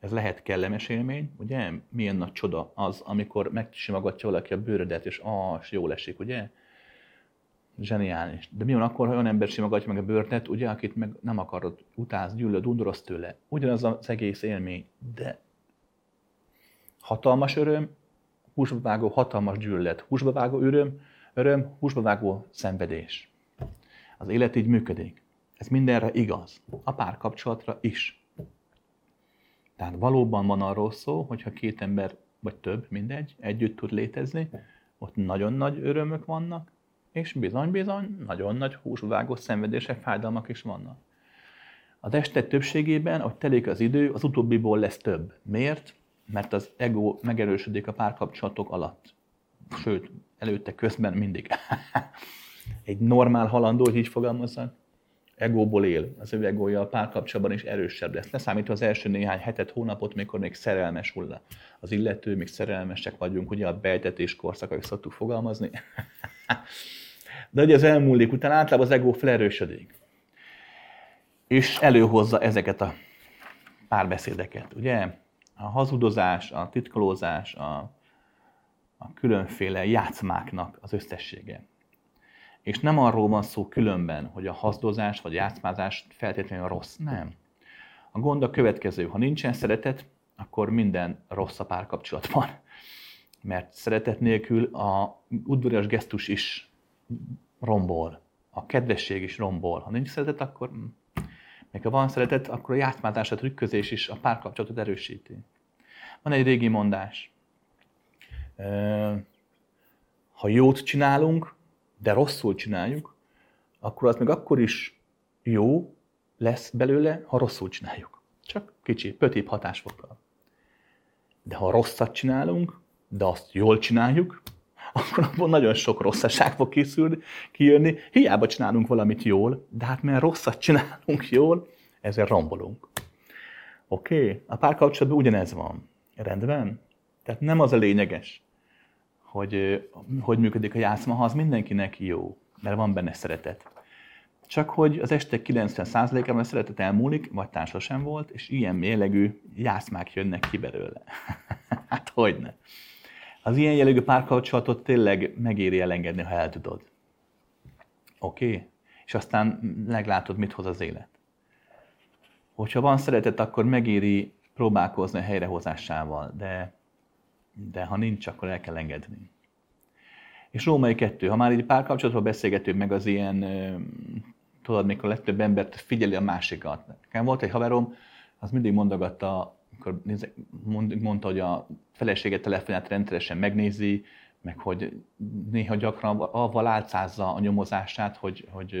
Ez lehet kellemes élmény, ugye? Milyen nagy csoda az, amikor megsimogatja valaki a bőrödet, és és jól esik, ugye? Zseniális. De mi van akkor, ha olyan ember simogatja meg a bőrtet, ugye, akit meg nem akarod, utáz, gyűlöd, undoroz tőle. Ugyanaz az egész élmény, de hatalmas öröm, húsba vágó hatalmas gyűlölet, húsba vágó öröm, öröm, húsba vágó szenvedés. Az élet így működik. Ez mindenre igaz. A párkapcsolatra is. Tehát valóban van arról szó, hogyha két ember, vagy több, mindegy, együtt tud létezni, ott nagyon nagy örömök vannak, és bizony-bizony nagyon nagy húsvágó szenvedések, fájdalmak is vannak. A testet többségében, ahogy telik az idő, az utóbbiból lesz több. Miért? Mert az ego megerősödik a párkapcsolatok alatt. Sőt, előtte, közben mindig. Egy normál halandó, hogy így fogalmazzak, egóból él, az ő egója a párkapcsolatban is erősebb lesz. Leszámítva az első néhány hetet, hónapot, mikor még szerelmes hull az illető, még szerelmesek vagyunk, ugye a bejtetés korszak, ahogy szoktuk fogalmazni. De ugye az elmúlik után általában az egó felerősödik. És előhozza ezeket a párbeszédeket, ugye? A hazudozás, a titkolózás, a, a különféle játszmáknak az összessége. És nem arról van szó különben, hogy a hazdozás vagy játszmázás feltétlenül rossz. Nem. A gond a következő. Ha nincsen szeretet, akkor minden rossz a párkapcsolatban. Mert szeretet nélkül a udvarias gesztus is rombol. A kedvesség is rombol. Ha nincs szeretet, akkor meg ha van szeretet, akkor a játszmázás, a trükközés is a párkapcsolatot erősíti. Van egy régi mondás. Ha jót csinálunk, de rosszul csináljuk, akkor az még akkor is jó lesz belőle, ha rosszul csináljuk. Csak kicsi, pötibb hatásfokkal. De ha rosszat csinálunk, de azt jól csináljuk, akkor abban nagyon sok rosszaság fog készülni, kijönni. Hiába csinálunk valamit jól, de hát mert rosszat csinálunk jól, ezzel rombolunk. Oké? Okay? A párkapcsolatban ugyanez van. Rendben? Tehát nem az a lényeges, hogy hogy működik a játszma, ha az mindenkinek jó, mert van benne szeretet. Csak hogy az este 90%-ában a szeretet elmúlik, vagy társas sem volt, és ilyen mérlegű játszmák jönnek ki belőle. hát hogyne. Az ilyen jellegű párkapcsolatot tényleg megéri elengedni, ha el tudod. Oké? Okay? és aztán meglátod, mit hoz az élet. Hogyha van szeretet, akkor megéri próbálkozni a helyrehozásával, de, de ha nincs, akkor el kell engedni. És Római kettő, ha már így párkapcsolatban beszélgetünk, meg az ilyen, tudod, mikor legtöbb embert figyeli a másikat. Nekem volt egy haverom, az mindig mondogatta, amikor mondta, hogy a felesége telefonját rendszeresen megnézi, meg hogy néha gyakran avval álcázza a nyomozását, hogy, hogy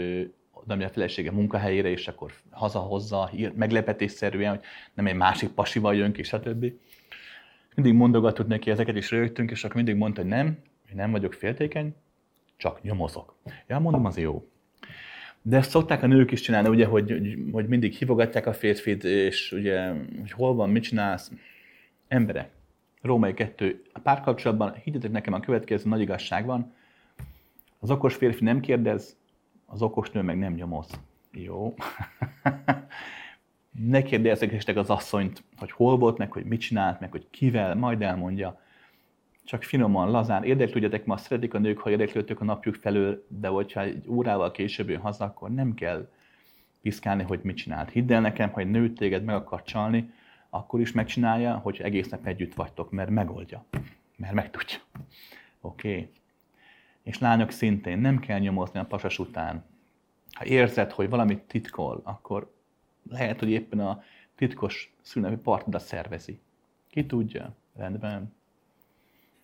oda a felesége munkahelyére, és akkor hazahozza meglepetésszerűen, hogy nem egy másik pasival jön ki, stb. Mindig mondogatott neki ezeket, is rögtünk, és akkor mindig mondta, hogy nem, én nem vagyok féltékeny, csak nyomozok. Ja, mondom, az jó. De ezt szokták a nők is csinálni, ugye, hogy, hogy mindig hívogatják a férfit, és ugye, hogy hol van, mit csinálsz. Emberek, Római 2, a párkapcsolatban, higgyetek nekem, a következő nagy igazság van, az okos férfi nem kérdez, az okos nő meg nem nyomoz. Jó. ne kérdezzek az asszonyt, hogy hol volt, meg hogy mit csinált, meg hogy kivel, majd elmondja. Csak finoman, lazán. Érdeklődjetek, ma szeretik a nők, ha érdeklődtök a napjuk felől, de hogyha egy órával később jön haza, akkor nem kell piszkálni, hogy mit csinált. Hidd el nekem, ha egy nő téged meg akar csalni, akkor is megcsinálja, hogy egész nap együtt vagytok, mert megoldja, mert megtudja. Oké? Okay? És lányok szintén nem kell nyomozni a pasas után. Ha érzed, hogy valamit titkol, akkor lehet, hogy éppen a titkos szülnapi partidat szervezi. Ki tudja? Rendben.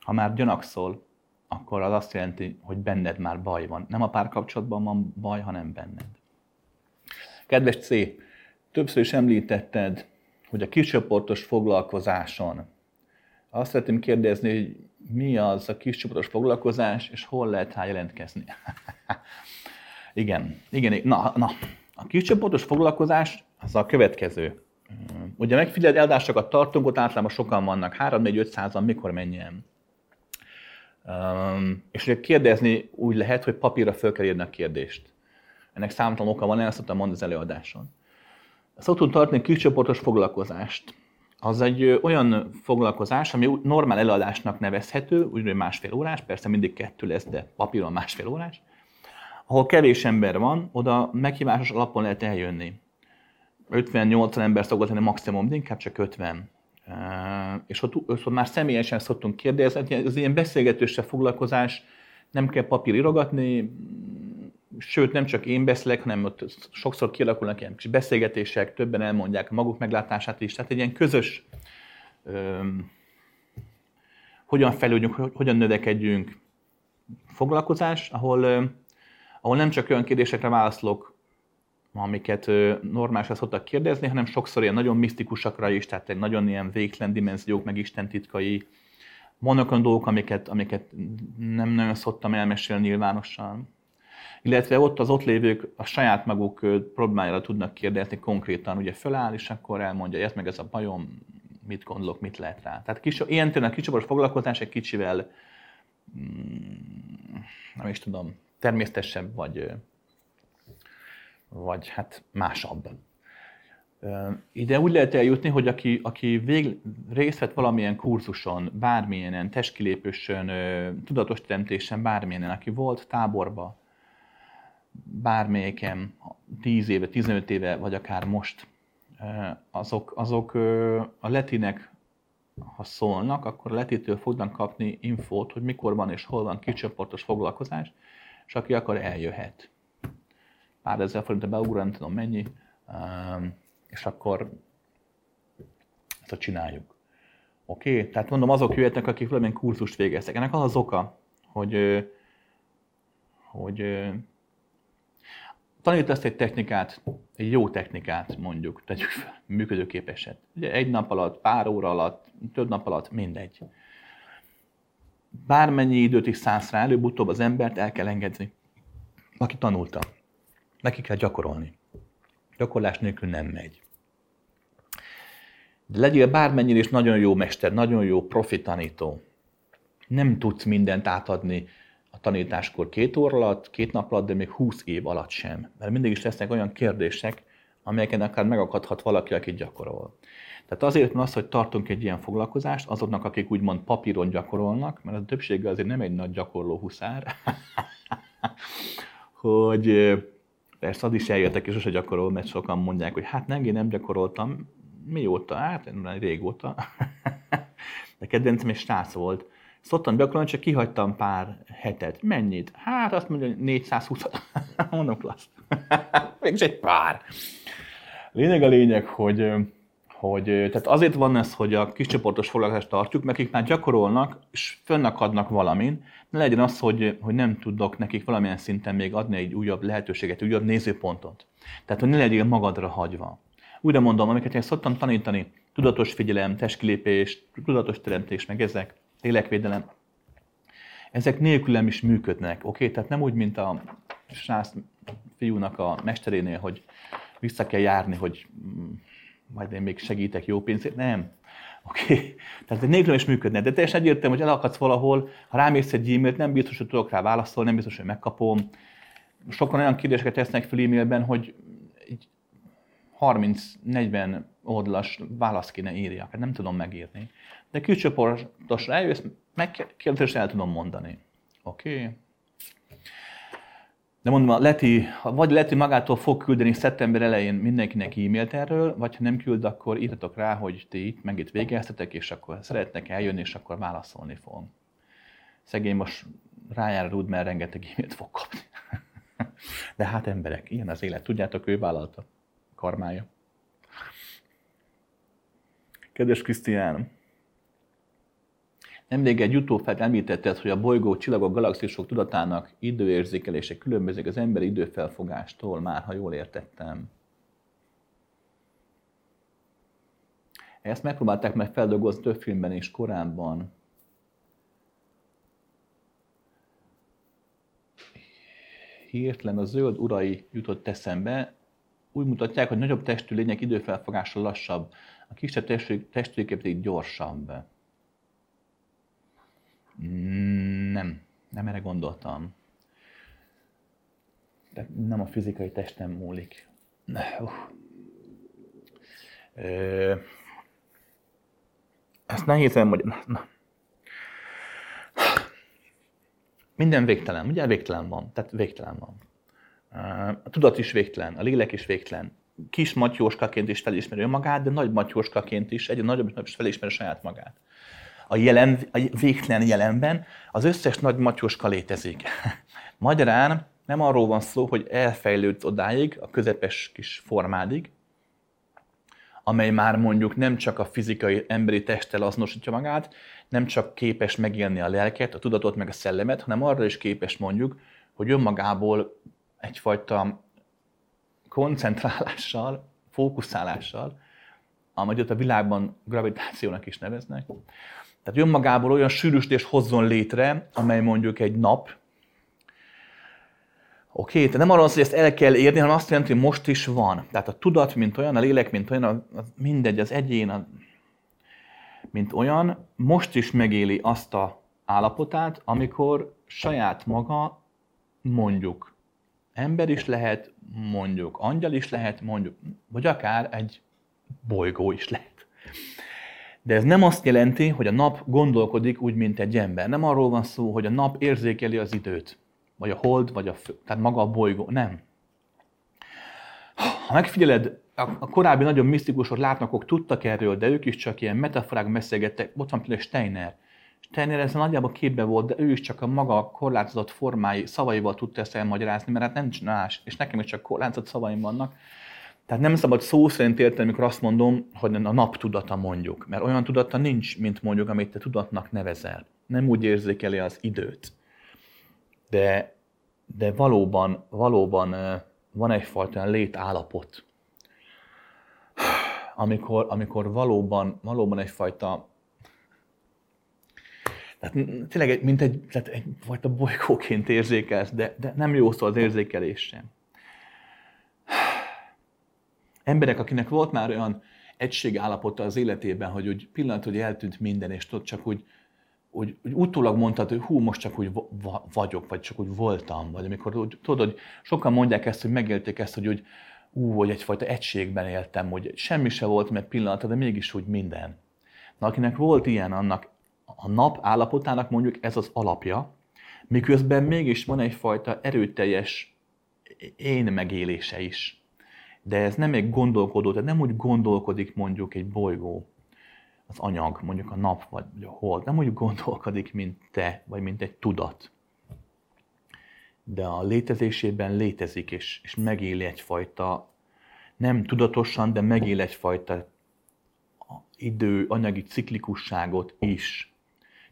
Ha már gyanakszol, akkor az azt jelenti, hogy benned már baj van. Nem a párkapcsolatban van baj, hanem benned. Kedves C, többször is említetted, hogy a kiscsoportos foglalkozáson azt szeretném kérdezni, hogy mi az a kiscsoportos foglalkozás, és hol lehet rá jelentkezni. igen, igen, na, na. A kiscsoportos foglalkozás az a következő. Ugye megfigyelt eladásokat tartunk, ott általában sokan vannak, 3-4-500-an, mikor menjen. És ugye kérdezni úgy lehet, hogy papírra föl kell írni a kérdést. Ennek számtalan oka van, ezt szoktam mondani az előadáson. Szoktunk tartani kiscsoportos foglalkozást. Az egy olyan foglalkozás, ami normál előadásnak nevezhető, úgyhogy másfél órás, persze mindig kettő lesz, de papíron másfél órás, ahol kevés ember van, oda meghívásos alapon lehet eljönni. 50-80 ember szokott lenni maximum, de inkább csak 50. És ott, ott már személyesen szoktunk kérdezni, az ilyen beszélgetőse foglalkozás, nem kell papír irogatni, sőt nem csak én beszélek, hanem ott sokszor kialakulnak ilyen kis beszélgetések, többen elmondják maguk meglátását is, tehát egy ilyen közös, öm, hogyan fejlődjünk, hogyan növekedjünk foglalkozás, ahol, öm, ahol nem csak olyan kérdésekre válaszolok, amiket normálisan szoktak kérdezni, hanem sokszor ilyen nagyon misztikusakra is, tehát egy nagyon ilyen végtelen dimenziók, meg Isten titkai. Vannak dolgok, amiket, amiket nem nagyon szoktam elmesélni nyilvánosan illetve ott az ott lévők a saját maguk problémájára tudnak kérdezni konkrétan, ugye föláll, és akkor elmondja, ez meg ez a bajom, mit gondolok, mit lehet rá. Tehát kis, ilyen tényleg kicsiboros foglalkozás egy kicsivel, mm, nem is tudom, természetesebb, vagy, vagy hát másabb. Ide úgy lehet eljutni, hogy aki, aki vég, részt vett valamilyen kurzuson, bármilyen testkilépősön, tudatos teremtésen, bármilyen, aki volt táborba, bármelyiken 10 éve, 15 éve, vagy akár most, azok, azok a letinek, ha szólnak, akkor a letitől fognak kapni infót, hogy mikor van és hol van kicsoportos foglalkozás, és aki akar, eljöhet. Pár ezer forint beugrani, nem tudom mennyi, és akkor ezt csináljuk. Oké? Okay? Tehát mondom, azok jöhetnek, akik valamilyen kurzust végeztek. Ennek az az oka, hogy, hogy tanítasz egy technikát, egy jó technikát mondjuk, tegyük fel, működőképeset. Ugye egy nap alatt, pár óra alatt, több nap alatt, mindegy. Bármennyi időt is szállsz rá, előbb-utóbb az embert el kell engedni, aki tanulta. Neki kell gyakorolni. Gyakorlás nélkül nem megy. De legyél bármennyire is nagyon jó mester, nagyon jó profi tanító. Nem tudsz mindent átadni a tanításkor két óra alatt, két nap alatt, de még 20 év alatt sem. Mert mindig is lesznek olyan kérdések, amelyeken akár megakadhat valaki, aki gyakorol. Tehát azért van az, hogy tartunk egy ilyen foglalkozást azoknak, akik úgymond papíron gyakorolnak, mert a többsége azért nem egy nagy gyakorló huszár, hogy Persze az is eljöttek, és sose gyakorol, mert sokan mondják, hogy hát nem, én nem gyakoroltam. Mióta? Hát régóta. De kedvencem egy srác volt. Szoktam gyakorolni, csak kihagytam pár hetet. Mennyit? Hát azt mondja, 420 Mondom, klassz. Mégis egy pár. Lényeg a lényeg, hogy, hogy tehát azért van ez, hogy a kiscsoportos foglalkozást tartjuk, mert akik már gyakorolnak, és fönnakadnak valamin, ne legyen az, hogy, hogy nem tudok nekik valamilyen szinten még adni egy újabb lehetőséget, újabb nézőpontot. Tehát, hogy ne legyél magadra hagyva. Újra mondom, amiket én szoktam tanítani, tudatos figyelem, testkilépés, tudatos teremtés, meg ezek, lélekvédelem, ezek nélkülem is működnek, oké? Okay? Tehát nem úgy, mint a srác fiúnak a mesterénél, hogy vissza kell járni, hogy mm, majd én még segítek jó pénzért. Nem. Oké? Okay. Tehát nélkül is működne. De teljesen egyértelmű, hogy elakadsz valahol, ha rámész egy e-mailt, nem biztos, hogy tudok rá válaszolni, nem biztos, hogy megkapom. Sokan olyan kérdéseket tesznek fel e-mailben, hogy 30-40 oldalas választ kéne írjak, hát nem tudom megírni. De kiscsoportos rájössz, megkérdezés el tudom mondani. Oké? Okay? De mondom, a Leti, vagy Leti magától fog küldeni szeptember elején mindenkinek e-mailt erről, vagy ha nem küld, akkor írtatok rá, hogy ti itt meg itt végeztetek, és akkor szeretnek eljönni, és akkor válaszolni fog. Szegény most rájár rúd, mert rengeteg e-mailt fog kapni. De hát emberek, ilyen az élet. Tudjátok, ő vállalta karmája. Kedves Krisztián, Nemrég egy utófelt említetted, hogy a bolygó csillagok, galaxisok tudatának időérzékelése különbözik az emberi időfelfogástól, már ha jól értettem. Ezt megpróbálták meg feldolgozni több filmben is korábban. Hirtelen a zöld urai jutott eszembe, úgy mutatják, hogy nagyobb testű lények időfelfogása lassabb, a kisebb testű, pedig gyorsabb. Nem, nem erre gondoltam. De nem a fizikai testem múlik. Uh. Ezt nehéz elmagyarázni. Minden végtelen, ugye végtelen van, tehát végtelen van. A tudat is végtelen, a lélek is végtelen. Kis matyóskaként is felismeri magát, de nagy matyóskaként is egyre nagyobb is felismeri saját magát a, jelen, a végtelen jelenben az összes nagy matyoska létezik. Magyarán nem arról van szó, hogy elfejlődsz odáig, a közepes kis formádig, amely már mondjuk nem csak a fizikai emberi testtel azonosítja magát, nem csak képes megélni a lelket, a tudatot, meg a szellemet, hanem arra is képes mondjuk, hogy önmagából egyfajta koncentrálással, fókuszálással, amit a világban gravitációnak is neveznek, tehát önmagából olyan sűrűsítés hozzon létre, amely mondjuk egy nap. Oké, tehát nem arról van hogy ezt el kell érni, hanem azt jelenti, hogy most is van. Tehát a tudat, mint olyan, a lélek, mint olyan, az mindegy, az egyén, a, mint olyan, most is megéli azt a állapotát, amikor saját maga mondjuk ember is lehet, mondjuk angyal is lehet, mondjuk, vagy akár egy bolygó is lehet. De ez nem azt jelenti, hogy a nap gondolkodik úgy, mint egy ember. Nem arról van szó, hogy a nap érzékeli az időt, vagy a hold, vagy a fő, tehát maga a bolygó. Nem. Ha megfigyeled, a korábbi nagyon misztikusok, látnokok tudtak erről, de ők is csak ilyen metaforák beszélgettek. Ott van például Steiner. Steiner ezzel nagyjából képbe volt, de ő is csak a maga korlátozott formái, szavaival tudta ezt elmagyarázni, mert hát nem más, és nekem is csak korlátozott szavaim vannak. Tehát nem szabad szó szerint érteni, amikor azt mondom, hogy a nap tudata mondjuk. Mert olyan tudata nincs, mint mondjuk, amit te tudatnak nevezel. Nem úgy érzékeli az időt. De, de valóban, valóban van egyfajta létállapot, amikor, amikor valóban, valóban egyfajta tehát tényleg mint egy, tehát egyfajta bolygóként érzékelsz, de, de nem jó szó az érzékelés sem emberek, akinek volt már olyan egységállapota az életében, hogy úgy pillanat, hogy eltűnt minden, és tudod, csak úgy, úgy, úgy utólag mondtad, hogy hú, most csak úgy vagyok, vagy csak úgy voltam, vagy amikor úgy, tudod, hogy sokan mondják ezt, hogy megélték ezt, hogy úgy, ú, hogy egyfajta egységben éltem, hogy semmi se volt, mert pillanat, de mégis úgy minden. Na, akinek volt ilyen, annak a nap állapotának mondjuk ez az alapja, miközben mégis van egyfajta erőteljes én megélése is. De ez nem egy gondolkodó, tehát nem úgy gondolkodik mondjuk egy bolygó, az anyag, mondjuk a nap vagy a hold, nem úgy gondolkodik, mint te, vagy mint egy tudat. De a létezésében létezik, és, és megél egyfajta, nem tudatosan, de megél egyfajta idő, anyagi ciklikusságot is.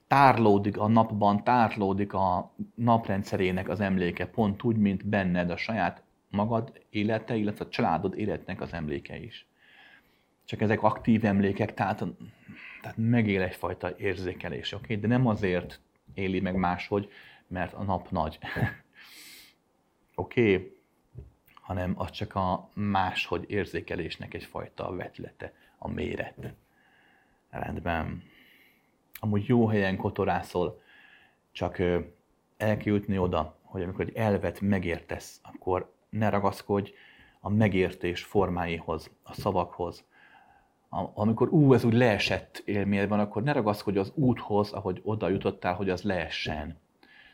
Tárlódik a napban, tárlódik a naprendszerének az emléke, pont úgy, mint benned a saját magad élete, illetve a családod életnek az emléke is. Csak ezek aktív emlékek, tehát, tehát megél egyfajta érzékelés, oké? Okay? De nem azért éli meg máshogy, mert a nap nagy. oké? Okay? Hanem az csak a máshogy érzékelésnek egyfajta vetlete, a méret. Rendben. Amúgy jó helyen kotorászol, csak el kell jutni oda, hogy amikor egy elvet megértesz, akkor ne ragaszkodj a megértés formáihoz, a szavakhoz. Amikor ú, ez úgy leesett élményedben, akkor ne ragaszkodj az úthoz, ahogy oda jutottál, hogy az leessen.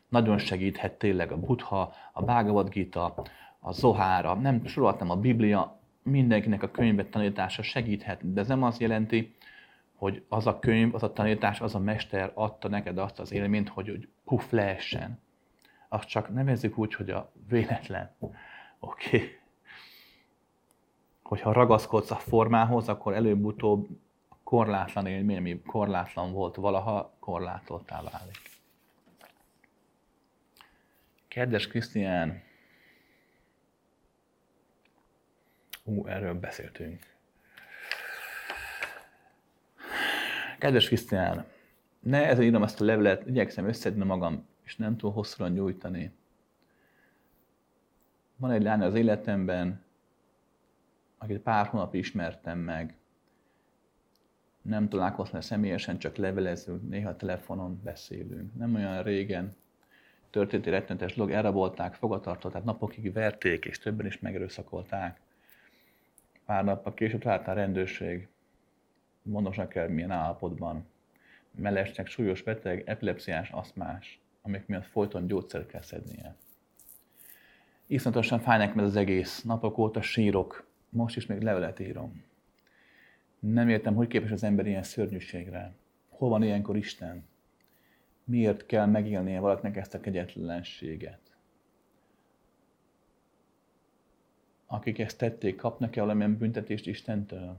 Nagyon segíthet tényleg a Buddha, a Bhagavad Gita, a Zohára, nem sorolhatnám a Biblia, mindenkinek a könyvet tanítása segíthet, de ez nem azt jelenti, hogy az a könyv, az a tanítás, az a mester adta neked azt az élményt, hogy, hogy puff leessen. Azt csak nevezzük úgy, hogy a véletlen. Oké. Okay. Hogyha ragaszkodsz a formához, akkor előbb-utóbb korlátlan élmény, ami korlátlan volt valaha, korlátoltá válik. Kedves Krisztián, Ú, erről beszéltünk. Kedves Krisztián, ne ezzel írom ezt a levelet, igyekszem összedni magam, és nem túl hosszúra nyújtani. Van egy lány az életemben, akit pár hónap ismertem meg. Nem találkoztam személyesen, csak levelezünk, néha telefonon beszélünk. Nem olyan régen történt egy rettenetes dolog, elrabolták, fogatartották, napokig verték, és többen is megerőszakolták. Pár nappal később talált a rendőrség, mondanak el milyen állapotban. Mellesnek súlyos beteg, epilepsziás, aszmás, amik miatt folyton gyógyszert kell szednie. Iszonyatosan fáj nekem ez az egész. Napok óta sírok. Most is még levelet írom. Nem értem, hogy képes az ember ilyen szörnyűségre. Hol van ilyenkor Isten? Miért kell megélnie valakinek ezt a kegyetlenséget? Akik ezt tették, kapnak-e valamilyen büntetést Istentől?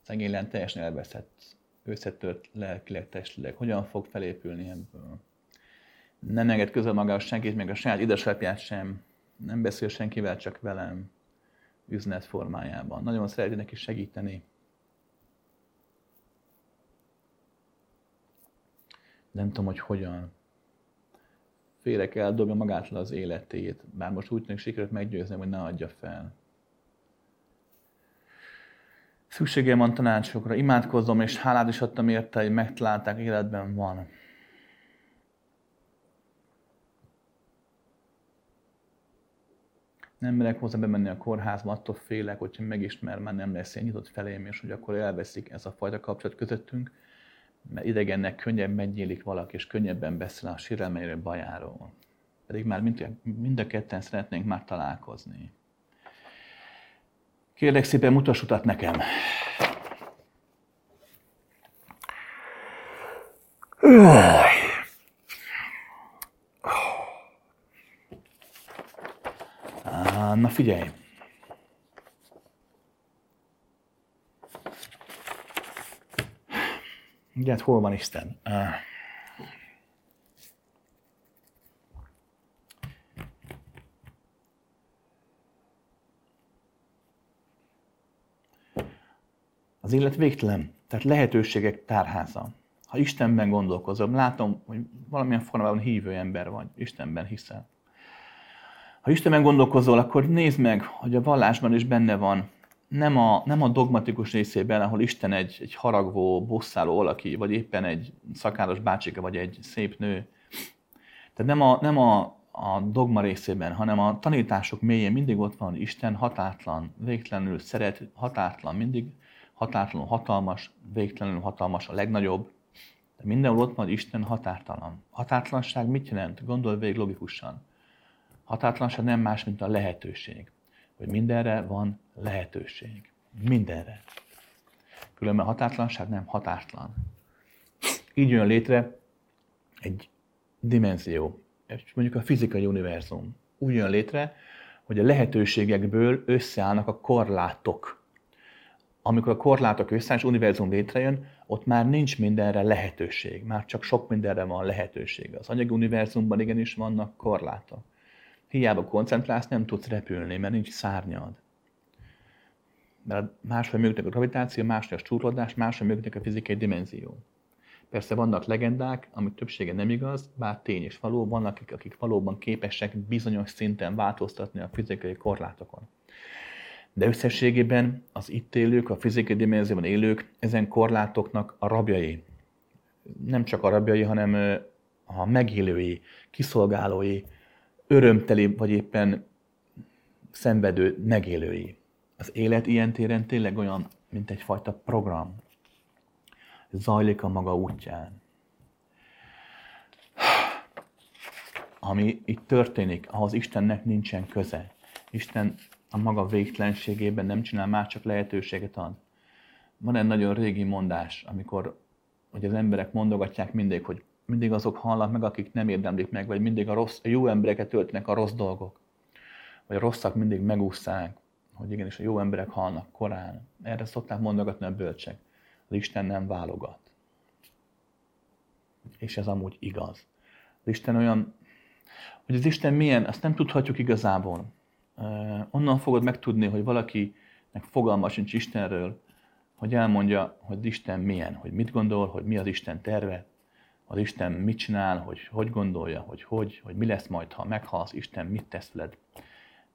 Szegény teljesen elveszett, összetört lelkileg, testileg. Hogyan fog felépülni ebből? Nem enged közel magához senkit, még a saját édesapját sem. Nem beszél senkivel, csak velem üzenet formájában. Nagyon szereti neki segíteni. Nem tudom, hogy hogyan. Félek eldobja magától az életét, bár most úgy tűnik sikerült meggyőzni, hogy ne adja fel. Szükségem van tanácsokra, imádkozom, és hálát is adtam érte, hogy megtalálták, életben van. Nem merek hozzá bemenni a kórházba, attól félek, hogyha megismer, már nem lesz ilyen nyitott felém, és hogy akkor elveszik ez a fajta kapcsolat közöttünk, mert idegennek könnyebb megnyílik valaki, és könnyebben beszél a sérelmeiről, bajáról. Pedig már mind, mind a ketten szeretnénk már találkozni. Kérlek szépen, mutass utat nekem. Na figyelj! Igen, hol van Isten? Az élet végtelen, tehát lehetőségek tárháza. Ha Istenben gondolkozom, látom, hogy valamilyen formában hívő ember vagy, Istenben hiszel. Ha Istenben gondolkozol, akkor nézd meg, hogy a vallásban is benne van, nem a, nem a dogmatikus részében, ahol Isten egy, egy haragvó, bosszáló valaki, vagy éppen egy szakáros bácsika, vagy egy szép nő. Tehát nem a, nem a, a dogma részében, hanem a tanítások mélyén mindig ott van Isten hatátlan, végtelenül szeret, hatátlan, mindig határtalanul hatalmas, végtelenül hatalmas, a legnagyobb. De mindenhol ott van, Isten határtalan. Határtalanság mit jelent? Gondolj végig logikusan. Határtlanság nem más, mint a lehetőség. Hogy mindenre van lehetőség. Mindenre. Különben határtlanság nem határtlan. Így jön létre egy dimenzió, mondjuk a fizikai univerzum. Úgy jön létre, hogy a lehetőségekből összeállnak a korlátok. Amikor a korlátok összeáll, és univerzum létrejön, ott már nincs mindenre lehetőség, már csak sok mindenre van lehetőség. Az anyagi univerzumban igenis vannak korlátok. Hiába koncentrálsz, nem tudsz repülni, mert nincs szárnyad. Mert máshogy működik a gravitáció, máshogy a csúrodás, máshogy működik a fizikai dimenzió. Persze vannak legendák, amik többsége nem igaz, bár tény és való, vannak akik, akik valóban képesek bizonyos szinten változtatni a fizikai korlátokon. De összességében az itt élők, a fizikai dimenzióban élők ezen korlátoknak a rabjai. Nem csak a rabjai, hanem a megélői, kiszolgálói, örömteli vagy éppen szenvedő megélői. Az élet ilyen téren tényleg olyan, mint egyfajta program. Zajlik a maga útján. Ami itt történik, ahhoz Istennek nincsen köze. Isten a maga végtelenségében nem csinál már, csak lehetőséget ad. Van egy nagyon régi mondás, amikor hogy az emberek mondogatják mindig, hogy mindig azok halnak meg, akik nem érdemlik meg, vagy mindig a, rossz, a jó embereket töltnek a rossz dolgok, vagy a rosszak mindig megúszszák, hogy igenis a jó emberek halnak korán. Erre szokták mondogatni a bölcsek. Az Isten nem válogat. És ez amúgy igaz. Az Isten olyan, hogy az Isten milyen, azt nem tudhatjuk igazából. Onnan fogod megtudni, hogy valakinek fogalma sincs Istenről, hogy elmondja, hogy Isten milyen, hogy mit gondol, hogy mi az Isten terve, az Isten mit csinál, hogy hogy gondolja, hogy hogy, hogy mi lesz majd, ha meghalsz, Isten mit tesz veled.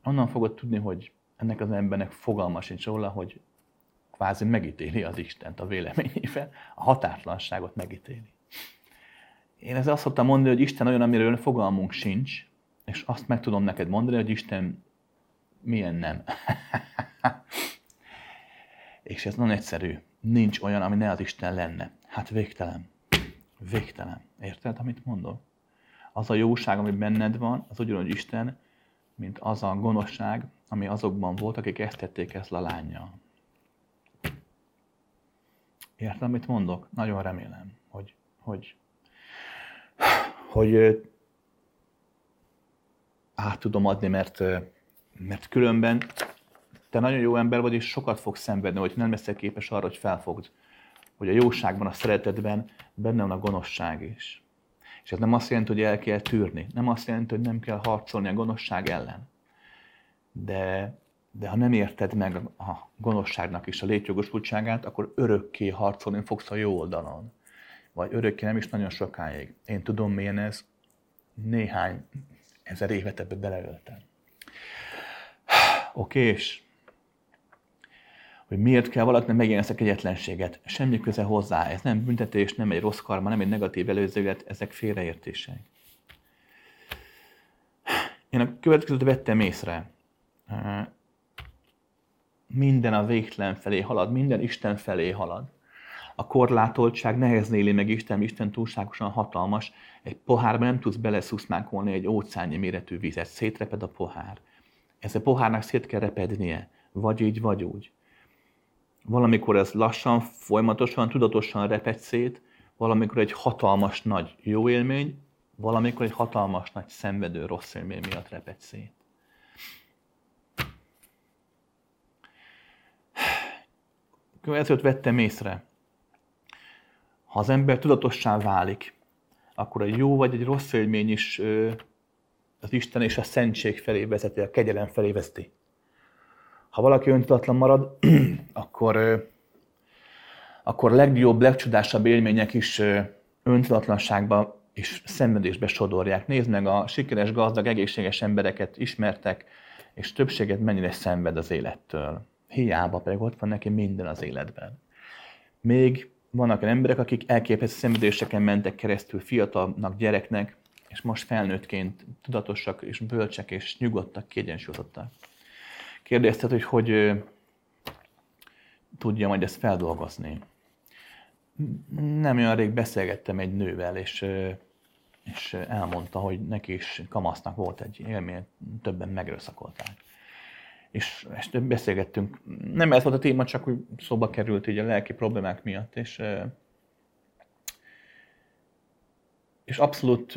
Onnan fogod tudni, hogy ennek az embernek fogalma sincs róla, hogy kvázi megítéli az Istent a véleményével, a határtlanságot megítéli. Én ezzel azt szoktam mondani, hogy Isten olyan, amiről fogalmunk sincs, és azt meg tudom neked mondani, hogy Isten milyen nem. és ez nagyon egyszerű. Nincs olyan, ami ne az Isten lenne. Hát végtelen. Végtelen. Érted, amit mondok? Az a jóság, ami benned van, az ugyanúgy Isten, mint az a gonoszság, ami azokban volt, akik ezt tették ezt a lányjal. Érted, amit mondok? Nagyon remélem, hogy, hogy, hogy át tudom adni, mert, mert különben te nagyon jó ember vagy, és sokat fogsz szenvedni, hogy nem leszel képes arra, hogy felfogd, hogy a jóságban, a szeretetben benne van a gonoszság is. És ez nem azt jelenti, hogy el kell tűrni. Nem azt jelenti, hogy nem kell harcolni a gonoszság ellen. De, de ha nem érted meg a gonoszságnak is a létjogosultságát, akkor örökké harcolni fogsz a jó oldalon. Vagy örökké nem is nagyon sokáig. Én tudom, milyen ez. Néhány ezer évet ebbe beleöltem. Oké, és hogy miért kell valakinek megélni ezt a kegyetlenséget. Semmi köze hozzá. Ez nem büntetés, nem egy rossz karma, nem egy negatív előzőlet, ezek félreértések. Én a következőt vettem észre. Minden a végtelen felé halad, minden Isten felé halad. A korlátoltság nehezen éli meg Isten, Isten túlságosan hatalmas. Egy pohárba nem tudsz beleszuszmákolni egy óceányi méretű vizet, szétreped a pohár. Ez a pohárnak szét kell repednie, vagy így, vagy úgy valamikor ez lassan, folyamatosan, tudatosan reped szét, valamikor egy hatalmas nagy jó élmény, valamikor egy hatalmas nagy szenvedő rossz élmény miatt reped szét. Követőt vettem észre. Ha az ember tudatossá válik, akkor egy jó vagy egy rossz élmény is az Isten és a szentség felé vezeti, a kegyelem felé vezeti. Ha valaki öntudatlan marad, akkor, akkor legjobb, legcsodásabb élmények is öntudatlanságba és szenvedésbe sodorják. Nézd meg a sikeres, gazdag, egészséges embereket ismertek, és többséget mennyire szenved az élettől. Hiába pedig ott van neki minden az életben. Még vannak olyan emberek, akik elképesztő szenvedéseken mentek keresztül fiatalnak, gyereknek, és most felnőttként tudatosak és bölcsek és nyugodtak, kiegyensúlyozottak. Kérdezted, hogy hogy tudja majd ezt feldolgozni. Nem olyan rég beszélgettem egy nővel, és és elmondta, hogy neki is kamasznak volt egy élmény, többen megerőszakolták. És, és beszélgettünk. Nem ez volt a téma, csak úgy szóba került így a lelki problémák miatt, és, és abszolút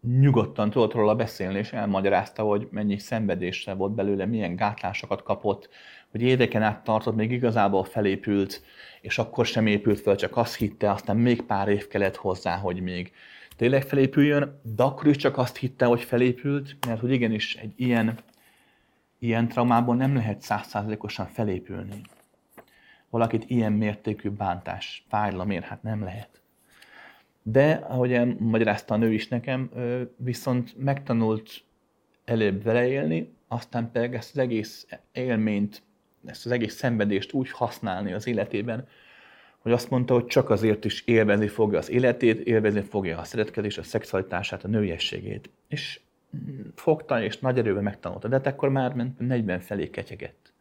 nyugodtan tudott róla beszélni, és elmagyarázta, hogy mennyi szenvedésre volt belőle, milyen gátlásokat kapott, hogy éveken át tartott, még igazából felépült, és akkor sem épült fel, csak azt hitte, aztán még pár év kellett hozzá, hogy még tényleg felépüljön, de akkor is csak azt hitte, hogy felépült, mert hogy igenis egy ilyen, ilyen traumából nem lehet százszázalékosan felépülni. Valakit ilyen mértékű bántás, fájdalom ér, hát nem lehet. De, ahogy magyarázta a nő is nekem, viszont megtanult előbb vele élni, aztán pedig ezt az egész élményt, ezt az egész szenvedést úgy használni az életében, hogy azt mondta, hogy csak azért is élvezni fogja az életét, élvezni fogja a szeretkezést, a szexualitását, a nőiességét. És fogta, és nagy erővel megtanulta. De hát akkor már 40 felé ketyegett.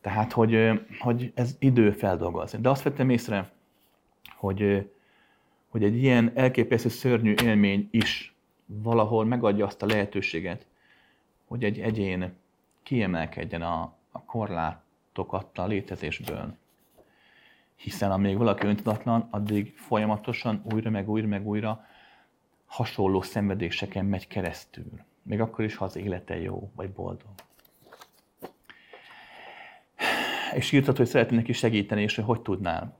Tehát, hogy, hogy ez idő feldolgozni. De azt vettem észre, hogy, hogy egy ilyen elképesztő szörnyű élmény is valahol megadja azt a lehetőséget, hogy egy egyén kiemelkedjen a, a korlátok a létezésből hiszen amíg valaki öntudatlan, addig folyamatosan újra meg újra meg újra hasonló szenvedéseken megy keresztül. Még akkor is, ha az élete jó, vagy boldog. És írtad, hogy szeretnél neki segíteni, és hogy hogy tudnál.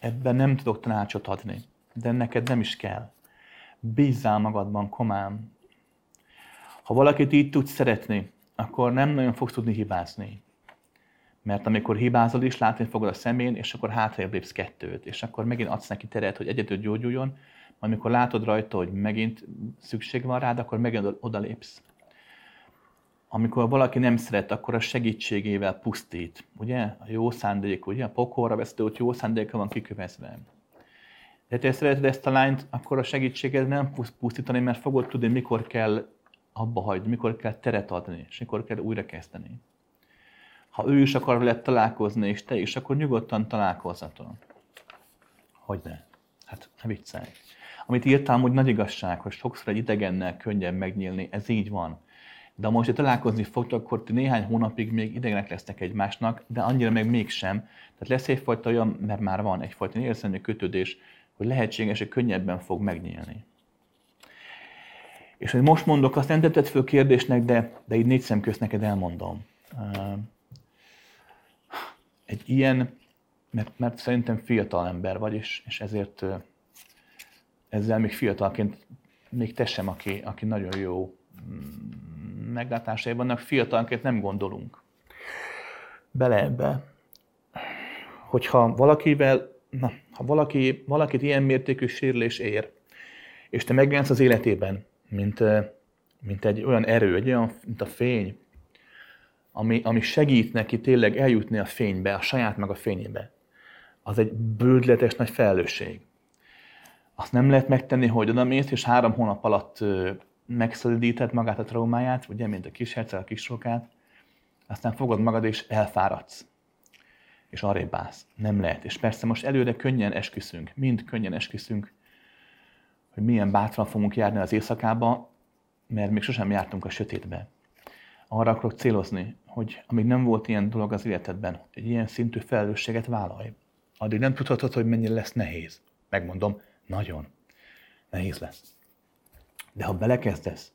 Ebben nem tudok tanácsot adni, de neked nem is kell. Bízzál magadban, komám. Ha valakit így tudsz szeretni, akkor nem nagyon fogsz tudni hibázni. Mert amikor hibázol is, látni fogod a szemén, és akkor hátrébb lépsz kettőt, és akkor megint adsz neki teret, hogy egyedül gyógyuljon, amikor látod rajta, hogy megint szükség van rád, akkor megint odalépsz. Amikor valaki nem szeret, akkor a segítségével pusztít. Ugye? A jó szándék, ugye? A pokolra vesztő, hogy jó szándéka van kikövezve. De te szereted ezt a lányt, akkor a segítséged nem pusztítani, mert fogod tudni, mikor kell abba hagyni, mikor kell teret adni, és mikor kell újra kezdeni ha ő is akar veled találkozni, és te is, akkor nyugodtan találkozhatok. Hogy ne? Hát ne viccelj. Amit írtam, hogy nagy igazság, hogy sokszor egy idegennel könnyen megnyílni, ez így van. De most, ha találkozni fogtok, akkor ti néhány hónapig még idegenek lesznek egymásnak, de annyira meg mégsem. Tehát lesz egyfajta olyan, mert már van egyfajta érzelmi kötődés, hogy lehetséges, hogy könnyebben fog megnyílni. És hogy most mondok, azt nem tetted föl kérdésnek, de, de így négy szem közt neked elmondom egy ilyen, mert, mert szerintem fiatal ember vagy, és, és ezért ezzel még fiatalként, még te sem, aki, aki nagyon jó mm, meglátásai vannak, fiatalként nem gondolunk bele ebbe. Hogyha valakivel, na, ha valaki, valakit ilyen mértékű sérülés ér, és te megjelensz az életében, mint, mint egy olyan erő, egy olyan, mint a fény, ami, ami segít neki tényleg eljutni a fénybe, a saját meg a fényébe, az egy bődletes nagy felelősség. Azt nem lehet megtenni, hogy oda mész, és három hónap alatt megszöldíted magát a traumáját, ugye, mint a kis herceg, a kis rokát, aztán fogod magad és elfáradsz. És arrébb állsz. Nem lehet. És persze most előre könnyen esküszünk, mind könnyen esküszünk, hogy milyen bátran fogunk járni az éjszakába, mert még sosem jártunk a sötétbe. Arra akarok célozni, hogy amíg nem volt ilyen dolog az életedben, egy ilyen szintű felelősséget vállalj. Addig nem tudhatod, hogy mennyire lesz nehéz. Megmondom, nagyon nehéz lesz. De ha belekezdesz,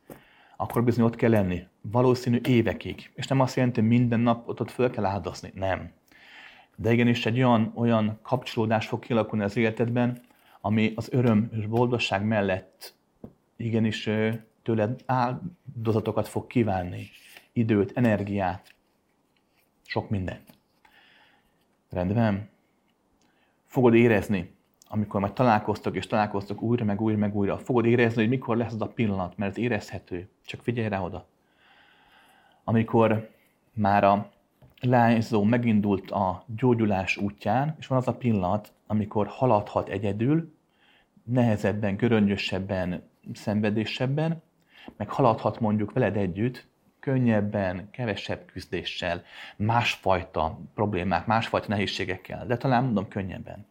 akkor bizony ott kell lenni. Valószínű évekig. És nem azt jelenti, hogy minden nap ott, ott föl kell áldozni. Nem. De igenis egy olyan, olyan kapcsolódás fog kialakulni az életedben, ami az öröm és boldogság mellett igenis tőled áldozatokat fog kívánni időt, energiát, sok mindent. Rendben? Fogod érezni, amikor majd találkoztok és találkoztok újra, meg újra, meg újra, fogod érezni, hogy mikor lesz az a pillanat, mert ez érezhető. Csak figyelj rá oda. Amikor már a lányzó megindult a gyógyulás útján, és van az a pillanat, amikor haladhat egyedül, nehezebben, göröngyösebben, szenvedésebben, meg haladhat mondjuk veled együtt, könnyebben, kevesebb küzdéssel, másfajta problémák, másfajta nehézségekkel, de talán mondom könnyebben.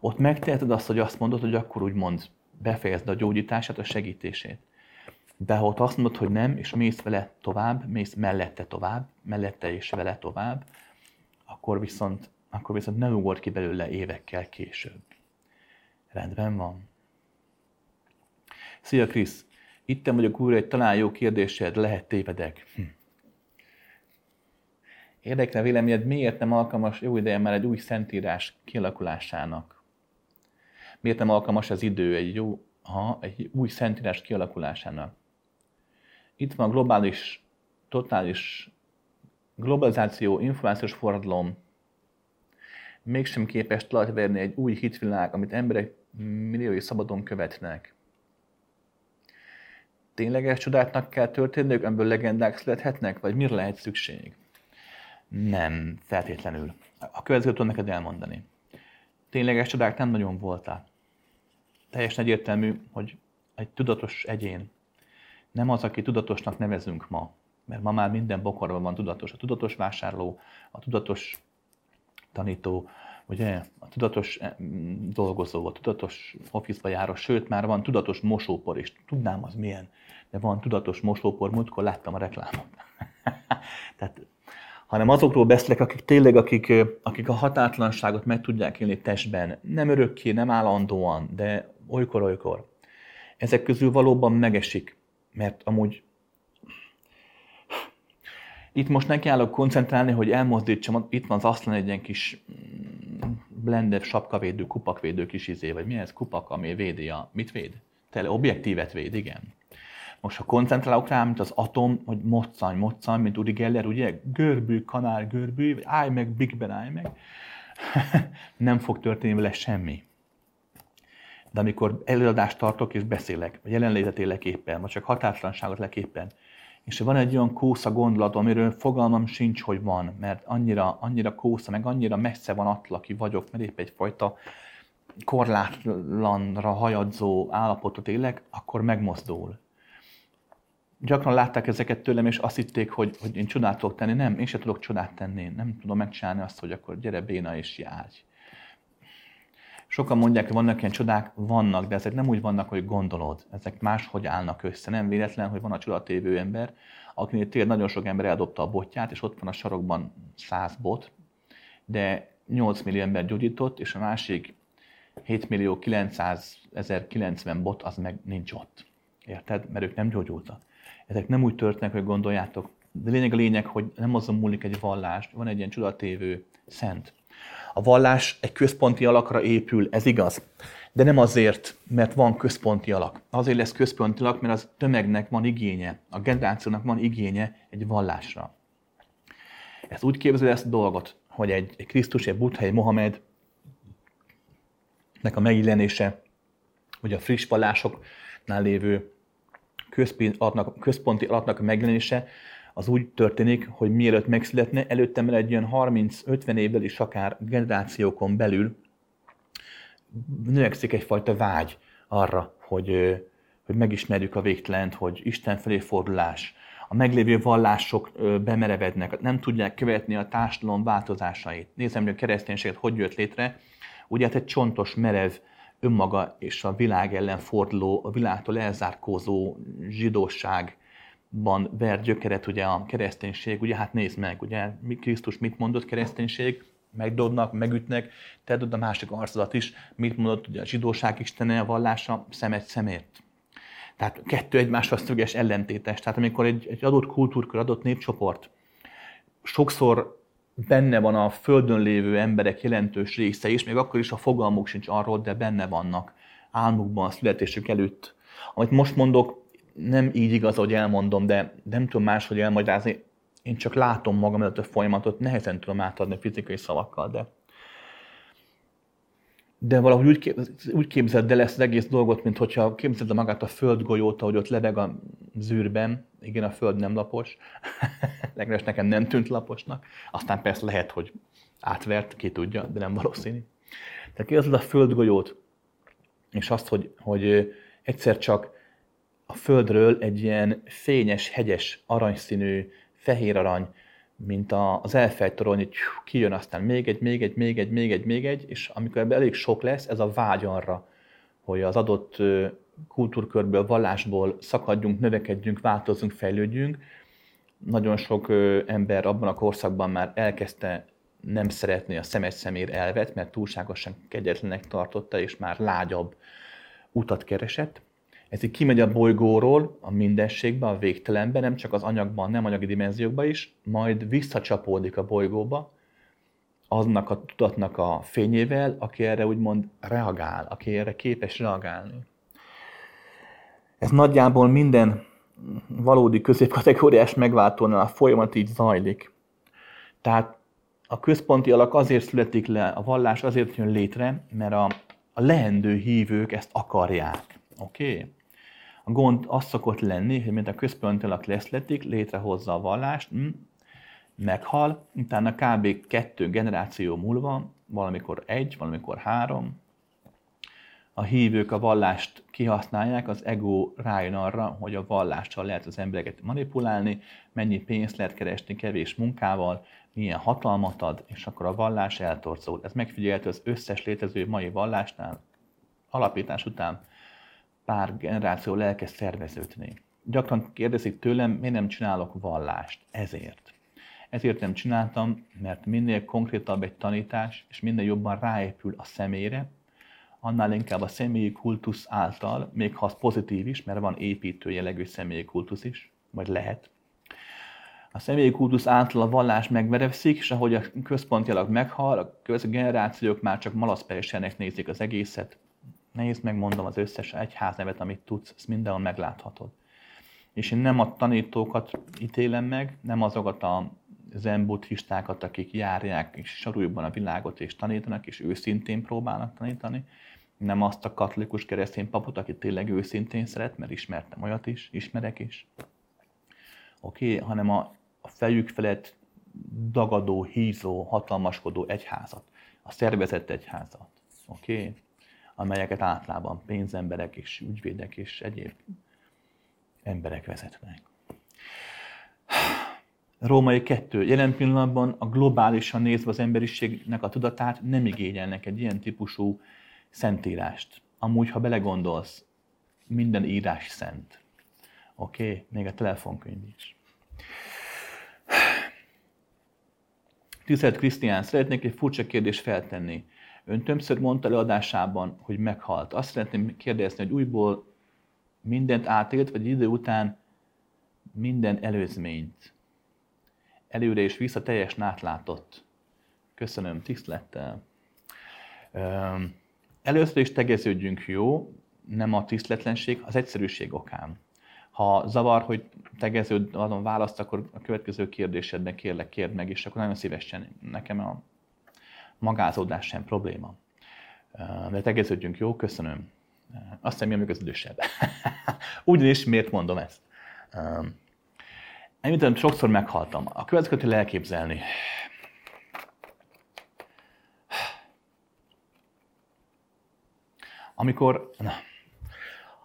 Ott megteheted azt, hogy azt mondod, hogy akkor úgymond befejezd a gyógyítását, a segítését. De ha ott azt mondod, hogy nem, és mész vele tovább, mész mellette tovább, mellette és vele tovább, akkor viszont, akkor viszont nem ugor ki belőle évekkel később. Rendben van. Szia Krisz! Itt vagyok újra egy talán jó kérdésed, lehet tévedek. Hm. Érdekel véleményed, miért nem alkalmas jó ideje már egy új szentírás kialakulásának? Miért nem alkalmas az idő egy, jó, ha, egy új szentírás kialakulásának? Itt van globális, totális globalizáció, információs forradalom, mégsem képes talajt egy új hitvilág, amit emberek milliói szabadon követnek. Tényleges csodáknak kell történniük, ebből legendák születhetnek, vagy mire lehet szükség? Nem, feltétlenül. A következőt tudom neked elmondani. Tényleges csodák nem nagyon voltak. Teljesen egyértelmű, hogy egy tudatos egyén nem az, aki tudatosnak nevezünk ma, mert ma már minden bokorban van tudatos. A tudatos vásárló, a tudatos tanító, ugye, a tudatos dolgozó, a tudatos office járó, sőt, már van tudatos mosópor is. Tudnám az milyen, de van tudatos mosópor, múltkor láttam a reklámot. Tehát hanem azokról beszélek, akik tényleg, akik, akik a hatátlanságot meg tudják élni testben, nem örökké, nem állandóan, de olykor-olykor. Ezek közül valóban megesik, mert amúgy itt most nekiállok koncentrálni, hogy elmozdítsam, itt van az asztalon egy ilyen kis mm, blender, sapkavédő, kupakvédő kis izé, vagy mi ez kupak, ami védi a, mit véd? Tele, objektívet véd, igen. Most ha koncentrálok rá, mint az atom, hogy moccany, moccany, mint Uri Geller, ugye, görbű, kanál, görbű, vagy állj meg, Big Ben, állj meg, nem fog történni vele semmi. De amikor előadást tartok és beszélek, vagy jelenlétet élek éppen, vagy csak határtlanságot lek éppen, és van egy olyan kósza gondolat, amiről fogalmam sincs, hogy van, mert annyira, annyira kósza, meg annyira messze van attól, aki vagyok, mert épp egyfajta korlátlanra hajadzó állapotot élek, akkor megmozdul gyakran látták ezeket tőlem, és azt hitték, hogy, hogy én csodát tudok tenni. Nem, én sem tudok csodát tenni. Nem tudom megcsinálni azt, hogy akkor gyere béna és járj. Sokan mondják, hogy vannak ilyen csodák, vannak, de ezek nem úgy vannak, hogy gondolod. Ezek máshogy állnak össze. Nem véletlen, hogy van a csodatévő ember, akinél tényleg nagyon sok ember eldobta a botját, és ott van a sarokban 100 bot, de 8 millió ember gyógyított, és a másik 7 millió 900 90 bot, az meg nincs ott. Érted? Mert ők nem gyógyultak. Ezek nem úgy történnek, hogy gondoljátok. De lényeg a lényeg, hogy nem azon múlik egy vallás, van egy ilyen csodatévő szent. A vallás egy központi alakra épül, ez igaz. De nem azért, mert van központi alak. Azért lesz központi alak, mert az tömegnek van igénye, a generációnak van igénye egy vallásra. Ez úgy képzel ezt a dolgot, hogy egy, egy Krisztus, egy Buddha, egy Mohamed nek a megjelenése, vagy a friss vallásoknál lévő központi alapnak, központi alapnak a megjelenése az úgy történik, hogy mielőtt megszületne, előtte már egy ilyen 30-50 évvel is akár generációkon belül növekszik egyfajta vágy arra, hogy, hogy megismerjük a végtelent, hogy Isten felé fordulás, a meglévő vallások bemerevednek, nem tudják követni a társadalom változásait. Nézem, hogy a kereszténységet hogy jött létre. Ugye hát egy csontos, merev, önmaga és a világ ellen forduló, a világtól elzárkózó zsidóságban ver gyökeret ugye a kereszténység, ugye hát nézd meg, ugye Krisztus mit mondott kereszténység, megdobnak, megütnek, te a másik arcodat is, mit mondott ugye a zsidóság istene, a vallása, szemet szemért. Tehát kettő egymásra szöges ellentétes. Tehát amikor egy, egy adott kultúrkör, adott népcsoport sokszor benne van a földön lévő emberek jelentős része is, még akkor is a fogalmuk sincs arról, de benne vannak álmukban a születésük előtt. Amit most mondok, nem így igaz, hogy elmondom, de nem tudom máshogy elmagyarázni. Én csak látom magam előtt a folyamatot, nehezen tudom átadni fizikai szavakkal, de de valahogy úgy, kép, úgy képzeld el ezt az egész dolgot, mint hogyha képzeld magát a földgolyót, ahogy ott lebeg a zűrben. Igen, a föld nem lapos. Legalábbis nekem nem tűnt laposnak. Aztán persze lehet, hogy átvert, ki tudja, de nem valószínű. Tehát képzeld a földgolyót, és azt, hogy, hogy egyszer csak a földről egy ilyen fényes, hegyes, aranyszínű, fehér arany mint az Eiffel torony, hogy kijön aztán még egy, még egy, még egy, még egy, még egy, és amikor ebben elég sok lesz, ez a vágy arra, hogy az adott kultúrkörből, vallásból szakadjunk, növekedjünk, változzunk, fejlődjünk. Nagyon sok ember abban a korszakban már elkezdte nem szeretni a szemes szemér elvet, mert túlságosan kegyetlenek tartotta, és már lágyabb utat keresett. Ez így kimegy a bolygóról, a mindenségbe, a végtelenbe, nem csak az anyagban, nem anyagi dimenziókban is, majd visszacsapódik a bolygóba, aznak a tudatnak a fényével, aki erre úgymond reagál, aki erre képes reagálni. Ez nagyjából minden valódi középkategóriás megváltónál a folyamat így zajlik. Tehát a központi alak azért születik le, a vallás azért jön létre, mert a, a leendő hívők ezt akarják. Oké? Okay? A gond az szokott lenni, hogy mint a központi alak leszletik, létrehozza a vallást, hm, meghal, utána kb. kettő generáció múlva, valamikor egy, valamikor három, a hívők a vallást kihasználják, az ego rájön arra, hogy a vallással lehet az embereket manipulálni, mennyi pénzt lehet keresni kevés munkával, milyen hatalmat ad, és akkor a vallás eltorzul. Ez megfigyelhető az összes létező mai vallásnál, alapítás után pár generáció elkezd szerveződni. Gyakran kérdezik tőlem, miért nem csinálok vallást. Ezért. Ezért nem csináltam, mert minél konkrétabb egy tanítás, és minél jobban ráépül a személyre, annál inkább a személyi kultusz által, még ha az pozitív is, mert van építő jellegű személyi kultusz is, vagy lehet. A személyi kultusz által a vallás megverekszik, és ahogy a központilag meghal, a generációk már csak malaszperesenek nézik az egészet. Nézd meg, mondom, az összes egyház nevet, amit tudsz, ezt mindenhol megláthatod. És én nem a tanítókat ítélem meg, nem azokat a zen buddhistákat, akik járják és sarújukban a világot és tanítanak, és őszintén próbálnak tanítani, nem azt a katolikus keresztény papot, aki tényleg őszintén szeret, mert ismertem olyat is, ismerek is. Oké, okay? hanem a, a fejük felett dagadó, hízó, hatalmaskodó egyházat, a szervezett egyházat, oké? Okay? Amelyeket általában pénzemberek és ügyvédek és egyéb emberek vezetnek. Római kettő. Jelen pillanatban a globálisan nézve az emberiségnek a tudatát nem igényelnek egy ilyen típusú szentírást. Amúgy, ha belegondolsz, minden írás szent. Oké? Okay? Még a telefonkönyv is. Tisztelt Krisztián, szeretnék egy furcsa kérdést feltenni. Ön többször mondta előadásában, hogy meghalt. Azt szeretném kérdezni, hogy újból mindent átélt, vagy idő után minden előzményt. Előre és vissza teljesen átlátott. Köszönöm, tisztelettel. Először is tegeződjünk jó, nem a tisztletlenség, az egyszerűség okán. Ha zavar, hogy tegeződ adom választ, akkor a következő kérdésedben kérlek, kérd meg, és akkor nagyon szívesen nekem a magázódás sem probléma. De tegeződjünk jó, köszönöm. Azt hiszem, mi az idősebb. Ugyanis miért mondom ezt? Említettem, sokszor meghaltam. A következőt elképzelni. amikor na,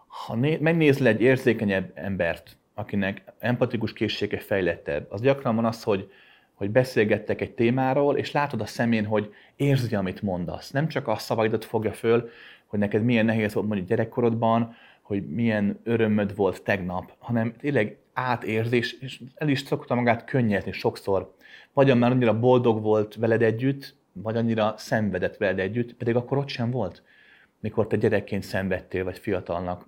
ha né, megnézel egy érzékenyebb embert, akinek empatikus készsége fejlettebb, az gyakran van az, hogy, hogy beszélgettek egy témáról, és látod a szemén, hogy érzi, amit mondasz. Nem csak a szavaidat fogja föl, hogy neked milyen nehéz volt mondjuk gyerekkorodban, hogy milyen örömöd volt tegnap, hanem tényleg átérzés, és el is szokta magát könnyedni sokszor. Vagy már annyira boldog volt veled együtt, vagy annyira szenvedett veled együtt, pedig akkor ott sem volt mikor te gyerekként szenvedtél, vagy fiatalnak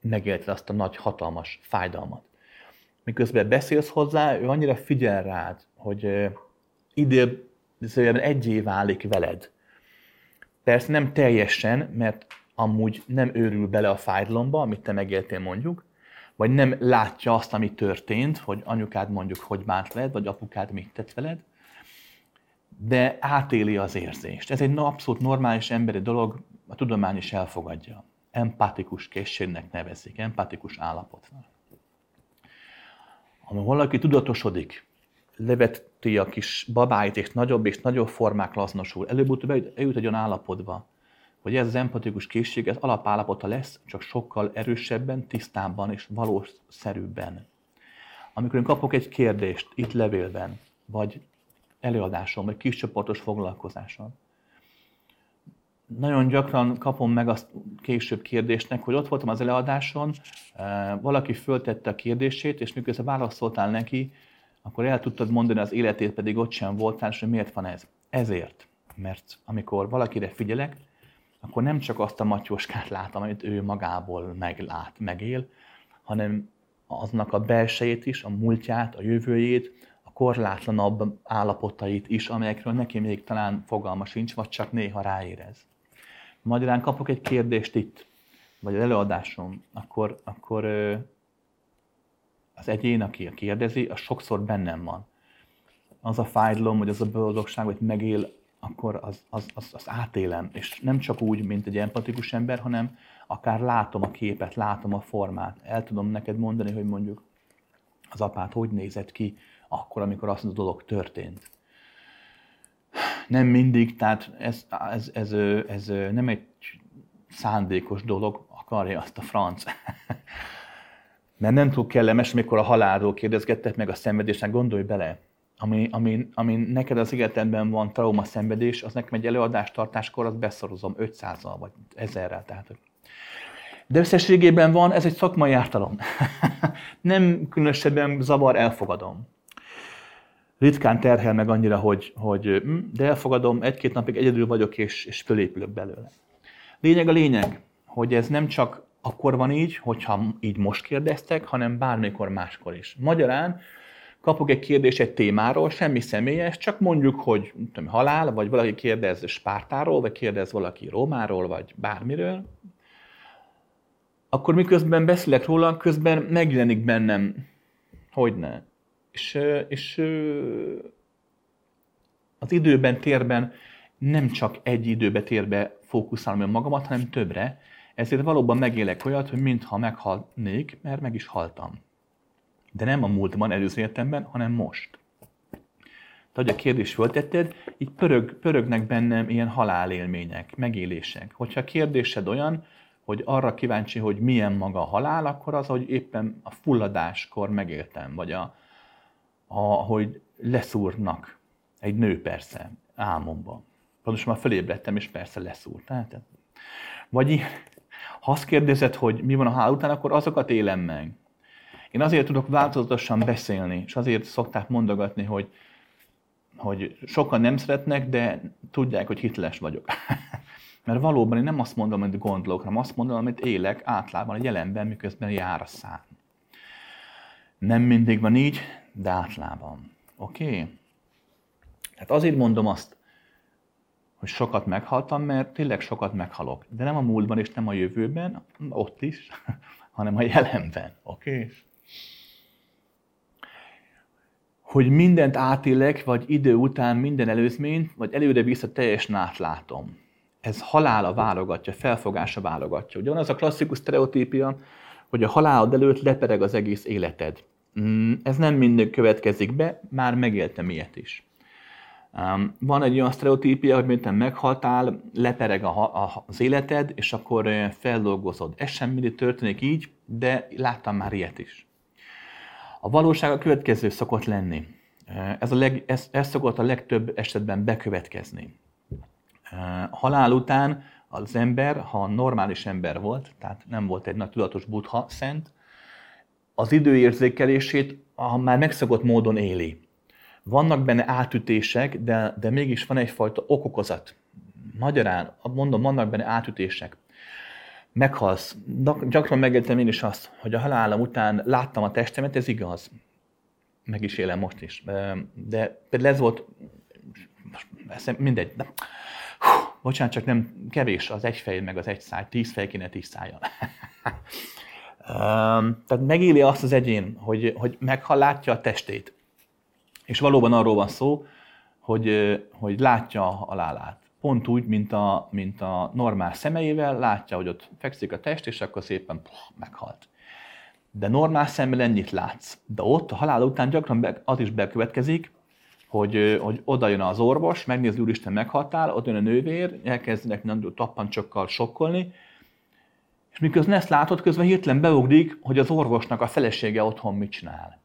megélted azt a nagy, hatalmas fájdalmat. Miközben beszélsz hozzá, ő annyira figyel rád, hogy idézőjelben egyé válik veled. Persze nem teljesen, mert amúgy nem őrül bele a fájdalomba, amit te megéltél mondjuk, vagy nem látja azt, ami történt, hogy anyukád mondjuk hogy bánt veled, vagy apukád mit tett veled, de átéli az érzést. Ez egy abszolút normális emberi dolog, a tudomány is elfogadja. Empatikus készségnek nevezik, empatikus állapotnak. Ha valaki tudatosodik, leveti a kis babáit, és nagyobb és nagyobb formák laznosul, előbb-utóbb eljut egy olyan állapotba, hogy ez az empatikus készség, ez alapállapota lesz, csak sokkal erősebben, tisztábban és valószerűbben. Amikor én kapok egy kérdést itt levélben, vagy előadáson, vagy kiscsoportos foglalkozáson, nagyon gyakran kapom meg azt később kérdésnek, hogy ott voltam az előadáson, valaki föltette a kérdését, és miközben válaszoltál neki, akkor el tudtad mondani az életét, pedig ott sem voltál, és hogy miért van ez. Ezért, mert amikor valakire figyelek, akkor nem csak azt a matyoskát látom, amit ő magából meglát, megél, hanem aznak a belsejét is, a múltját, a jövőjét, a korlátlanabb állapotait is, amelyekről neki még talán fogalma sincs, vagy csak néha ráérez. Magyarán kapok egy kérdést itt, vagy az előadásom, akkor, akkor az egyén, aki kérdezi, az sokszor bennem van. Az a fájdalom, vagy az a boldogság, hogy megél, akkor az, az, az, az átélem. És nem csak úgy, mint egy empatikus ember, hanem akár látom a képet, látom a formát. El tudom neked mondani, hogy mondjuk az apát hogy nézett ki akkor, amikor azt a dolog történt. Nem mindig, tehát ez, ez, ez, ez, ez nem egy szándékos dolog, akarja azt a franc. Mert nem túl kellemes, amikor a halálról kérdezgettek meg a szenvedésnek, gondolj bele. Ami, ami, ami neked az életedben van trauma szenvedés, az nekem egy előadást tartáskor, azt beszorozom 500-al vagy 1000-rel. Tehát. De összességében van, ez egy szakmai ártalom. nem különösebben zavar, elfogadom. Ritkán terhel meg annyira, hogy, hogy hm, de elfogadom, egy-két napig egyedül vagyok, és, és fölépülök belőle. Lényeg a lényeg, hogy ez nem csak akkor van így, hogyha így most kérdeztek, hanem bármikor máskor is. Magyarán kapok egy kérdést egy témáról, semmi személyes, csak mondjuk, hogy tudom, halál, vagy valaki kérdez Spártáról, vagy kérdez valaki Rómáról, vagy bármiről, akkor miközben beszélek róla, közben megjelenik bennem, hogy ne. És, és az időben, térben nem csak egy időbe, térbe fókuszálom magamat, hanem többre, ezért valóban megélek olyat, hogy mintha meghalnék, mert meg is haltam. De nem a múltban, előző életemben, hanem most. Tehát, hogy a kérdés föltetted, így pörög, pörögnek bennem ilyen halálélmények, megélések. Hogyha a kérdésed olyan, hogy arra kíváncsi, hogy milyen maga a halál, akkor az, hogy éppen a fulladáskor megéltem, vagy a, a, hogy leszúrnak. Egy nő persze, álmomban. Pontosan már fölébredtem, és persze leszúrt. Tehát, vagy ha azt kérdezed, hogy mi van a halál után, akkor azokat élem meg. Én azért tudok változatosan beszélni, és azért szokták mondogatni, hogy, hogy sokan nem szeretnek, de tudják, hogy hitles vagyok. Mert valóban én nem azt mondom, amit gondolok, hanem azt mondom, amit élek átlában, a jelenben, miközben jár a szám. Nem mindig van így, de. Oké? Okay? Tehát azért mondom azt, hogy sokat meghaltam, mert tényleg sokat meghalok. De nem a múltban és nem a jövőben, ott is, hanem a jelenben. Oké? Okay? Hogy mindent átélek, vagy idő után minden előzményt, vagy előre vissza teljesen átlátom. Ez halála válogatja, felfogása válogatja. Ugye az a klasszikus sztereotípia, hogy a halálod előtt lepereg az egész életed. Mm, ez nem mindig következik be, már megéltem ilyet is. Van egy olyan sztereotípia, hogy miután meghaltál, lepereg a, a, az életed, és akkor feldolgozod. Ez sem mindig történik így, de láttam már ilyet is. A valóság a következő szokott lenni. Ez, a leg, ez, ez szokott a legtöbb esetben bekövetkezni. Halál után az ember, ha normális ember volt, tehát nem volt egy nagy tudatos buddha szent, az időérzékelését ha már megszokott módon éli vannak benne átütések, de, de mégis van egyfajta okokozat. Magyarán, mondom, vannak benne átütések. Meghalsz. Gyakran megéltem én is azt, hogy a halálom után láttam a testemet, ez igaz. Meg is élem most is. De például ez volt, mindegy, de, hú, bocsánat, csak nem kevés az egy fej, meg az egy száj, tíz fej kéne tíz szájjal. Tehát megéli azt az egyén, hogy, hogy meghal, látja a testét. És valóban arról van szó, hogy, hogy látja a halálát. Pont úgy, mint a, mint a normál szemeivel, látja, hogy ott fekszik a test, és akkor szépen puh, meghalt. De normál szemmel ennyit látsz. De ott a halál után gyakran be, az is bekövetkezik, hogy, hogy oda jön az orvos, megnézi, úristen, meghaltál, ott jön a nővér, elkezdenek nem tappancsokkal sokkolni, és miközben ezt látod, közben hirtelen beugrik, hogy az orvosnak a felesége otthon mit csinál.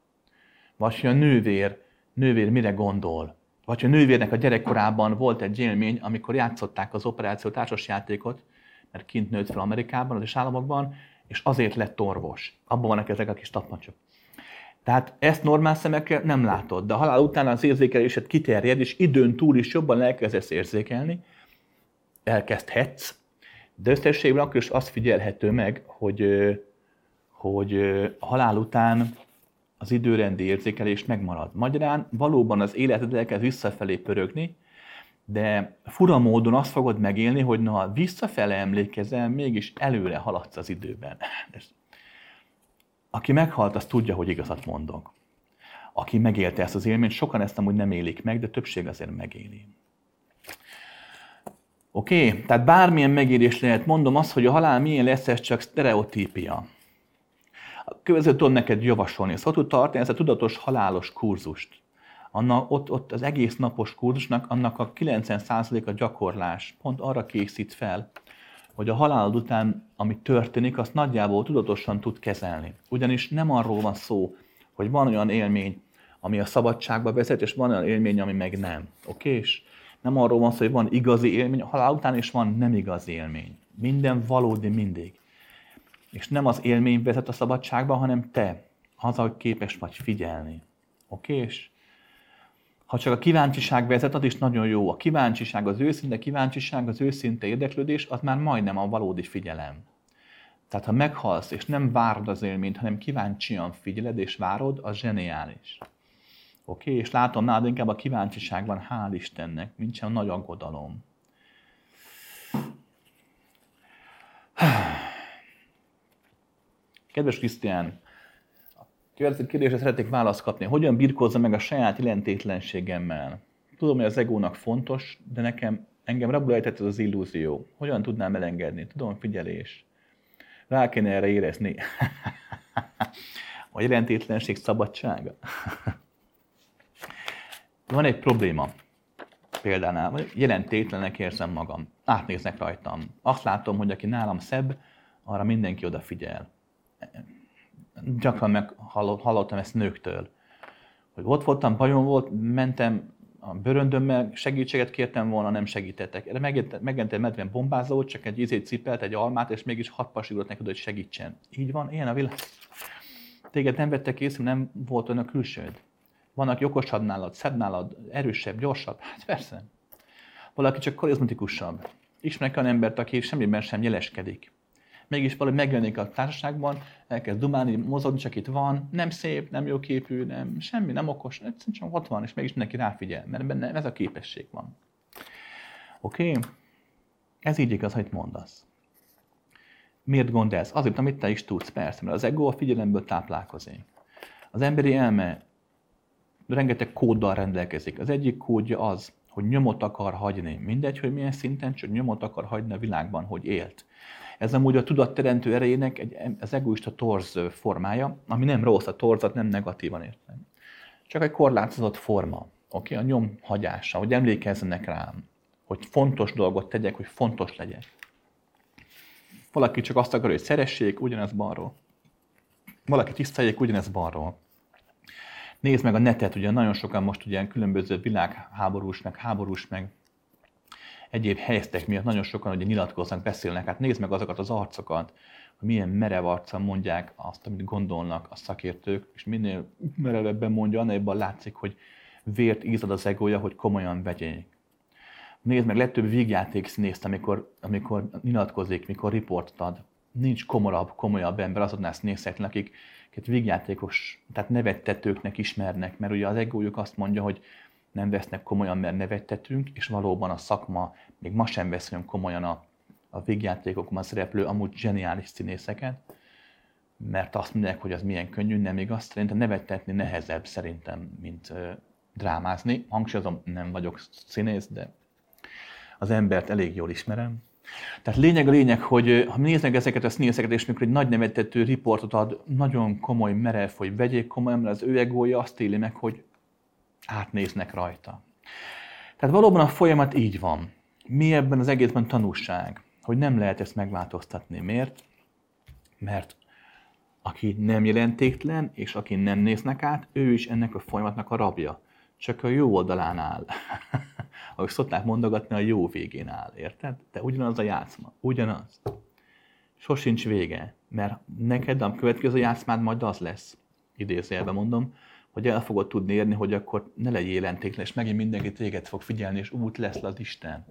Vagy hogy a nővér nővér mire gondol, vagy hogy a nővérnek a gyerekkorában volt egy élmény, amikor játszották az operáció társasjátékot, mert kint nőtt fel Amerikában, az is államokban, és azért lett orvos. Abban vannak ezek a kis tapmacsok. Tehát ezt normál szemekkel nem látod, de a halál után az érzékelésed kiterjed, és időn túl is jobban elkezdesz érzékelni, elkezdhetsz, de összességében akkor is azt figyelhető meg, hogy, hogy halál után az időrendi érzékelés megmarad. Magyarán valóban az életed elkezd visszafelé pörögni, de fura módon azt fogod megélni, hogy na, visszafele emlékezel, mégis előre haladsz az időben. Aki meghalt, az tudja, hogy igazat mondok. Aki megélte ezt az élményt, sokan ezt amúgy nem élik meg, de többség azért megéli. Oké? Okay? Tehát bármilyen megérés lehet, mondom azt, hogy a halál milyen lesz, ez csak sztereotípia. A következő tudom neked javasolni. Szóval tud tartani ezt a tudatos halálos kurzust. Anna, ott, ott az egész napos kurzusnak annak a 90%-a gyakorlás. Pont arra készít fel, hogy a halálod után, ami történik, azt nagyjából tudatosan tud kezelni. Ugyanis nem arról van szó, hogy van olyan élmény, ami a szabadságba vezet, és van olyan élmény, ami meg nem. Oké? Okay? Nem arról van szó, hogy van igazi élmény, a halál után is van nem igazi élmény. Minden valódi mindig. És nem az élmény vezet a szabadságba, hanem te, az, hogy képes vagy figyelni. Oké? És ha csak a kíváncsiság vezet, az is nagyon jó. A kíváncsiság, az őszinte kíváncsiság, az őszinte érdeklődés, az már majdnem a valódi figyelem. Tehát ha meghalsz, és nem várod az élményt, hanem kíváncsian figyeled és várod, az zseniális. Oké? Okay? És látom nálad inkább a kíváncsiságban, hál' Istennek, mint sem nagy aggodalom. Kedves Krisztián, következő kérdésre szeretnék választ kapni. Hogyan birkózza meg a saját jelentétlenségemmel? Tudom, hogy az egónak fontos, de nekem engem rabul ez az illúzió. Hogyan tudnám elengedni? Tudom, figyelés. Rá kéne erre érezni. a jelentétlenség szabadsága. Van egy probléma példánál, vagy jelentétlenek érzem magam. Átnéznek rajtam. Azt látom, hogy aki nálam szebb, arra mindenki odafigyel gyakran meghallottam ezt nőktől, hogy ott voltam, bajom volt, mentem a bőröndömmel, segítséget kértem volna, nem segítettek. Erre megjelent egy medven bombázó, csak egy izét cipelt, egy almát, és mégis hat ugrott neki, hogy segítsen. Így van, ilyen a világ. Téged nem vettek észre, nem volt olyan a külsőd. Vannak okosabb nálad, szebb nálad, erősebb, gyorsabb. Hát persze. Valaki csak karizmatikusabb. Ismerek olyan embert, aki semmiben sem jeleskedik mégis valahogy megjelenik a társaságban, elkezd dumálni, mozogni, csak itt van, nem szép, nem jó képű, nem semmi, nem okos, egyszerűen csak ott van, és mégis mindenki ráfigyel, mert benne ez a képesség van. Oké? Okay? Ez így igaz, hogy mondasz. Miért gondolsz? Azért, amit te is tudsz, persze, mert az ego a figyelemből táplálkozik. Az emberi elme rengeteg kóddal rendelkezik. Az egyik kódja az, hogy nyomot akar hagyni. Mindegy, hogy milyen szinten, csak nyomot akar hagyni a világban, hogy élt. Ez amúgy a tudatteremtő erejének egy, az egoista torz formája, ami nem rossz, a torzat nem negatívan értem. Csak egy korlátozott forma, oké, okay? a nyomhagyása, hogy emlékezzenek rám, hogy fontos dolgot tegyek, hogy fontos legyek. Valaki csak azt akar, hogy szeressék, ugyanez balról. Valaki tiszteljék, ugyanez balról. Nézd meg a netet, ugye nagyon sokan most ugye különböző világháborús, meg háborús, meg egyéb helyzetek miatt nagyon sokan ugye nyilatkoznak, beszélnek, hát nézd meg azokat az arcokat, hogy milyen merev arccal mondják azt, amit gondolnak a szakértők, és minél merevebben mondja, annál jobban látszik, hogy vért ízad az egója, hogy komolyan vegyék. Nézd meg, legtöbb vígjáték színészt, amikor, amikor nyilatkozik, mikor riportot. Nincs komorabb, komolyabb ember azoknál színészeknek, akik, akik vígjátékos, tehát nevettetőknek ismernek, mert ugye az egójuk azt mondja, hogy nem vesznek komolyan, mert nevettetünk, és valóban a szakma még ma sem vesz olyan komolyan a, a végjátékokban szereplő, amúgy zseniális színészeket, mert azt mondják, hogy az milyen könnyű, nem igaz. Szerintem nevettetni nehezebb szerintem, mint ö, drámázni. Hangsúlyozom, nem vagyok színész, de az embert elég jól ismerem. Tehát lényeg a lényeg, hogy ha néznek ezeket a színészeket, és mikor egy nagy nevettető riportot ad, nagyon komoly, merev, hogy vegyék komolyan, mert az ő egója azt éli meg, hogy átnéznek rajta. Tehát valóban a folyamat így van. Mi ebben az egészben tanúság, hogy nem lehet ezt megváltoztatni. Miért? Mert aki nem jelentéktelen, és aki nem néznek át, ő is ennek a folyamatnak a rabja. csak a jó oldalán áll. Ahogy szokták mondogatni, a jó végén áll, érted? De ugyanaz a játszma, ugyanaz. Sosincs vége, mert neked a következő játszmád majd az lesz, idézőjelben mondom, hogy el fogod tudni érni, hogy akkor ne legyél jelentéklen, és megint mindenki téged fog figyelni, és úgy lesz az Isten.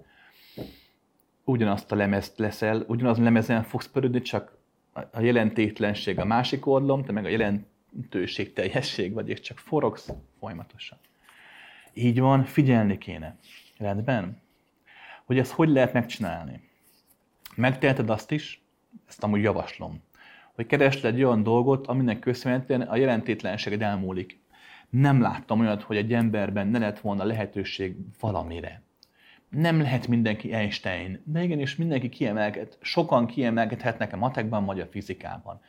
Ugyanazt a lemezt leszel, ugyanaz a lemezen fogsz pörödni, csak a jelentétlenség a másik oldalom, te meg a jelentőség teljesség vagy, és csak forogsz folyamatosan. Így van, figyelni kéne. Rendben? Hogy ezt hogy lehet megcsinálni? Megteheted azt is, ezt amúgy javaslom, hogy keresd egy olyan dolgot, aminek köszönhetően a jelentétlenséged elmúlik. Nem láttam olyat, hogy egy emberben ne lett volna lehetőség valamire. Nem lehet mindenki Einstein, de igenis mindenki kiemelket, sokan kiemelkedhetnek a matekban vagy a fizikában.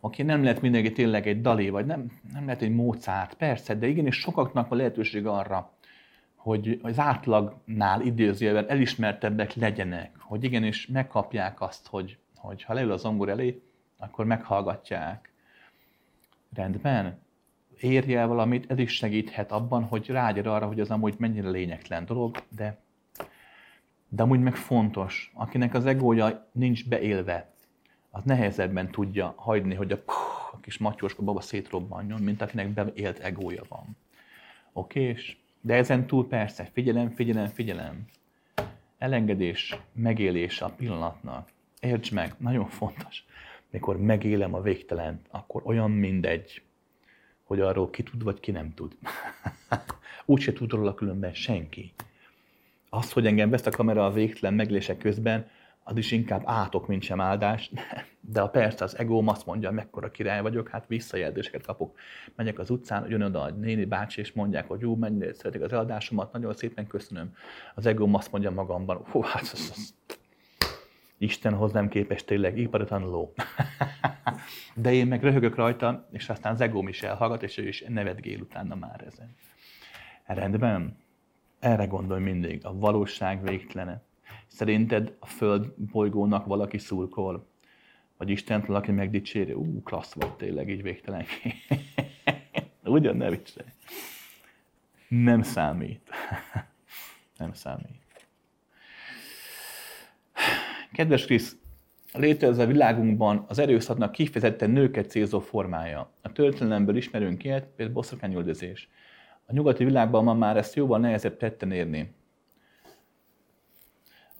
Oké, nem lehet mindenki tényleg egy Dali, vagy nem, nem lehet egy Mozart, persze, de igenis sokaknak van lehetőség arra, hogy az átlagnál idézőjelben elismertebbek legyenek, hogy igenis megkapják azt, hogy, hogy ha leül az zongor elé, akkor meghallgatják. Rendben? Érje el valamit, ez is segíthet abban, hogy rágyad arra, hogy az amúgy mennyire lényegtelen dolog, de, de amúgy meg fontos. Akinek az egója nincs beélve, az nehezebben tudja hagyni, hogy a, a kis matyóska baba szétrobbanjon, mint akinek beélt egója van. Oké? És de ezen túl persze, figyelem, figyelem, figyelem. Elengedés, megélés a pillanatnak. Értsd meg, nagyon fontos. Mikor megélem a végtelen, akkor olyan mindegy, hogy arról ki tud, vagy ki nem tud. Úgyse tud róla különben senki. Az, hogy engem vesz a kamera a végtelen megélése közben, az is inkább átok, mint sem áldás, de a persze az egóm azt mondja, mekkora király vagyok, hát visszajelzéseket kapok. Megyek az utcán, jön oda a néni bácsi, és mondják, hogy jó, mennyire szeretik az eladásomat, nagyon szépen köszönöm. Az egóm azt mondja magamban, hú, hát az, az, Isten hozzám képes tényleg ipari tanuló. De én meg röhögök rajta, és aztán az egóm is elhallgat, és ő is nevetgél utána már ezen. Rendben? Erre gondolj mindig, a valóság végtelene. Szerinted a Föld bolygónak valaki szurkol? Vagy Istent valaki megdicséri? Ú, klassz volt tényleg, így végtelen. Ugyan ne viccelj. Nem számít. Nem számít. Kedves Krisz, létező a világunkban az erőszaknak kifejezetten nőket célzó formája. A történelemből ismerünk ilyet, például boszorkányüldözés. A nyugati világban ma már ezt jóval nehezebb tetten érni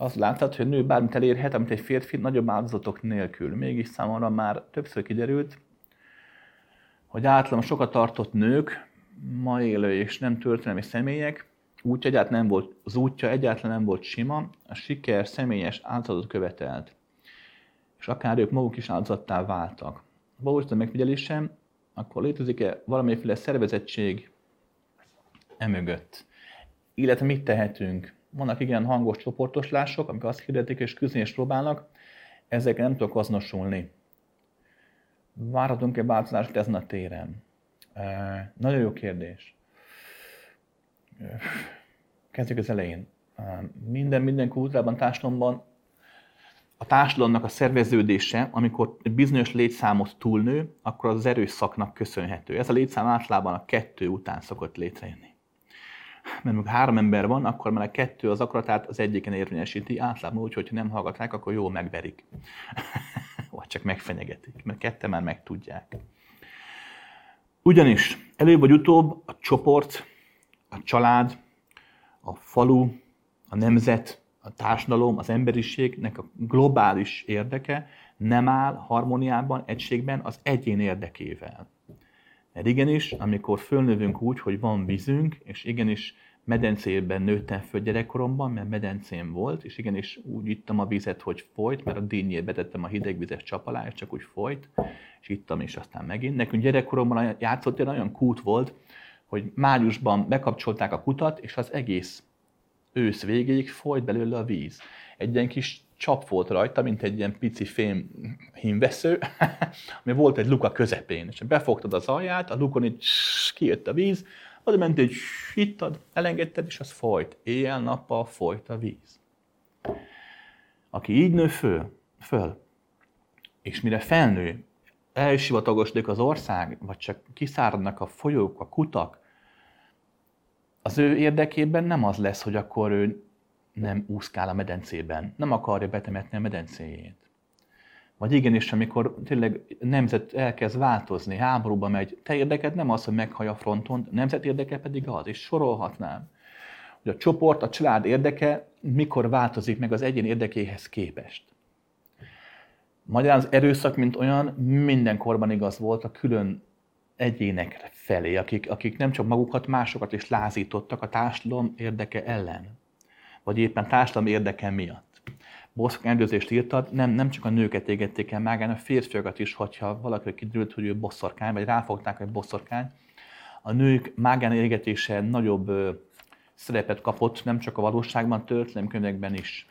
azt láthatod, hogy a nő bármit elérhet, amit egy férfi nagyobb áldozatok nélkül. Mégis számomra már többször kiderült, hogy általában sokat tartott nők, ma élő és nem történelmi személyek, úgy egyáltalán nem volt, az útja egyáltalán nem volt sima, a siker személyes áldozatot követelt. És akár ők maguk is áldozattá váltak. Valószínűleg megfigyelésem, akkor létezik-e valamiféle szervezettség emögött? Illetve mit tehetünk? Vannak igen hangos csoportoslások, amik azt hirdetik és küzdeni és próbálnak, ezekkel nem tudok azonosulni. Várhatunk-e változást ezen a téren? E, nagyon jó kérdés. Kezdjük az elején. E, minden, minden kultúrában, társadalomban a társadalomnak a szerveződése, amikor bizonyos létszámot túlnő, akkor az erőszaknak köszönhető. Ez a létszám általában a kettő után szokott létrejönni mert amikor három ember van, akkor már a kettő az akaratát az egyiken érvényesíti, általában úgy, hogyha nem hallgatják, akkor jól megverik. Vagy csak megfenyegetik, mert kette már megtudják. Ugyanis előbb vagy utóbb a csoport, a család, a falu, a nemzet, a társadalom, az emberiségnek a globális érdeke nem áll harmóniában, egységben az egyén érdekével. Mert igenis, amikor fölnövünk úgy, hogy van vízünk, és igenis medencében nőttem föl gyerekkoromban, mert medencém volt, és igenis úgy ittam a vizet, hogy folyt, mert a dinnyét betettem a hidegvizes csap alá, és csak úgy folyt, és ittam, és aztán megint. Nekünk gyerekkoromban játszott egy olyan kút volt, hogy májusban bekapcsolták a kutat, és az egész ősz végéig folyt belőle a víz. Egy ilyen kis csap volt rajta, mint egy ilyen pici fém hímvesző, ami volt egy luka közepén, és befogtad az alját, a lukon így kijött a víz, oda ment, hogy hittad, elengedted, és az folyt. Éjjel-nappal folyt a víz. Aki így nő föl, föl és mire felnő, elsivatagosodik az ország, vagy csak kiszáradnak a folyók, a kutak, az ő érdekében nem az lesz, hogy akkor ő nem úszkál a medencében, nem akarja betemetni a medencéjét. Vagy igenis, amikor tényleg nemzet elkezd változni, háborúba megy, te érdeked nem az, hogy meghaj a fronton, nemzet érdeke pedig az, és sorolhatnám. Hogy a csoport, a család érdeke mikor változik meg az egyén érdekéhez képest. Magyarán az erőszak, mint olyan, mindenkorban igaz volt a külön egyének felé, akik, akik nem csak magukat, másokat is lázítottak a társadalom érdeke ellen, vagy éppen társadalom érdeke miatt. Boszorkányüldözést írtad, nem, nem csak a nőket égették el mágán, a férfiakat is, hogyha valaki kiderült, hogy ő boszorkány, vagy ráfogták, hogy boszorkány. A nők mágán égetése nagyobb ö, szerepet kapott, nem csak a valóságban, történelemkönyvekben is.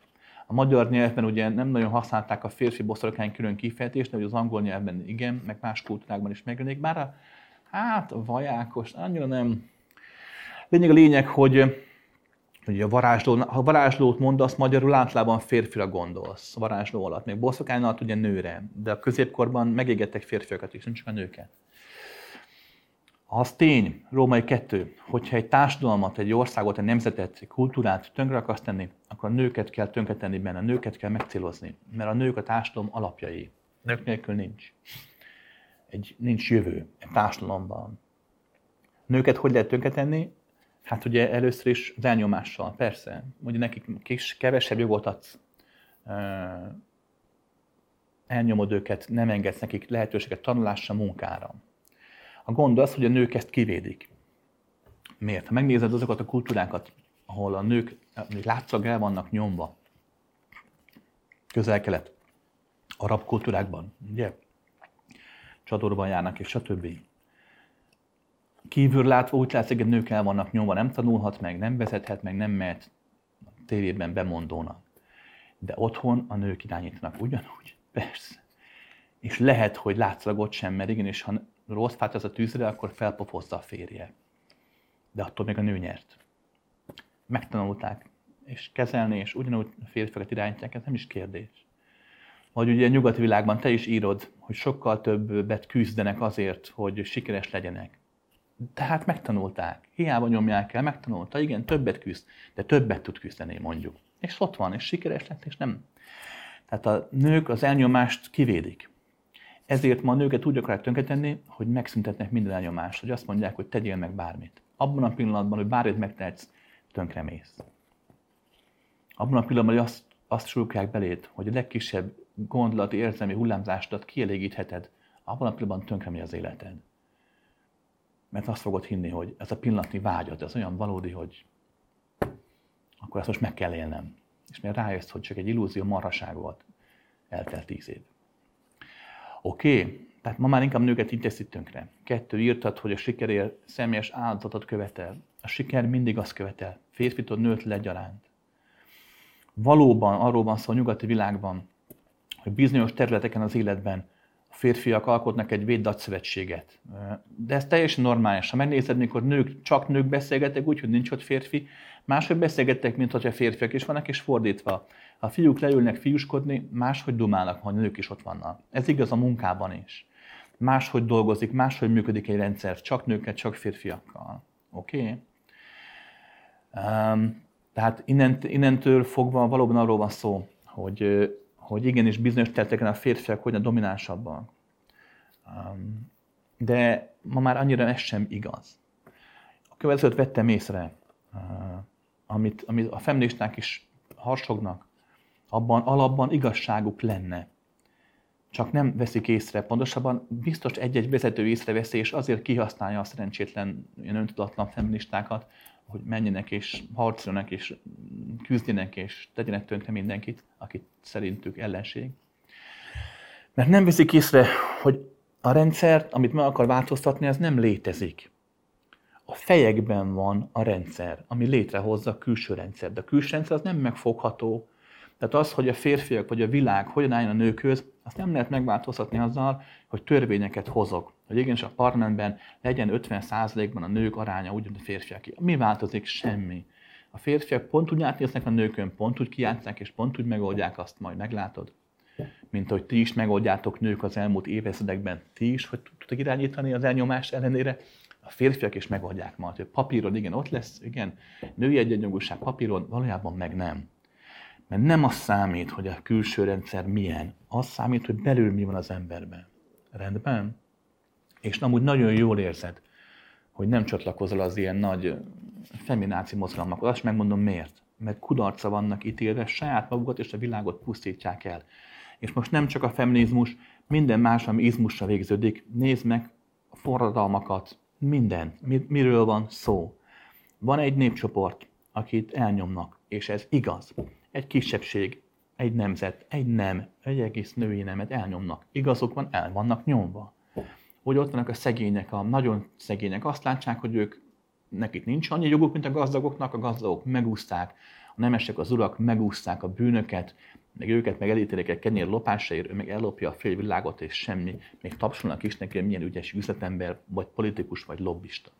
A magyar nyelvben ugye nem nagyon használták a férfi boszorkány külön kifejezést, de az angol nyelvben igen, meg más kultúrákban is megjelenik. Bár a, hát a vajákos, annyira nem. Lényeg a lényeg, hogy hogy a varázsló, ha varázslót mondasz, magyarul általában férfira gondolsz, varázsló alatt. Még boszorkány alatt ugye nőre, de a középkorban megégettek férfiakat is, nem csak a nőket. Az tény, római kettő, hogyha egy társadalmat, egy országot, egy nemzetet, egy kultúrát tönkre akarsz tenni, akkor a nőket kell tönkretenni benne, a nőket kell megcélozni, mert a nők a társadalom alapjai. Nők nélkül nincs. Egy, nincs jövő egy társadalomban. Nőket hogy lehet tönkretenni? Hát ugye először is elnyomással, persze. Ugye nekik kis, kevesebb jogot adsz, elnyomod őket, nem engedsz nekik lehetőséget tanulásra, munkára. A gond az, hogy a nők ezt kivédik. Miért? Ha megnézed azokat a kultúrákat, ahol a nők látszag el vannak nyomva, közel-kelet, arab kultúrákban, ugye? Csadorban járnak, és stb kívül látva úgy látszik, hogy nők el vannak nyomva, nem tanulhat meg, nem vezethet meg, nem mehet tévében bemondónak. De otthon a nők irányítanak ugyanúgy, persze. És lehet, hogy látszólag ott sem, mert igenis, ha rossz fát az a tűzre, akkor felpofozza a férje. De attól még a nő nyert. Megtanulták, és kezelni, és ugyanúgy a férfiakat irányítják, ez nem is kérdés. Vagy ugye a nyugati világban te is írod, hogy sokkal többet küzdenek azért, hogy sikeres legyenek. Tehát megtanulták. Hiába nyomják el, megtanulta. Igen, többet küzd, de többet tud küzdeni, mondjuk. És ott van, és sikeres lett, és nem. Tehát a nők az elnyomást kivédik. Ezért ma a nőket úgy akarják tönkretenni, hogy megszüntetnek minden elnyomást, hogy azt mondják, hogy tegyél meg bármit. Abban a pillanatban, hogy bármit megtehetsz, tönkremész. Abban a pillanatban, hogy azt, azt súlykolják beléd, hogy a legkisebb gondolati, érzelmi hullámzásodat kielégítheted, abban a pillanatban tönkremegy az életed mert azt fogod hinni, hogy ez a pillanatnyi vágyat, ez olyan valódi, hogy akkor ezt most meg kell élnem. És mert rájössz, hogy csak egy illúzió marhaság volt, eltelt tíz év. Oké, okay. tehát ma már inkább nőket így teszik tönkre. Kettő, írtad, hogy a sikerért személyes áldozatot követel. A siker mindig azt követel. Férfitod, nőt legyaránt. Valóban arról van szó a nyugati világban, hogy bizonyos területeken az életben férfiak alkotnak egy véddatszövetséget. De ez teljesen normális. Ha megnézed, mikor nők, csak nők beszélgetnek úgy, hogy nincs ott férfi, máshogy beszélgettek, mint hogyha férfiak is vannak, és fordítva. Ha a fiúk leülnek fiúskodni, máshogy dumálnak, ha nők is ott vannak. Ez igaz a munkában is. Máshogy dolgozik, máshogy működik egy rendszer, csak nőkkel, csak férfiakkal. Oké? Okay? Um, tehát innentől fogva valóban arról van szó, hogy hogy igenis bizonyos területeken a férfiak hogyan dominánsabbak. Um, de ma már annyira ez sem igaz. A következőt vettem észre, amit, amit a feministák is harsognak, abban alapban igazságuk lenne. Csak nem veszik észre, pontosabban biztos egy-egy vezető észreveszi, és azért kihasználja a szerencsétlen, öntudatlan feministákat, hogy menjenek és harcoljanak és küzdjenek és tegyenek tönkre mindenkit, akit szerintük ellenség. Mert nem viszik észre, hogy a rendszert, amit meg akar változtatni, az nem létezik. A fejekben van a rendszer, ami létrehozza a külső rendszer. De a külső rendszer az nem megfogható. Tehát az, hogy a férfiak vagy a világ hogyan álljon a nőkhöz, azt nem lehet megváltoztatni azzal, hogy törvényeket hozok. Hogy igenis a parlamentben legyen 50%-ban a nők aránya úgy, mint a férfiak. Mi változik? Semmi. A férfiak pont úgy átnéznek a nőkön, pont úgy kijátszák, és pont úgy megoldják azt, majd meglátod. Mint hogy ti is megoldjátok nők az elmúlt évezredekben. Ti is, hogy tudtok irányítani az elnyomás ellenére. A férfiak is megoldják majd, hogy papíron igen, ott lesz, igen, női egyenjogúság papíron, valójában meg nem. Mert nem az számít, hogy a külső rendszer milyen, az számít, hogy belül mi van az emberben. Rendben? És amúgy nagyon jól érzed, hogy nem csatlakozol az ilyen nagy femináci mozgalmakhoz. Azt megmondom miért. Mert kudarca vannak ítélve, saját magukat és a világot pusztítják el. És most nem csak a feminizmus, minden más, ami izmusra végződik, nézd meg a forradalmakat, minden, miről van szó. Van egy népcsoport, akit elnyomnak, és ez igaz. Egy kisebbség, egy nemzet, egy nem, egy egész női nemet elnyomnak. Igazok van, el vannak nyomva. Hogy ott vannak a szegények, a nagyon szegények, azt látják, hogy ők nekik nincs annyi joguk, mint a gazdagoknak, a gazdagok megúszták, a nemesek, az urak megúszták a bűnöket, meg őket meg elítélik egy kenyér lopásáért, ő meg ellopja a félvilágot, és semmi. Még tapsolnak is neki, milyen ügyes üzletember, vagy politikus, vagy lobbista.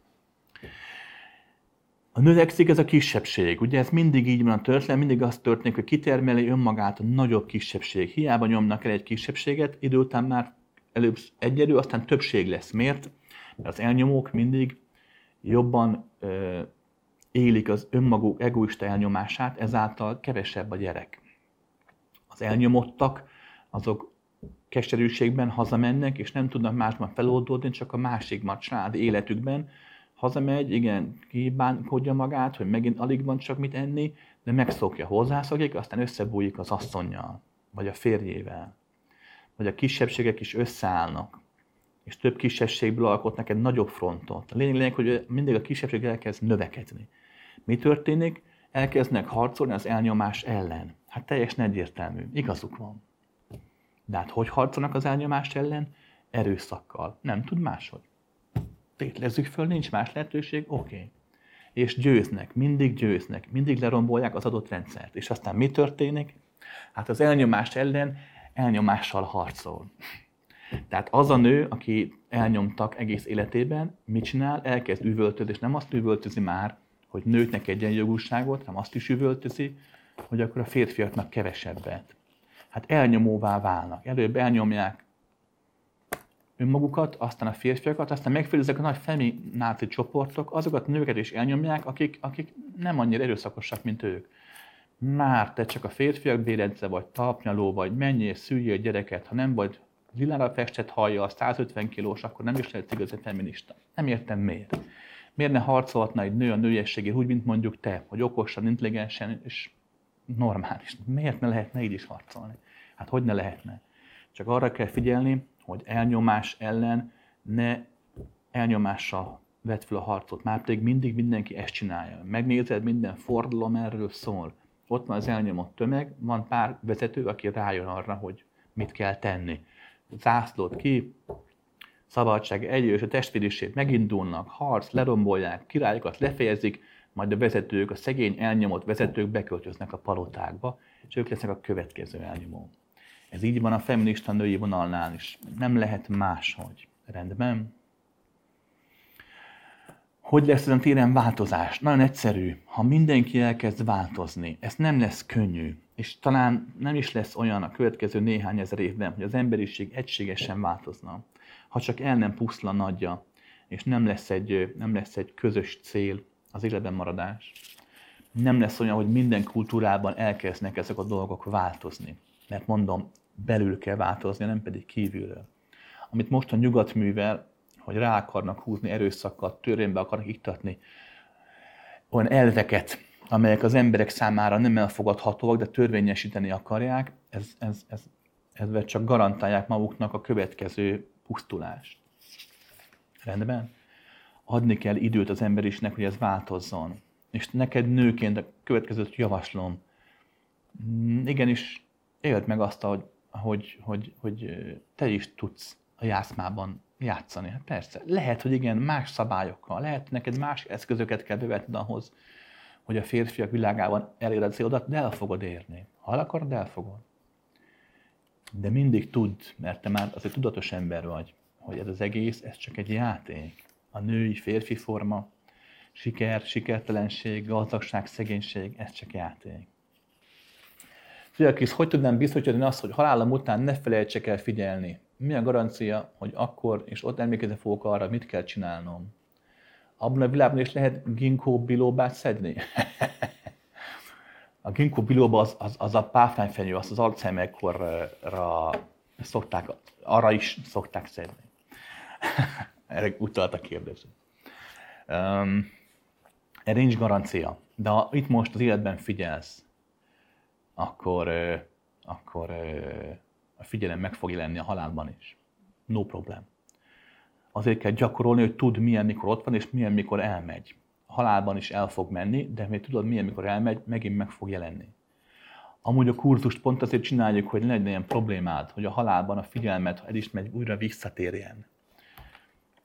A növekszik ez a kisebbség. Ugye ez mindig így van a történet, mindig az történik, hogy kitermeli önmagát a nagyobb kisebbség. Hiába nyomnak el egy kisebbséget, idő után már előbb egyedül, aztán többség lesz. Miért? Mert az elnyomók mindig jobban ö, élik az önmaguk egoista elnyomását, ezáltal kevesebb a gyerek. Az elnyomottak, azok keserűségben hazamennek, és nem tudnak másban feloldódni, csak a másikban, család életükben. Hazamegy, igen, kibánkodja magát, hogy megint alig van csak mit enni, de megszokja, hozzászokik, aztán összebújik az asszonynal, vagy a férjével. Vagy a kisebbségek is összeállnak és több kisebbségből alkotnak egy nagyobb frontot. A lényeg, lényeg, hogy mindig a kisebbség elkezd növekedni. Mi történik? Elkezdnek harcolni az elnyomás ellen. Hát teljesen egyértelmű. Igazuk van. De hát hogy harcolnak az elnyomás ellen? Erőszakkal. Nem tud máshogy. Tétlezzük föl, nincs más lehetőség, oké. Okay. És győznek, mindig győznek, mindig lerombolják az adott rendszert. És aztán mi történik? Hát az elnyomás ellen elnyomással harcol. Tehát az a nő, aki elnyomtak egész életében, mit csinál? Elkezd üvöltözni, és nem azt üvöltözi már, hogy nőknek egyenjogúságot, hanem azt is üvöltözi, hogy akkor a férfiaknak kevesebbet. Hát elnyomóvá válnak. Előbb elnyomják önmagukat, aztán a férfiakat, aztán megfelelőzek a nagy femináci csoportok, azokat nőket is elnyomják, akik, akik nem annyira erőszakosak, mint ők. Már te csak a férfiak béredze, vagy tapnyaló, vagy menjél, szüljél gyereket, ha nem vagy lilára festett hallja, a 150 kilós, akkor nem is lehet igazi feminista. Nem értem miért. Miért ne harcolhatna egy nő a nőiességért úgy, mint mondjuk te, hogy okosan, intelligensen és normális. Miért ne lehetne így is harcolni? Hát hogy ne lehetne? Csak arra kell figyelni, hogy elnyomás ellen ne elnyomással vett fel a harcot. Már pedig mindig mindenki ezt csinálja. Megnézed, minden fordulom erről szól. Ott van az elnyomott tömeg, van pár vezető, aki rájön arra, hogy mit kell tenni zászlót ki, szabadság, egyős, a testvériség megindulnak, harc, lerombolják, királyokat lefejezik, majd a vezetők, a szegény elnyomott vezetők beköltöznek a palotákba, és ők lesznek a következő elnyomó. Ez így van a feminista női vonalnál is. Nem lehet máshogy. Rendben? Hogy lesz ezen téren változás? Nagyon egyszerű. Ha mindenki elkezd változni, ez nem lesz könnyű és talán nem is lesz olyan a következő néhány ezer évben, hogy az emberiség egységesen változna, ha csak el nem puszla nagyja, és nem lesz egy, nem lesz egy közös cél az életben maradás. Nem lesz olyan, hogy minden kultúrában elkezdnek ezek a dolgok változni. Mert mondom, belül kell változni, nem pedig kívülről. Amit most a nyugat művel, hogy rá akarnak húzni erőszakkal, törvénybe akarnak iktatni, olyan elveket, amelyek az emberek számára nem elfogadhatóak, de törvényesíteni akarják, ez, ez, ez, ezzel csak garantálják maguknak a következő pusztulást. Rendben? Adni kell időt az emberisnek, hogy ez változzon. És neked nőként a következőt javaslom. Igenis, éld meg azt, hogy, hogy, hogy, hogy te is tudsz a jászmában játszani. Hát persze, lehet, hogy igen, más szabályokkal, lehet neked más eszközöket kell bevetned ahhoz, hogy a férfiak világában elér a célodat, de el fogod érni. Ha el akarod, el fogod. De mindig tudd, mert te már az egy tudatos ember vagy, hogy ez az egész, ez csak egy játék. A női, férfi forma, siker, sikertelenség, gazdagság, szegénység, ez csak játék. Fiakis, hogy tudnám biztosítani azt, hogy halálom után ne felejtsek el figyelni? Mi a garancia, hogy akkor és ott emlékezni fogok arra, mit kell csinálnom? abban a világban is lehet ginkgo bilóbát szedni? a ginkgo biloba az, az, az a páfrányfenyő, azt az Alzheimer-korra szokták, arra is szokták szedni. Erre utalt a kérdező. Um, erre nincs garancia. De ha itt most az életben figyelsz, akkor, akkor a figyelem meg fog jelenni a halálban is. No problem. Azért kell gyakorolni, hogy tud milyen mikor ott van, és milyen mikor elmegy. A halálban is el fog menni, de még tudod milyen mikor elmegy, megint meg fog jelenni. Amúgy a kurzust pont azért csináljuk, hogy ne legyen ilyen problémád, hogy a halálban a figyelmet, ha el is megy, újra visszatérjen.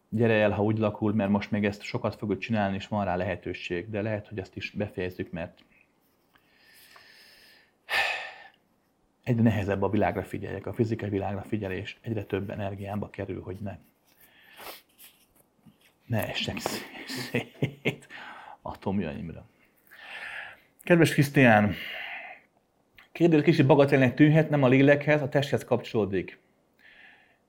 Gyere el, ha úgy lakul, mert most még ezt sokat fogod csinálni, és van rá lehetőség, de lehet, hogy ezt is befejezzük, mert egyre nehezebb a világra figyeljek, a fizikai világra figyelés egyre több energiába kerül, hogy ne, ne essek szét atomjaimra. Kedves Krisztián, kérdés kicsit bagatelnek tűnhet, nem a lélekhez, a testhez kapcsolódik.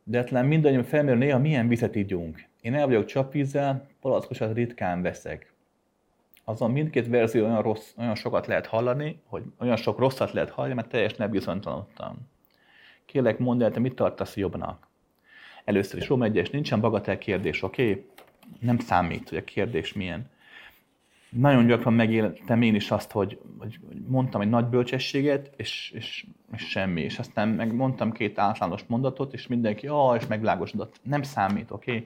De talán mindannyian felmerül néha, milyen vizet ígyunk. Én el vagyok csapvízzel, palackosat ritkán veszek azon mindkét verzió olyan, rossz, olyan sokat lehet hallani, hogy olyan sok rosszat lehet hallani, mert teljes nebizonytalanodtam. Kérlek, mondd el, te mit tartasz jobbnak? Először is Roma 1 nincsen bagatel kérdés, oké? Okay? Nem számít, hogy a kérdés milyen. Nagyon gyakran megéltem én is azt, hogy, hogy mondtam egy nagy bölcsességet, és, és, és semmi. És aztán meg mondtam két általános mondatot, és mindenki, ah, és megvilágosodott. Nem számít, oké? Okay?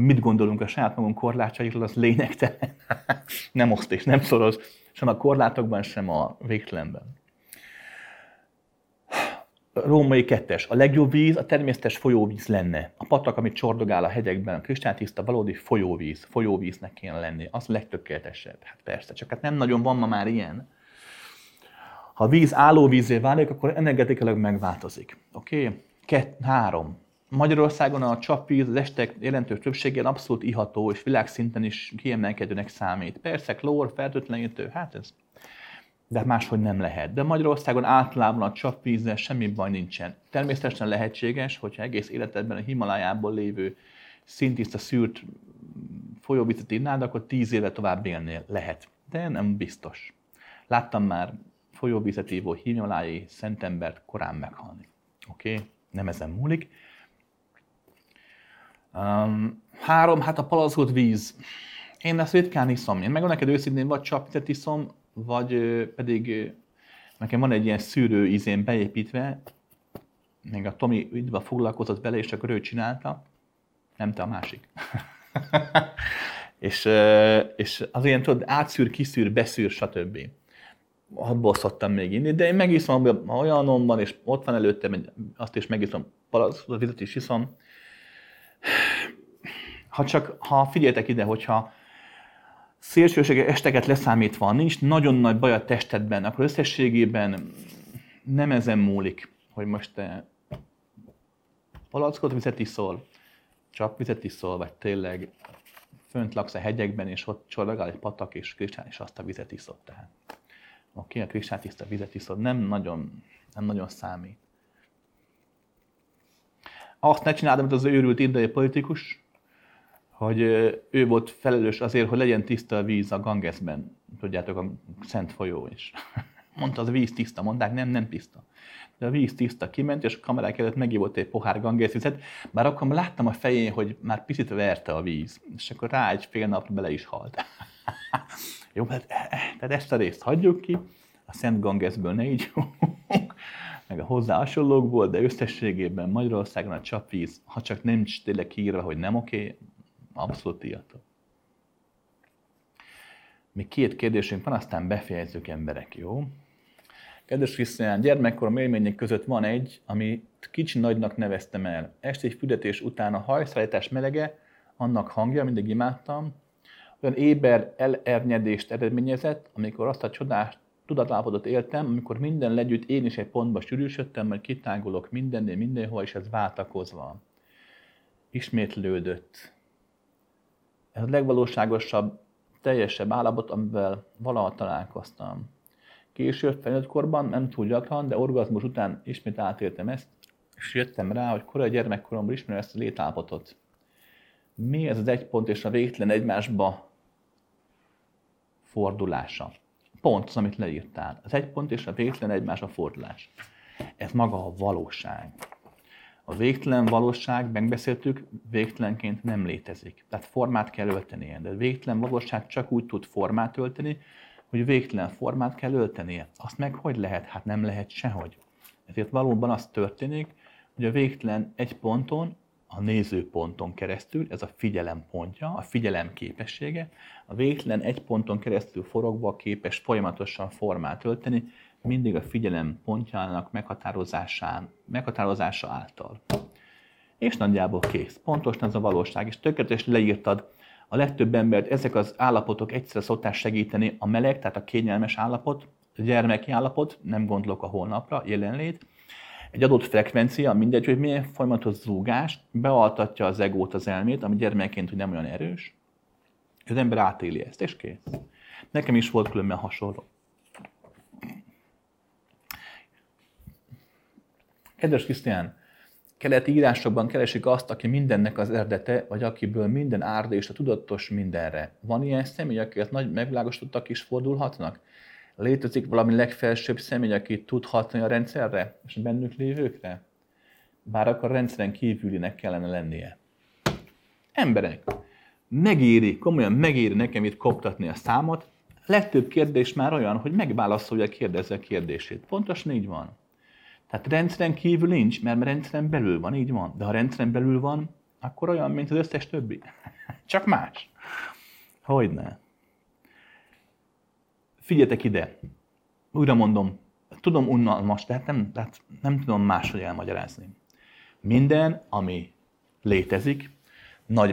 Mit gondolunk a saját magunk korlátjairól, az lényegtelen. nem oszt és nem szoros, sem a korlátokban, sem a végtelenben. Római kettes. A legjobb víz a természetes folyóvíz lenne. A patak, amit csordogál a hegyekben, a kristálytiszta, valódi folyóvíz. Folyóvíznek kéne lenni. Az legtökéletesebb. Hát persze, csak hát nem nagyon van ma már ilyen. Ha a víz állóvízé válik, akkor energetikailag megváltozik. Oké? Okay? Kett, három. Magyarországon a csapvíz az estek jelentős többséggel abszolút iható, és világszinten is kiemelkedőnek számít. Persze, klór, fertőtlenítő, hát ez de máshogy nem lehet. De Magyarországon általában a csapvízzel semmi baj nincsen. Természetesen lehetséges, hogyha egész életedben a Himalájából lévő szintiszta szűrt folyóvizet innád, akkor tíz éve tovább élnél. Lehet. De nem biztos. Láttam már folyóvizet ívó himalái szentembert korán meghalni. Oké? Okay? Nem ezen múlik. Um, három, hát a palackolt víz. Én ezt ritkán iszom. Én megvan neked őszintén, vagy csapvizet iszom, vagy pedig nekem van egy ilyen szűrő ízén beépítve, még a Tomi üdve foglalkozott vele, és akkor ő csinálta, nem te a másik. és, és az ilyen, tudod, átszűr, kiszűr, beszűr, stb. Abból szoktam még inni, de én megiszom, olyanom van, és ott van előttem, azt is megiszom, palackot, vizet is iszom, ha csak, ha figyeltek ide, hogyha szélsőséges esteket leszámítva nincs nagyon nagy baj a testedben, akkor összességében nem ezen múlik, hogy most te palackot vizet iszol, csapvizet iszol, vagy tényleg fönt laksz a hegyekben, és ott csorgál egy patak, és kristály, és azt a vizet iszod. Tehát. Oké, okay, a tiszta vizet iszod, nem nagyon, nem nagyon számít. Azt ne csináld, amit az őrült indiai politikus, hogy ő volt felelős azért, hogy legyen tiszta a víz a Gangesben, tudjátok, a szent folyó is. Mondta, az víz tiszta, mondták, nem, nem tiszta. De a víz tiszta, kiment, és a kamerák előtt megívott egy pohár Ganges vizet, bár akkor láttam a fején, hogy már picit verte a víz, és akkor rá egy fél napra bele is halt. Jó, hát, tehát ezt a részt hagyjuk ki, a Szent Gangesből ne így meg a hozzá hasonlókból, de összességében Magyarországon a csapvíz, ha csak nem tényleg kiírva, hogy nem oké, abszolút tiltó. Még két kérdésünk van, aztán befejezzük emberek, jó? Kedves Krisztián, gyermekkorom élmények között van egy, amit kicsi nagynak neveztem el. Este fürdetés után a hajszállítás melege, annak hangja, mindig imádtam, olyan éber elernyedést eredményezett, amikor azt a csodás tudatállapotot éltem, amikor minden legyűjt, én is egy pontba sűrűsödtem, majd kitágulok mindennél, mindenhol, és ez váltakozva. Ismétlődött. Ez a legvalóságosabb, teljesebb állapot, amivel valaha találkoztam. Később, felnőtt korban, nem túl gyakran, de orgazmus után ismét átéltem ezt, és jöttem rá, hogy korai gyermekkoromban ismerem ezt a létállapotot. Mi ez az egy pont és a végtelen egymásba fordulása. Pont az, amit leírtál. Az egy pont és a végtelen egymás a fordulás. Ez maga a valóság. A végtelen valóság, megbeszéltük, végtelenként nem létezik. Tehát formát kell öltenie. De a végtelen valóság csak úgy tud formát ölteni, hogy végtelen formát kell öltenie. Azt meg hogy lehet? Hát nem lehet sehogy. Ezért valóban az történik, hogy a végtelen egy ponton, a nézőponton keresztül, ez a figyelem pontja, a figyelem képessége, a végtelen egy ponton keresztül forogva képes folyamatosan formát ölteni, mindig a figyelem pontjának meghatározásán, meghatározása által. És nagyjából kész. Pontosan ez a valóság, és tökéletes leírtad a legtöbb embert ezek az állapotok egyszerre szokták segíteni, a meleg, tehát a kényelmes állapot, a gyermeki állapot, nem gondolok a holnapra, jelenlét, egy adott frekvencia, mindegy, hogy milyen folyamatos zúgás, bealtatja az egót, az elmét, ami gyermekként hogy nem olyan erős, az ember átéli ezt, és kész. Nekem is volt különben hasonló. Kedves Krisztián, keleti írásokban keresik azt, aki mindennek az eredete, vagy akiből minden árda és a tudatos mindenre. Van ilyen személy, akiket nagy megvilágosítottak is fordulhatnak? Létezik valami legfelsőbb személy, aki tudhatni a rendszerre és a bennük lévőkre? Bár akkor rendszeren kívülinek kellene lennie. Emberek, megéri, komolyan megéri nekem itt koptatni a számot. Legtöbb kérdés már olyan, hogy megválaszolja a kérdező kérdését. Pontosan így van. Tehát rendszeren kívül nincs, mert rendszeren belül van, így van. De ha rendszeren belül van, akkor olyan, mint az összes többi. Csak más. Hogyne. Figyeljetek ide. Újra mondom, tudom unalmas, tehát nem, tehát nem tudom máshogy elmagyarázni. Minden, ami létezik, nagy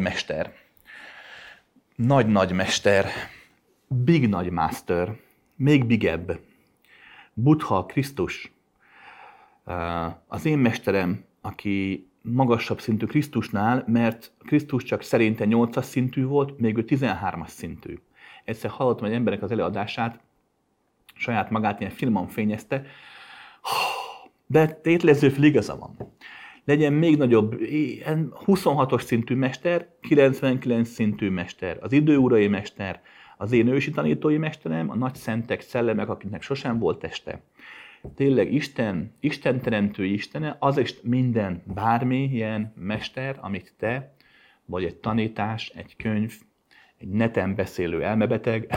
mester, nagy nagy mester, big nagy master, még bigebb, Buddha, Krisztus, az én mesterem, aki magasabb szintű Krisztusnál, mert Krisztus csak szerinte 8-as szintű volt, még ő 13-as szintű. Egyszer hallottam egy emberek az előadását, saját magát ilyen filmon fényezte, de tétlező igaza van. Legyen még nagyobb, 26-os szintű mester, 99 szintű mester, az időurai mester, az én ősi tanítói mesterem, a nagy szentek, szellemek, akiknek sosem volt teste tényleg Isten, Isten teremtő Istene, az is minden, bármilyen mester, amit te, vagy egy tanítás, egy könyv, egy neten beszélő elmebeteg,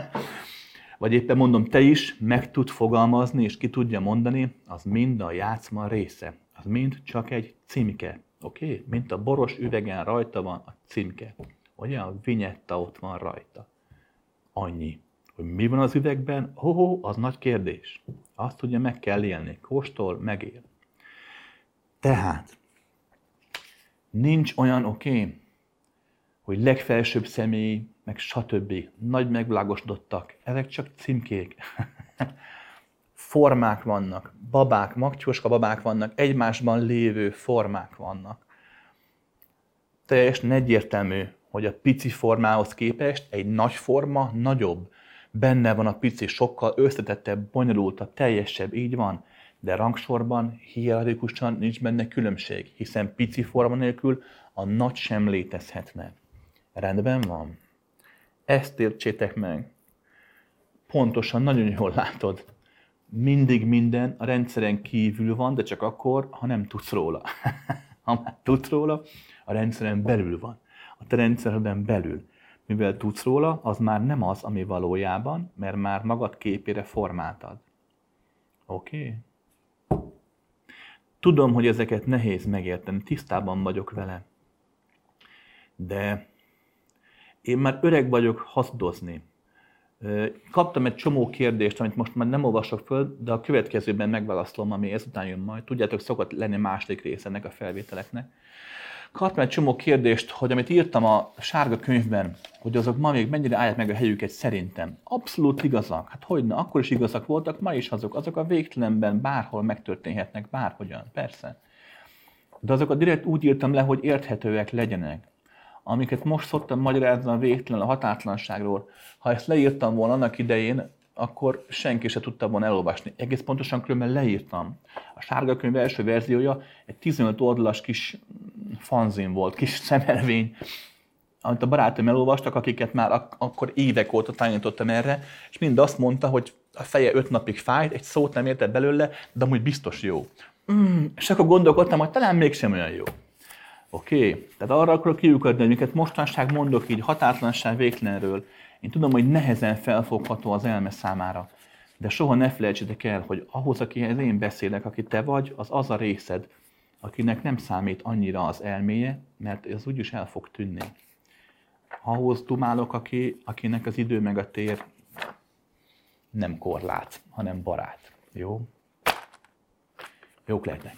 vagy éppen mondom, te is meg tud fogalmazni, és ki tudja mondani, az mind a játszma része. Az mind csak egy címke. Oké? Okay? Mint a boros üvegen rajta van a címke. Ugye a vinyetta ott van rajta. Annyi. Hogy mi van az üvegben, ho, az nagy kérdés. Azt ugye meg kell élni. Kóstol, megél. Tehát, nincs olyan oké, okay, hogy legfelsőbb személy, meg stb. Nagy megvilágosodottak. Ezek csak címkék. formák vannak, babák, magcsoska babák vannak, egymásban lévő formák vannak. Teljesen egyértelmű, hogy a pici formához képest egy nagy forma nagyobb, benne van a pici, sokkal összetettebb, bonyolultabb, teljesebb, így van, de rangsorban, hierarchikusan nincs benne különbség, hiszen pici forma nélkül a nagy sem létezhetne. Rendben van? Ezt értsétek meg. Pontosan, nagyon jól látod. Mindig minden a rendszeren kívül van, de csak akkor, ha nem tudsz róla. ha már tudsz róla, a rendszeren belül van. A te rendszereden belül mivel tudsz róla, az már nem az, ami valójában, mert már magad képére formáltad. Oké? Okay? Tudom, hogy ezeket nehéz megérteni, tisztában vagyok vele. De én már öreg vagyok haszdozni. Kaptam egy csomó kérdést, amit most már nem olvasok föl, de a következőben megválaszolom, ami ezután jön majd. Tudjátok, szokott lenni második része ennek a felvételeknek kaptam egy csomó kérdést, hogy amit írtam a sárga könyvben, hogy azok ma még mennyire állják meg a helyüket szerintem. Abszolút igazak. Hát hogy na, akkor is igazak voltak, ma is azok. Azok a végtelenben bárhol megtörténhetnek, bárhogyan, persze. De azokat direkt úgy írtam le, hogy érthetőek legyenek. Amiket most szoktam magyarázni a végtelen, a határtlanságról, ha ezt leírtam volna annak idején, akkor senki se tudta volna elolvasni. Egész pontosan különben leírtam. A sárga könyv első verziója egy 15 oldalas kis fanzin volt, kis szemelvény, amit a barátom elolvastak, akiket már ak- akkor évek óta tanítottam erre, és mind azt mondta, hogy a feje öt napig fájt, egy szót nem értett belőle, de amúgy biztos jó. Mm, és akkor gondolkodtam, hogy talán mégsem olyan jó. Oké, okay. tehát arra akarok kiukadni, hogy miket mostanság mondok így határtlanság végtelenről. Én tudom, hogy nehezen felfogható az elme számára, de soha ne felejtsétek el, hogy ahhoz, akihez én beszélek, aki te vagy, az az a részed, akinek nem számít annyira az elméje, mert ez úgyis el fog tűnni. Ahhoz dumálok, aki, akinek az idő meg a tér nem korlát, hanem barát. Jó? Jók lehetnek.